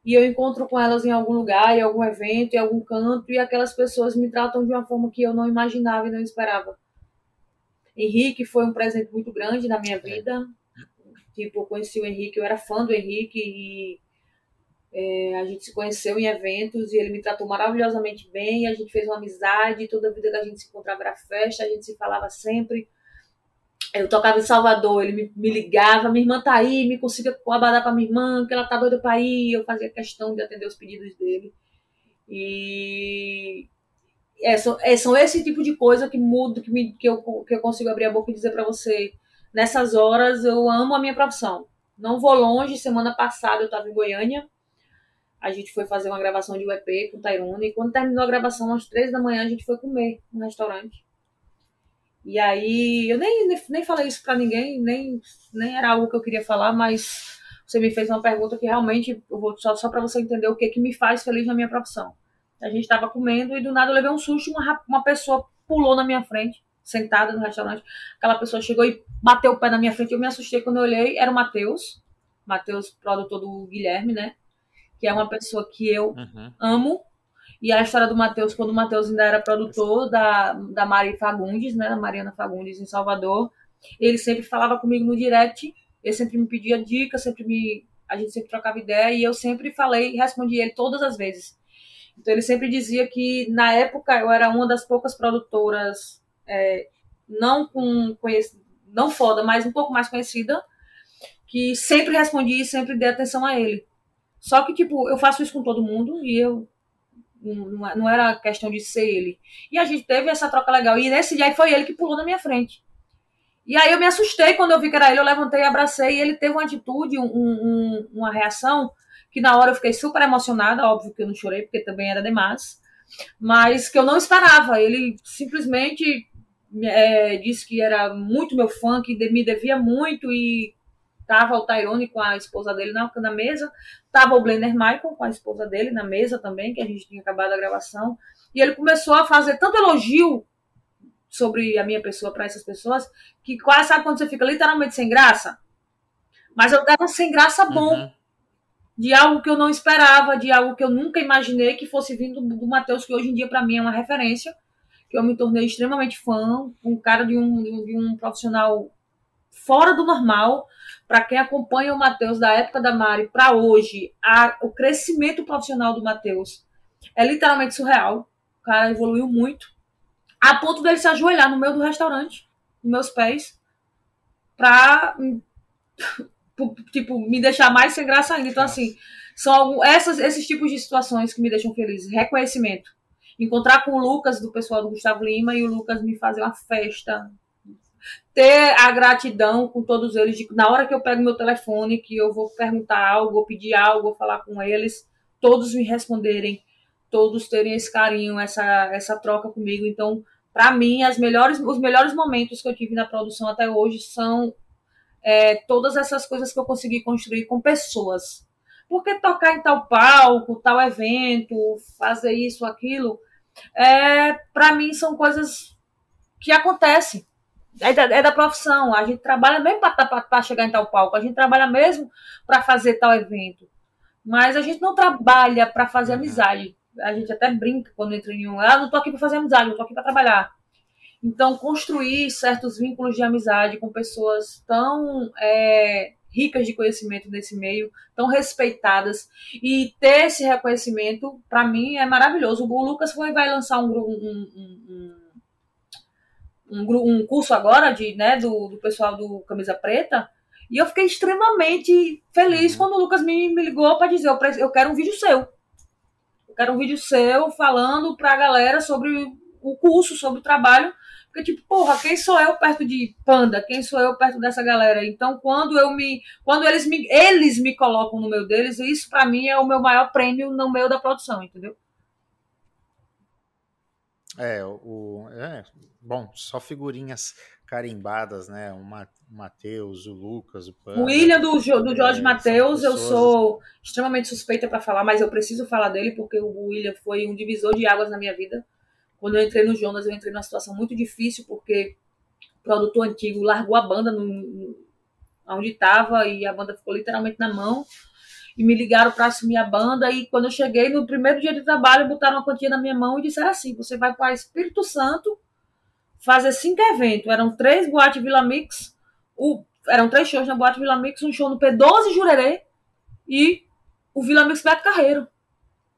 [SPEAKER 3] e eu encontro com elas em algum lugar, em algum evento, em algum canto e aquelas pessoas me tratam de uma forma que eu não imaginava e não esperava. Henrique foi um presente muito grande na minha vida. Tipo, eu conheci o Henrique, eu era fã do Henrique e é, a gente se conheceu em eventos e ele me tratou maravilhosamente bem. A gente fez uma amizade, toda a vida que a gente se encontrava era festa, a gente se falava sempre. Eu tocava em Salvador, ele me, me ligava, minha irmã tá aí, me consiga abadar pra minha irmã, que ela tá doida pra ir. Eu fazia questão de atender os pedidos dele. E é, são, é, são esse tipo de coisa que muda, que, me, que, eu, que eu consigo abrir a boca e dizer para você. Nessas horas eu amo a minha profissão. Não vou longe. Semana passada eu estava em Goiânia. A gente foi fazer uma gravação de EP com o Tairone. E quando terminou a gravação, às três da manhã, a gente foi comer no restaurante. E aí, eu nem, nem, nem falei isso para ninguém, nem, nem era algo que eu queria falar, mas você me fez uma pergunta que realmente, eu vou só, só para você entender o que, que me faz feliz na minha profissão. A gente estava comendo e do nada eu levei um susto, uma, uma pessoa pulou na minha frente, sentada no restaurante. Aquela pessoa chegou e bateu o pé na minha frente. Eu me assustei quando eu olhei, era o Matheus. Matheus, produtor do Guilherme, né? Que é uma pessoa que eu uhum. amo. E a história do Matheus, quando o Matheus ainda era produtor da, da Mari Fagundes, né? Da Mariana Fagundes em Salvador. Ele sempre falava comigo no direct. Ele sempre me pedia dicas, sempre me. A gente sempre trocava ideia e eu sempre falei, respondi ele todas as vezes. Então ele sempre dizia que na época eu era uma das poucas produtoras é, não com não foda, mas um pouco mais conhecida, que sempre respondi e sempre dei atenção a ele. Só que tipo, eu faço isso com todo mundo e eu não, não era questão de ser ele. E a gente teve essa troca legal. E nesse dia foi ele que pulou na minha frente. E aí eu me assustei quando eu vi que era ele, eu levantei, abracei, e ele teve uma atitude, um, um, uma reação que na hora eu fiquei super emocionada, óbvio que eu não chorei, porque também era demais, mas que eu não esperava. Ele simplesmente é, disse que era muito meu fã, que me devia muito e tava o Tyrone com a esposa dele na, na mesa, tava o Blender Michael com a esposa dele na mesa também, que a gente tinha acabado a gravação, e ele começou a fazer tanto elogio sobre a minha pessoa para essas pessoas, que quase sabe quando você fica literalmente sem graça? Mas eu tava sem graça bom. Uhum de algo que eu não esperava, de algo que eu nunca imaginei que fosse vindo do, do Matheus, que hoje em dia para mim é uma referência, que eu me tornei extremamente fã, um cara de um, de um profissional fora do normal. Para quem acompanha o Matheus da época da Mari para hoje, a, o crescimento profissional do Matheus é literalmente surreal. O cara evoluiu muito, a ponto dele se ajoelhar no meio do restaurante, nos meus pés, para <laughs> tipo, me deixar mais sem graça ainda. Então, assim, são essas, esses tipos de situações que me deixam feliz. Reconhecimento. Encontrar com o Lucas, do pessoal do Gustavo Lima, e o Lucas me fazer uma festa. Ter a gratidão com todos eles. De, na hora que eu pego meu telefone, que eu vou perguntar algo, ou pedir algo, ou falar com eles, todos me responderem todos terem esse carinho, essa, essa troca comigo. Então, para mim, as melhores, os melhores momentos que eu tive na produção até hoje são é, todas essas coisas que eu consegui construir com pessoas. Porque tocar em tal palco, tal evento, fazer isso, aquilo, é, para mim são coisas que acontecem. É da, é da profissão. A gente trabalha mesmo para chegar em tal palco, a gente trabalha mesmo para fazer tal evento. Mas a gente não trabalha para fazer uhum. amizade. A gente até brinca quando entra em um. Ah, não tô aqui para fazer amizade, eu tô aqui para trabalhar. Então, construir certos vínculos de amizade com pessoas tão é, ricas de conhecimento nesse meio, tão respeitadas, e ter esse reconhecimento, para mim, é maravilhoso. O Lucas foi, vai lançar um, um, um, um, um curso agora de, né, do, do pessoal do Camisa Preta, e eu fiquei extremamente feliz uhum. quando o Lucas me, me ligou para dizer: eu, eu quero um vídeo seu. Eu quero um vídeo seu falando para a galera sobre o curso, sobre o trabalho. Porque, tipo, porra, quem sou eu perto de Panda? Quem sou eu perto dessa galera? Então, quando eu me. Quando eles me, eles me colocam no meio deles, isso para mim é o meu maior prêmio no meio da produção, entendeu?
[SPEAKER 2] É, o. É, bom, só figurinhas carimbadas, né? O Matheus, o Lucas, o
[SPEAKER 3] Panda, O William do, do Jorge é, Matheus, eu sou extremamente suspeita para falar, mas eu preciso falar dele porque o William foi um divisor de águas na minha vida. Quando eu entrei no Jonas, eu entrei numa situação muito difícil porque o produtor antigo largou a banda no, no onde estava e a banda ficou literalmente na mão e me ligaram para assumir a banda. E quando eu cheguei no primeiro dia de trabalho, botaram uma quantia na minha mão e disseram assim: você vai para Espírito Santo fazer cinco eventos. Eram três Boate Vila Mix, o, eram três shows na Boate Vila Mix, um show no P12 Jurerê e o Vila Mix Beto Carreiro.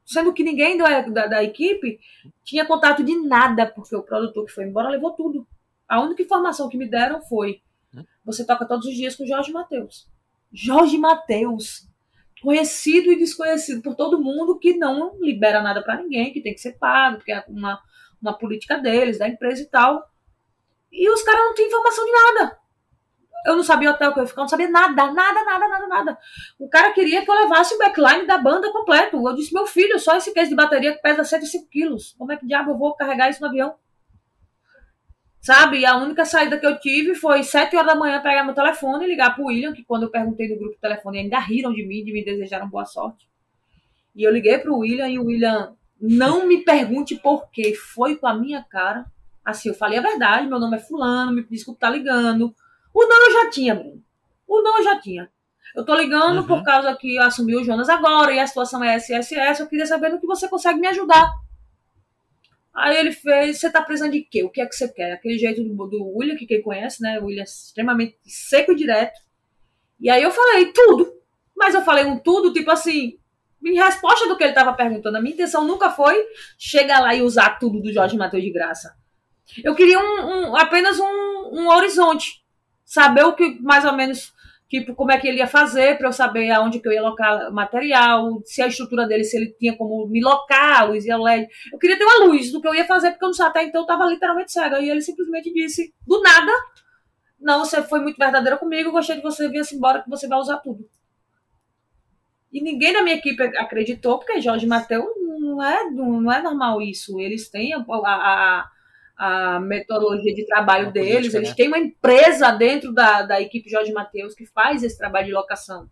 [SPEAKER 3] Sendo que ninguém da, da, da, equipe tinha contato de nada, porque o produtor que foi embora levou tudo. A única informação que me deram foi: você toca todos os dias com Jorge Matheus. Jorge Matheus, conhecido e desconhecido por todo mundo, que não libera nada para ninguém, que tem que ser pago, que é uma, uma política deles, da empresa e tal. E os caras não tinham informação de nada. Eu não sabia o hotel que eu ia ficar, não sabia nada, nada, nada, nada, nada. O cara queria que eu levasse o backline da banda completo. Eu disse, meu filho, só esse case de bateria que pesa 105 quilos. Como é que diabo eu vou carregar isso no avião? Sabe? E a única saída que eu tive foi 7 horas da manhã pegar meu telefone e ligar pro William, que quando eu perguntei no grupo de telefone ainda riram de mim, de me desejaram boa sorte. E eu liguei pro William e o William, não me pergunte por quê, foi com a minha cara. Assim, eu falei a verdade, meu nome é fulano, me desculpe tá ligando. O não eu já tinha, Bruno. O não eu já tinha. Eu tô ligando uhum. por causa que assumiu o Jonas agora e a situação é SSS. Eu queria saber no que você consegue me ajudar. Aí ele fez, você tá precisando de quê? O que é que você quer? Aquele jeito do, do William, que quem conhece, né? O William é extremamente seco e direto. E aí eu falei tudo. Mas eu falei um tudo, tipo assim, em resposta do que ele estava perguntando. A minha intenção nunca foi chegar lá e usar tudo do Jorge Matheus de graça. Eu queria um, um apenas um, um horizonte saber o que mais ou menos tipo como é que ele ia fazer para eu saber aonde que eu ia locar material, se a estrutura dele, se ele tinha como me locar, a luz e a LED. Eu queria ter uma luz do que eu ia fazer, porque eu não sabia até então, eu estava literalmente cega. E ele simplesmente disse, do nada, não, você foi muito verdadeira comigo, gostei de você, vir-se embora que você vai usar tudo. E ninguém da minha equipe acreditou, porque Jorge Mateus não é, não é normal isso. Eles têm a, a a metodologia de trabalho deles. Política, Eles né? têm uma empresa dentro da, da equipe Jorge Mateus que faz esse trabalho de locação.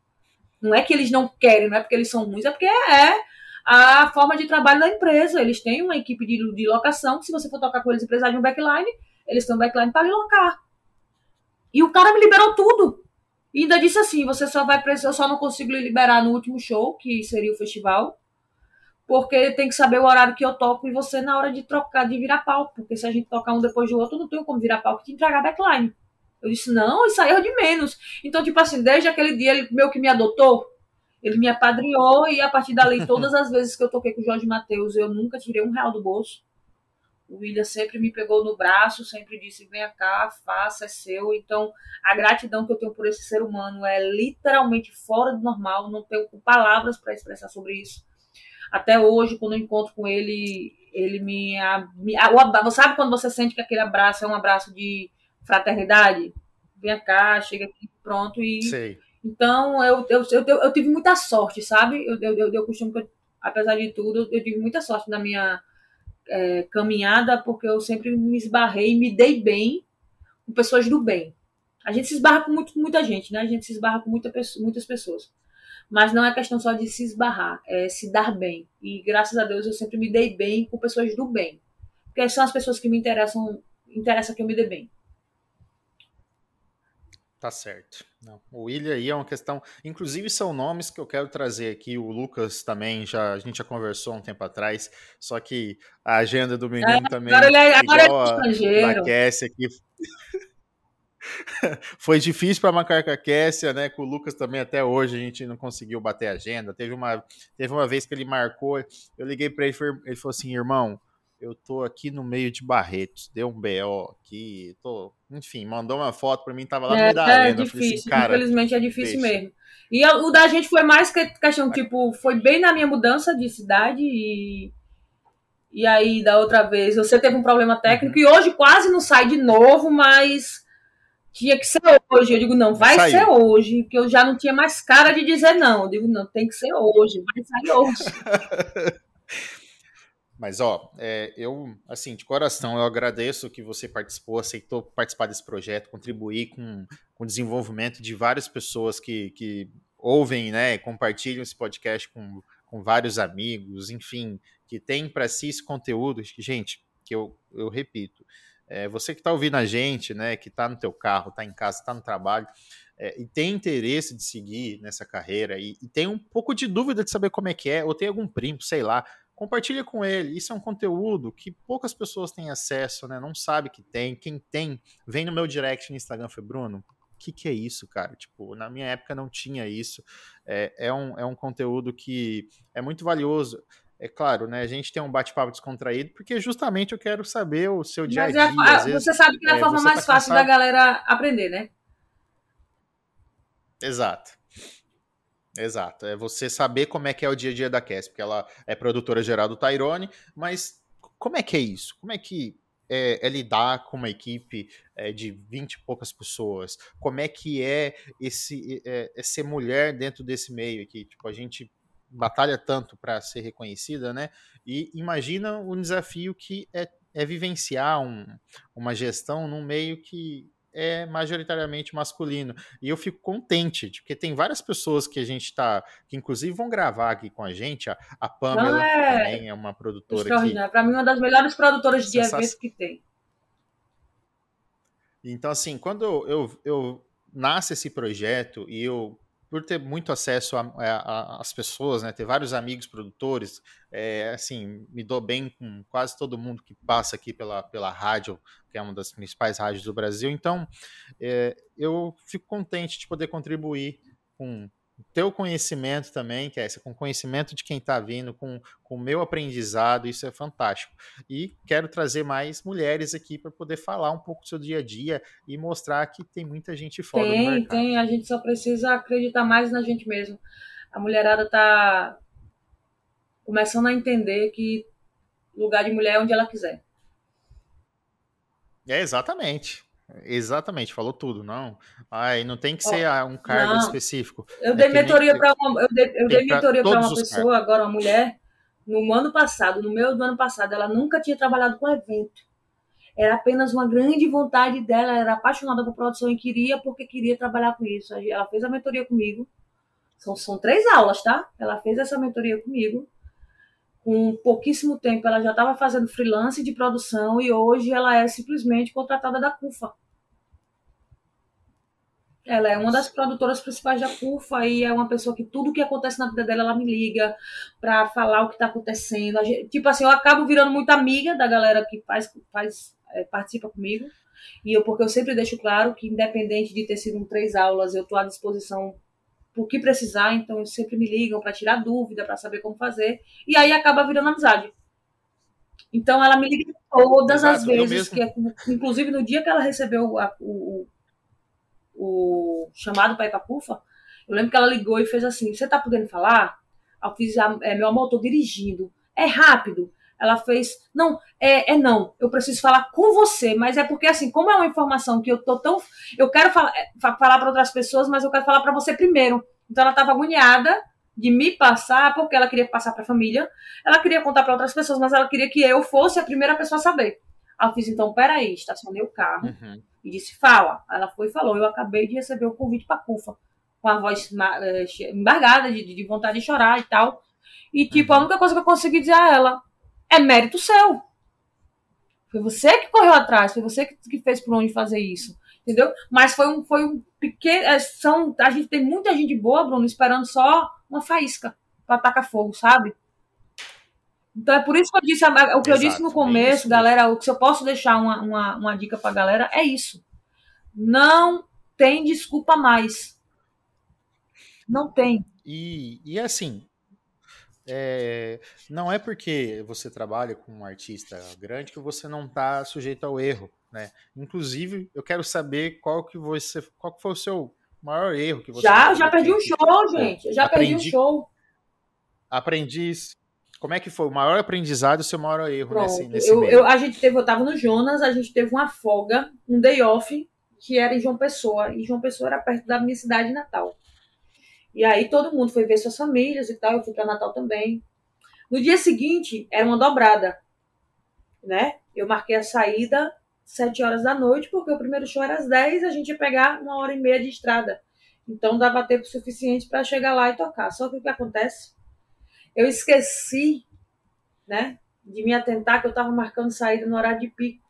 [SPEAKER 3] Não é que eles não querem, não é porque eles são ruins, é porque é a forma de trabalho da empresa. Eles têm uma equipe de, de locação, que se você for tocar com eles e precisar de um backline, eles têm um backline para locar. E o cara me liberou tudo. E ainda disse assim: você só vai precisar, eu só não consigo liberar no último show, que seria o festival porque tem que saber o horário que eu toco e você na hora de trocar, de virar palco, porque se a gente tocar um depois do outro, não tenho como virar palco e te entregar backline. Eu disse, não, isso aí é de menos. Então, tipo assim, desde aquele dia, ele meio que me adotou, ele me apadrinhou e a partir dali, <laughs> todas as vezes que eu toquei com o Jorge Matheus, eu nunca tirei um real do bolso. O William sempre me pegou no braço, sempre disse: vem cá, faça, é seu. Então, a gratidão que eu tenho por esse ser humano é literalmente fora do normal, não tenho palavras para expressar sobre isso. Até hoje, quando eu encontro com ele, ele me, me o, sabe quando você sente que aquele abraço é um abraço de fraternidade? Vem cá, chega aqui, pronto e
[SPEAKER 2] Sei.
[SPEAKER 3] então eu, eu, eu, eu, tive muita sorte, sabe? Eu, eu, eu, eu costumo apesar de tudo, eu tive muita sorte na minha é, caminhada, porque eu sempre me esbarrei e me dei bem com pessoas do bem. A gente se esbarra com muito, muita gente, né? A gente se esbarra com muita, muitas pessoas. Mas não é questão só de se esbarrar, é se dar bem. E graças a Deus eu sempre me dei bem com pessoas do bem. Porque são as pessoas que me interessam, interessa que eu me dê bem.
[SPEAKER 2] Tá certo. Não, o William aí é uma questão. Inclusive, são nomes que eu quero trazer aqui. O Lucas também, já, a gente já conversou um tempo atrás. Só que a agenda do menino é, também. Agora ele é, agora é estrangeiro. A, Cassia aqui. <laughs> Foi difícil para marcar com a Kessia, né? Com o Lucas também até hoje a gente não conseguiu bater a agenda. Teve uma, teve uma vez que ele marcou, eu liguei para ele, ele falou assim, irmão, eu tô aqui no meio de Barretos, deu um BO aqui, tô, enfim, mandou uma foto para mim, tava lá no é, meio da é arena.
[SPEAKER 3] Assim, difícil, assim, cara, infelizmente é difícil deixa. mesmo. E o da gente foi mais que questão, tipo, foi bem na minha mudança de cidade e e aí da outra vez você teve um problema técnico uhum. e hoje quase não sai de novo, mas tinha que ser hoje. Eu digo, não, vai Saiu. ser hoje, porque eu já não tinha mais cara de dizer não. Eu digo, não, tem que ser hoje, vai sair hoje. <laughs>
[SPEAKER 2] Mas, ó, é, eu, assim, de coração, eu agradeço que você participou, aceitou participar desse projeto, contribuir com, com o desenvolvimento de várias pessoas que, que ouvem, né, compartilham esse podcast com, com vários amigos, enfim, que tem para si esse conteúdo, gente, que eu, eu repito, é, você que está ouvindo a gente, né, que está no teu carro, está em casa, está no trabalho, é, e tem interesse de seguir nessa carreira e, e, tem um pouco de dúvida de saber como é que é, ou tem algum primo, sei lá, compartilha com ele. Isso é um conteúdo que poucas pessoas têm acesso, né? Não sabe que tem. Quem tem, vem no meu direct no Instagram, foi Bruno. O que, que é isso, cara? Tipo, na minha época não tinha isso. É, é, um, é um conteúdo que é muito valioso. É claro, né? A gente tem um bate-papo descontraído, porque justamente eu quero saber o seu dia a é dia.
[SPEAKER 3] Mas é, você sabe que é a é, forma mais tá fácil cansado. da galera aprender, né?
[SPEAKER 2] Exato. Exato. É você saber como é que é o dia a dia da Cass, porque ela é produtora geral do Tyrone, mas como é que é isso? Como é que é, é lidar com uma equipe é, de 20 e poucas pessoas? Como é que é esse é, é ser mulher dentro desse meio aqui? Tipo, a gente batalha tanto para ser reconhecida, né? E imagina o desafio que é, é vivenciar um, uma gestão num meio que é majoritariamente masculino. E eu fico contente, porque tem várias pessoas que a gente tá, que inclusive vão gravar aqui com a gente. A, a Pamela é... também é uma produtora que.
[SPEAKER 3] Para mim, uma das melhores produtoras de eventos que tem.
[SPEAKER 2] Então, assim, quando eu, eu, eu nasce esse projeto e eu por ter muito acesso às pessoas, né, ter vários amigos produtores, é, assim, me dou bem com quase todo mundo que passa aqui pela, pela rádio, que é uma das principais rádios do Brasil. Então, é, eu fico contente de poder contribuir com teu conhecimento também, que é com conhecimento de quem está vindo, com o meu aprendizado, isso é fantástico. E quero trazer mais mulheres aqui para poder falar um pouco do seu dia a dia e mostrar que tem muita gente fora
[SPEAKER 3] tem,
[SPEAKER 2] do mercado.
[SPEAKER 3] Tem, a gente só precisa acreditar mais na gente mesmo. A mulherada está começando a entender que lugar de mulher é onde ela quiser.
[SPEAKER 2] É, exatamente. Exatamente, falou tudo, não. Ai, não tem que ser oh, um cargo não. específico.
[SPEAKER 3] Eu é dei mentoria para uma, eu dei, eu dei mentoria para uma pessoa, cargos. agora uma mulher, no ano passado, no meio do ano passado, ela nunca tinha trabalhado com evento. Era apenas uma grande vontade dela, era apaixonada por produção e queria porque queria trabalhar com isso. Ela fez a mentoria comigo. São, são três aulas, tá? Ela fez essa mentoria comigo com pouquíssimo tempo ela já estava fazendo freelance de produção e hoje ela é simplesmente contratada da CUFA. Ela é uma das produtoras principais da CUFA e é uma pessoa que tudo que acontece na vida dela, ela me liga para falar o que está acontecendo. Gente, tipo assim, eu acabo virando muito amiga da galera que faz, faz é, participa comigo. E eu, porque eu sempre deixo claro que, independente de ter sido um três aulas, eu estou à disposição por que precisar, então eles sempre me ligam para tirar dúvida, para saber como fazer, e aí acaba virando amizade. Então ela me liga todas Exato, as vezes, que, é inclusive no dia que ela recebeu a, o, o, chamado para ir para Cufa, eu lembro que ela ligou e fez assim: Você tá podendo falar? Eu fiz, é, meu amor, eu tô dirigindo. É rápido. Ela fez, não, é, é não, eu preciso falar com você, mas é porque assim, como é uma informação que eu tô tão. Eu quero falar, é, falar para outras pessoas, mas eu quero falar para você primeiro. Então ela estava agoniada de me passar, porque ela queria passar para a família, ela queria contar para outras pessoas, mas ela queria que eu fosse a primeira pessoa a saber. Aí eu fiz, então, peraí, estacionei o carro uhum. e disse, fala. Ela foi e falou, eu acabei de receber o convite para CUFA, com a voz eh, embargada, de, de vontade de chorar e tal. E, tipo, uhum. a única coisa que eu consegui dizer a ela é mérito seu. Foi você que correu atrás, foi você que, que fez por onde fazer isso. Entendeu? Mas foi um, foi um pequeno. É, são, a gente tem muita gente boa, Bruno, esperando só uma faísca para atacar fogo, sabe? Então é por isso que eu disse, o que eu disse no começo, galera, o que eu posso deixar uma, uma, uma dica pra galera é isso. Não tem desculpa mais. Não tem.
[SPEAKER 2] E, e assim, é, não é porque você trabalha com um artista grande que você não está sujeito ao erro, né? Inclusive, eu quero saber qual que você, qual que foi o seu maior erro que você
[SPEAKER 3] Já, já perdi um show, gente. Eu já aprendi, perdi um show.
[SPEAKER 2] Aprendi isso. Como é que foi o maior aprendizado e o seu maior erro
[SPEAKER 3] Pronto,
[SPEAKER 2] nesse, nesse
[SPEAKER 3] eu, eu, a gente teve, eu tava no Jonas, a gente teve uma folga, um day off, que era em João Pessoa. E João Pessoa era perto da minha cidade natal. E aí todo mundo foi ver suas famílias e tal, eu fui para Natal também. No dia seguinte, era uma dobrada, né? Eu marquei a saída sete horas da noite, porque o primeiro show era às 10, a gente ia pegar uma hora e meia de estrada. Então dava tempo suficiente para chegar lá e tocar. Só que o que acontece? Eu esqueci, né, de me atentar que eu estava marcando saída no horário de pico.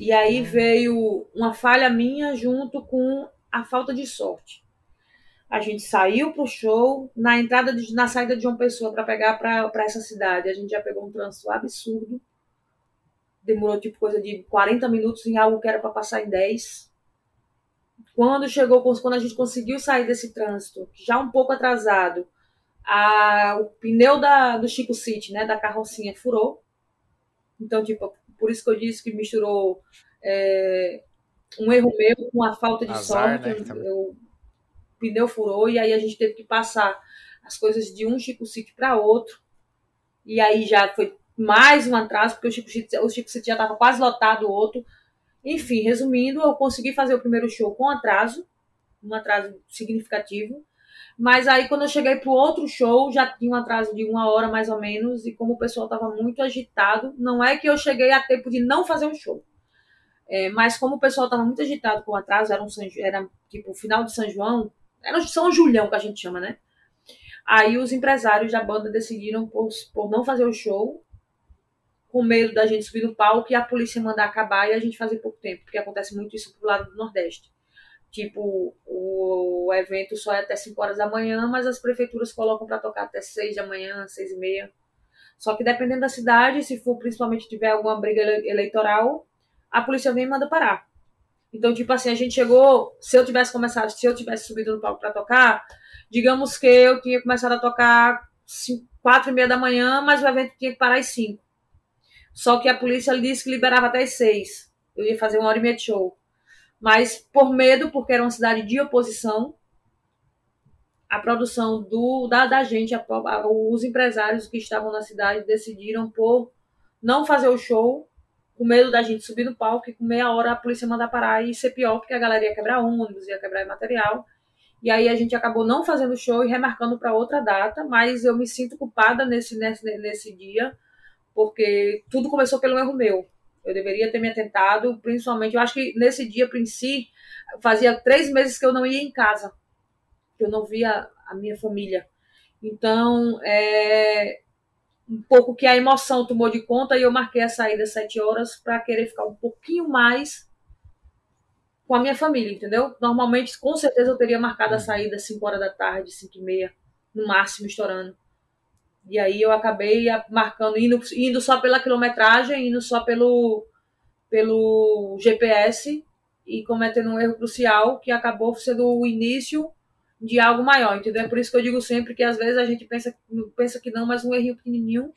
[SPEAKER 3] E aí uhum. veio uma falha minha junto com a falta de sorte. A gente saiu pro show, na entrada, de, na saída de uma pessoa para pegar para essa cidade, a gente já pegou um trânsito absurdo. Demorou tipo coisa de 40 minutos em algo que era para passar em 10. Quando chegou, quando a gente conseguiu sair desse trânsito, já um pouco atrasado, a, o pneu da, do Chico City, né, da carrocinha, furou. Então, tipo, por isso que eu disse que misturou é, um erro meu com a falta de Azar, sorte. Né? Eu, o pneu furou e aí a gente teve que passar as coisas de um Chico City para outro. E aí já foi mais um atraso, porque o Chico City, o Chico City já estava quase lotado o outro. Enfim, resumindo, eu consegui fazer o primeiro show com atraso, um atraso significativo. Mas aí, quando eu cheguei pro outro show, já tinha um atraso de uma hora mais ou menos, e como o pessoal estava muito agitado, não é que eu cheguei a tempo de não fazer um show. É, mas como o pessoal estava muito agitado com o atraso, era, um era tipo o final de São João, era um São Julião que a gente chama, né? Aí os empresários da banda decidiram por, por não fazer o show, com medo da gente subir no palco e a polícia mandar acabar e a gente fazer pouco tempo, porque acontece muito isso pro lado do Nordeste. Tipo, o evento só é até 5 horas da manhã, mas as prefeituras colocam para tocar até 6 da manhã, 6 e meia. Só que dependendo da cidade, se for principalmente tiver alguma briga eleitoral, a polícia vem e manda parar. Então, tipo assim, a gente chegou, se eu tivesse começado, se eu tivesse subido no palco para tocar, digamos que eu tinha começado a tocar 4 e meia da manhã, mas o evento tinha que parar às 5. Só que a polícia disse que liberava até às 6. Eu ia fazer uma hora e meia de show mas por medo, porque era uma cidade de oposição, a produção do, da, da gente, a, a, os empresários que estavam na cidade decidiram por não fazer o show, com medo da gente subir no palco e com meia hora a polícia mandar parar e ser pior, porque a galera ia quebrar ônibus, ia quebrar material. E aí a gente acabou não fazendo o show e remarcando para outra data, mas eu me sinto culpada nesse, nesse, nesse dia, porque tudo começou pelo erro meu. Eu deveria ter me atentado, principalmente, eu acho que nesse dia, em si, fazia três meses que eu não ia em casa, que eu não via a minha família. Então, é um pouco que a emoção tomou de conta e eu marquei a saída às sete horas para querer ficar um pouquinho mais com a minha família, entendeu? Normalmente, com certeza, eu teria marcado a saída às 5 horas da tarde, 5 e meia, no máximo, estourando. E aí eu acabei marcando, indo, indo só pela quilometragem, indo só pelo, pelo GPS e cometendo um erro crucial que acabou sendo o início de algo maior, entendeu? É por isso que eu digo sempre que às vezes a gente pensa, pensa que não, mas um errinho pequenininho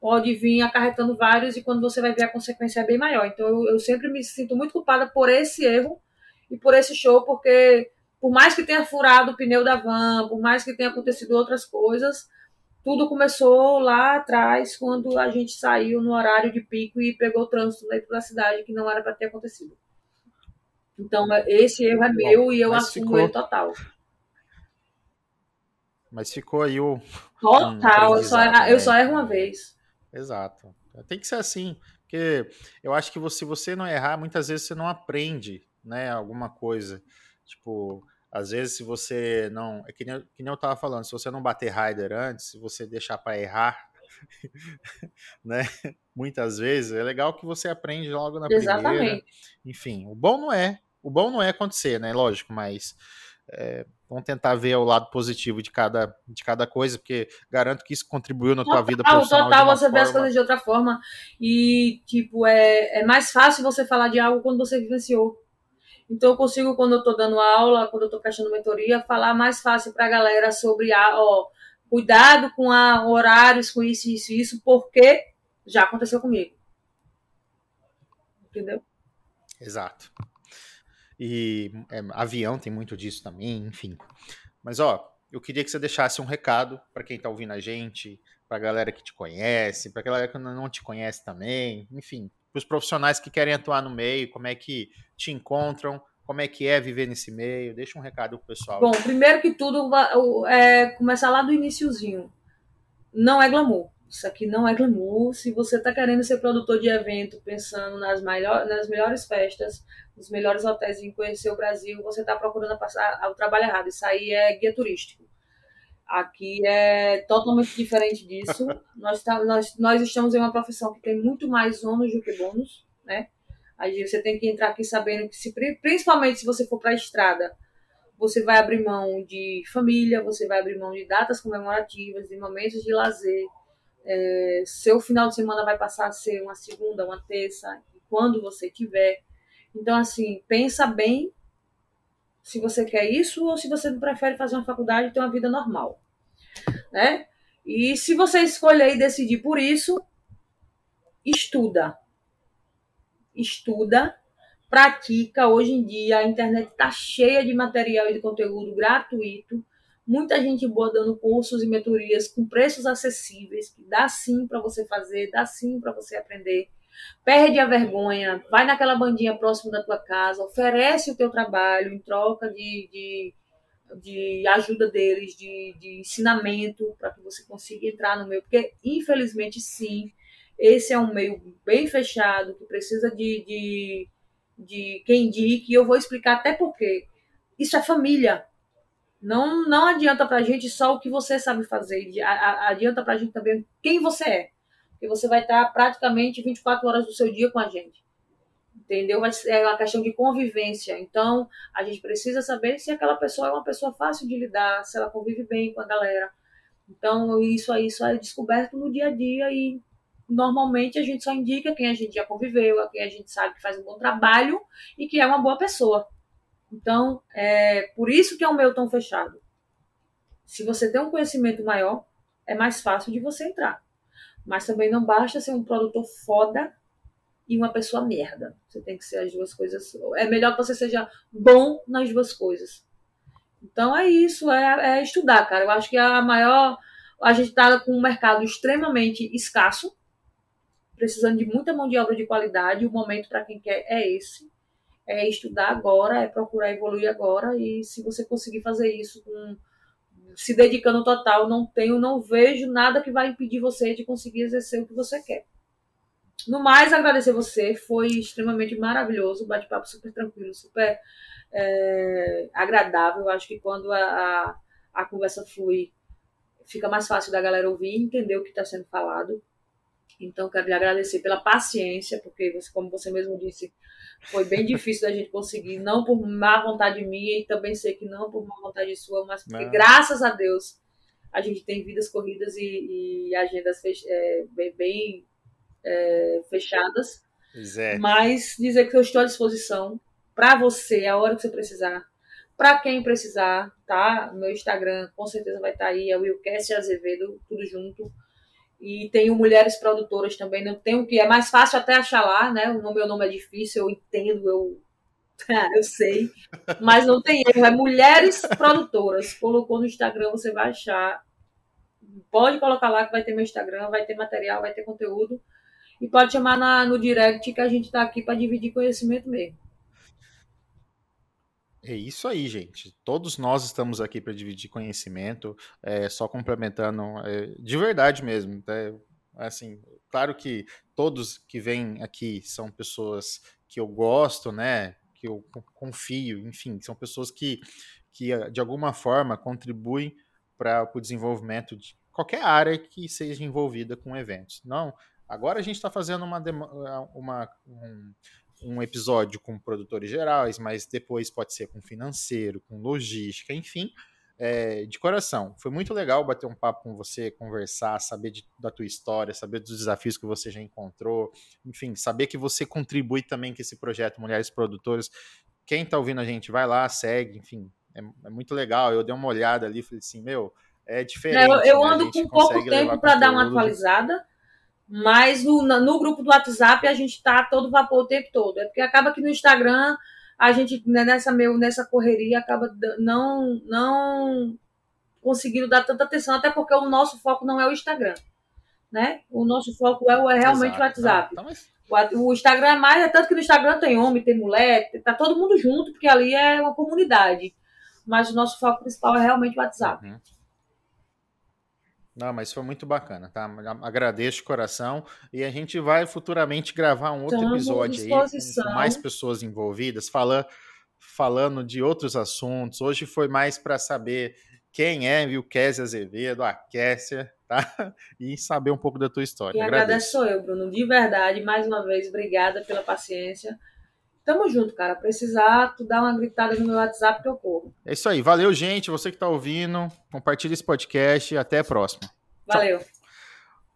[SPEAKER 3] pode vir acarretando vários e quando você vai ver a consequência é bem maior. Então eu, eu sempre me sinto muito culpada por esse erro e por esse show, porque por mais que tenha furado o pneu da van, por mais que tenha acontecido outras coisas, tudo começou lá atrás, quando a gente saiu no horário de pico e pegou o trânsito dentro da cidade, que não era para ter acontecido. Então, esse erro é meu e eu assumo ficou... ele total.
[SPEAKER 2] Mas ficou aí o. <laughs>
[SPEAKER 3] Total, um eu, só, né? eu só erro uma vez.
[SPEAKER 2] Exato. Tem que ser assim. Porque eu acho que se você não errar, muitas vezes você não aprende né, alguma coisa. Tipo, às vezes se você não. É que nem, que nem eu tava falando, se você não bater rider antes, se você deixar para errar, <laughs> né? Muitas vezes é legal que você aprende logo na Exatamente. primeira. Enfim, o bom não é. O bom não é acontecer, né? Lógico, mas é, vamos tentar ver o lado positivo de cada, de cada coisa, porque garanto que isso contribuiu na total, tua vida profissional.
[SPEAKER 3] Total, você forma... vê as coisas de outra forma. E, tipo, é, é mais fácil você falar de algo quando você vivenciou. Então, eu consigo, quando eu estou dando aula, quando eu estou prestando mentoria, falar mais fácil para a galera sobre a, ó, cuidado com a, horários, com isso, isso, isso, porque já aconteceu comigo. Entendeu?
[SPEAKER 2] Exato. E é, avião tem muito disso também, enfim. Mas ó, eu queria que você deixasse um recado para quem está ouvindo a gente, para a galera que te conhece, para a galera que não te conhece também, enfim, para os profissionais que querem atuar no meio, como é que te encontram, como é que é viver nesse meio. Deixa um recado pro pessoal.
[SPEAKER 3] Bom, primeiro que tudo, é começar lá do iníciozinho. Não é glamour. Isso aqui não é glamour. Se você está querendo ser produtor de evento, pensando nas, maior, nas melhores festas, nos melhores hotéis em conhecer o Brasil, você está procurando passar o trabalho errado. Isso aí é guia turístico. Aqui é totalmente diferente disso. nós, tá, nós, nós estamos em uma profissão que tem muito mais ônus do que bônus, né? Aí você tem que entrar aqui sabendo que, se, principalmente se você for para a estrada, você vai abrir mão de família, você vai abrir mão de datas comemorativas, de momentos de lazer, é, seu final de semana vai passar a ser uma segunda, uma terça, quando você tiver. Então, assim, pensa bem se você quer isso ou se você prefere fazer uma faculdade e ter uma vida normal, né? E se você escolher e decidir por isso, estuda. Estuda, pratica. Hoje em dia a internet está cheia de material e de conteúdo gratuito muita gente boa dando cursos e mentorias com preços acessíveis, que dá sim para você fazer, dá sim para você aprender. Perde a vergonha, vai naquela bandinha próximo da tua casa, oferece o teu trabalho em troca de, de, de ajuda deles, de, de ensinamento, para que você consiga entrar no meio, porque infelizmente sim, esse é um meio bem fechado, que precisa de, de, de quem indique, e eu vou explicar até por quê. Isso é família, não, não adianta pra gente só o que você sabe fazer, adianta pra gente também quem você é. Porque você vai estar praticamente 24 horas do seu dia com a gente. Entendeu? Mas é uma questão de convivência. Então, a gente precisa saber se aquela pessoa é uma pessoa fácil de lidar, se ela convive bem com a galera. Então, isso aí só é descoberto no dia a dia e normalmente a gente só indica quem a gente já conviveu, a quem a gente sabe que faz um bom trabalho e que é uma boa pessoa. Então, é por isso que é o meu tão fechado. Se você tem um conhecimento maior, é mais fácil de você entrar. Mas também não basta ser um produtor foda e uma pessoa merda. Você tem que ser as duas coisas. É melhor que você seja bom nas duas coisas. Então é isso, é, é estudar, cara. Eu acho que a maior. A gente está com um mercado extremamente escasso, precisando de muita mão de obra de qualidade. O momento para quem quer é esse é estudar agora, é procurar evoluir agora, e se você conseguir fazer isso com, se dedicando total, não tenho, não vejo nada que vai impedir você de conseguir exercer o que você quer. No mais, agradecer você, foi extremamente maravilhoso, bate-papo super tranquilo, super é, agradável. Acho que quando a, a, a conversa flui, fica mais fácil da galera ouvir e entender o que está sendo falado. Então, quero lhe agradecer pela paciência, porque, você, como você mesmo disse, foi bem difícil da gente conseguir, não por má vontade minha e também sei que não por má vontade sua, mas porque, não. graças a Deus, a gente tem vidas corridas e, e agendas fech, é, bem, bem é, fechadas.
[SPEAKER 2] É.
[SPEAKER 3] Mas dizer que eu estou à disposição para você, a hora que você precisar. Para quem precisar, tá? Meu Instagram com certeza vai estar tá aí, é o Wilcast Azevedo, tudo junto. E tenho mulheres produtoras também, não tenho que é mais fácil até achar lá, né? O meu nome é difícil, eu entendo, eu <laughs> eu sei, mas não tem erro, é mulheres produtoras. Colocou no Instagram, você vai achar. Pode colocar lá que vai ter meu Instagram, vai ter material, vai ter conteúdo. E pode chamar na, no direct que a gente está aqui para dividir conhecimento mesmo.
[SPEAKER 2] É isso aí, gente. Todos nós estamos aqui para dividir conhecimento, é, só complementando, é, de verdade mesmo. É, assim, claro que todos que vêm aqui são pessoas que eu gosto, né? Que eu confio, enfim, são pessoas que, que de alguma forma contribuem para o desenvolvimento de qualquer área que seja envolvida com eventos. Não, agora a gente está fazendo uma, uma um, um episódio com produtores gerais, mas depois pode ser com financeiro, com logística, enfim. É, de coração, foi muito legal bater um papo com você, conversar, saber de, da tua história, saber dos desafios que você já encontrou, enfim, saber que você contribui também com esse projeto Mulheres Produtoras. Quem está ouvindo a gente, vai lá, segue, enfim, é, é, muito legal. Eu dei uma olhada ali, falei assim, meu, é diferente.
[SPEAKER 3] Eu, eu né? ando com pouco tempo para dar uma atualizada, mas no, no grupo do WhatsApp a gente tá todo vapor o tempo todo. É porque acaba que no Instagram a gente, né, nessa, meu, nessa correria, acaba não, não conseguindo dar tanta atenção, até porque o nosso foco não é o Instagram. Né? O nosso foco é, é realmente Exato. o WhatsApp. Tá. O Instagram é mais, é tanto que no Instagram tem homem, tem mulher, tá todo mundo junto, porque ali é uma comunidade. Mas o nosso foco principal é realmente o WhatsApp. Uhum.
[SPEAKER 2] Não, mas foi muito bacana, tá? Agradeço de coração e a gente vai futuramente gravar um outro Estamos episódio aí com mais pessoas envolvidas, falando, falando de outros assuntos. Hoje foi mais para saber quem é viu Kézia Azevedo, a Kessia, tá? <laughs> E saber um pouco da tua história.
[SPEAKER 3] E agradeço eu, Bruno, de verdade, mais uma vez, obrigada pela paciência. Tamo junto, cara. Precisar, tu dá uma gritada no meu WhatsApp que eu corro.
[SPEAKER 2] É isso aí. Valeu, gente. Você que tá ouvindo. Compartilha esse podcast até a próxima.
[SPEAKER 3] Valeu. Tchau.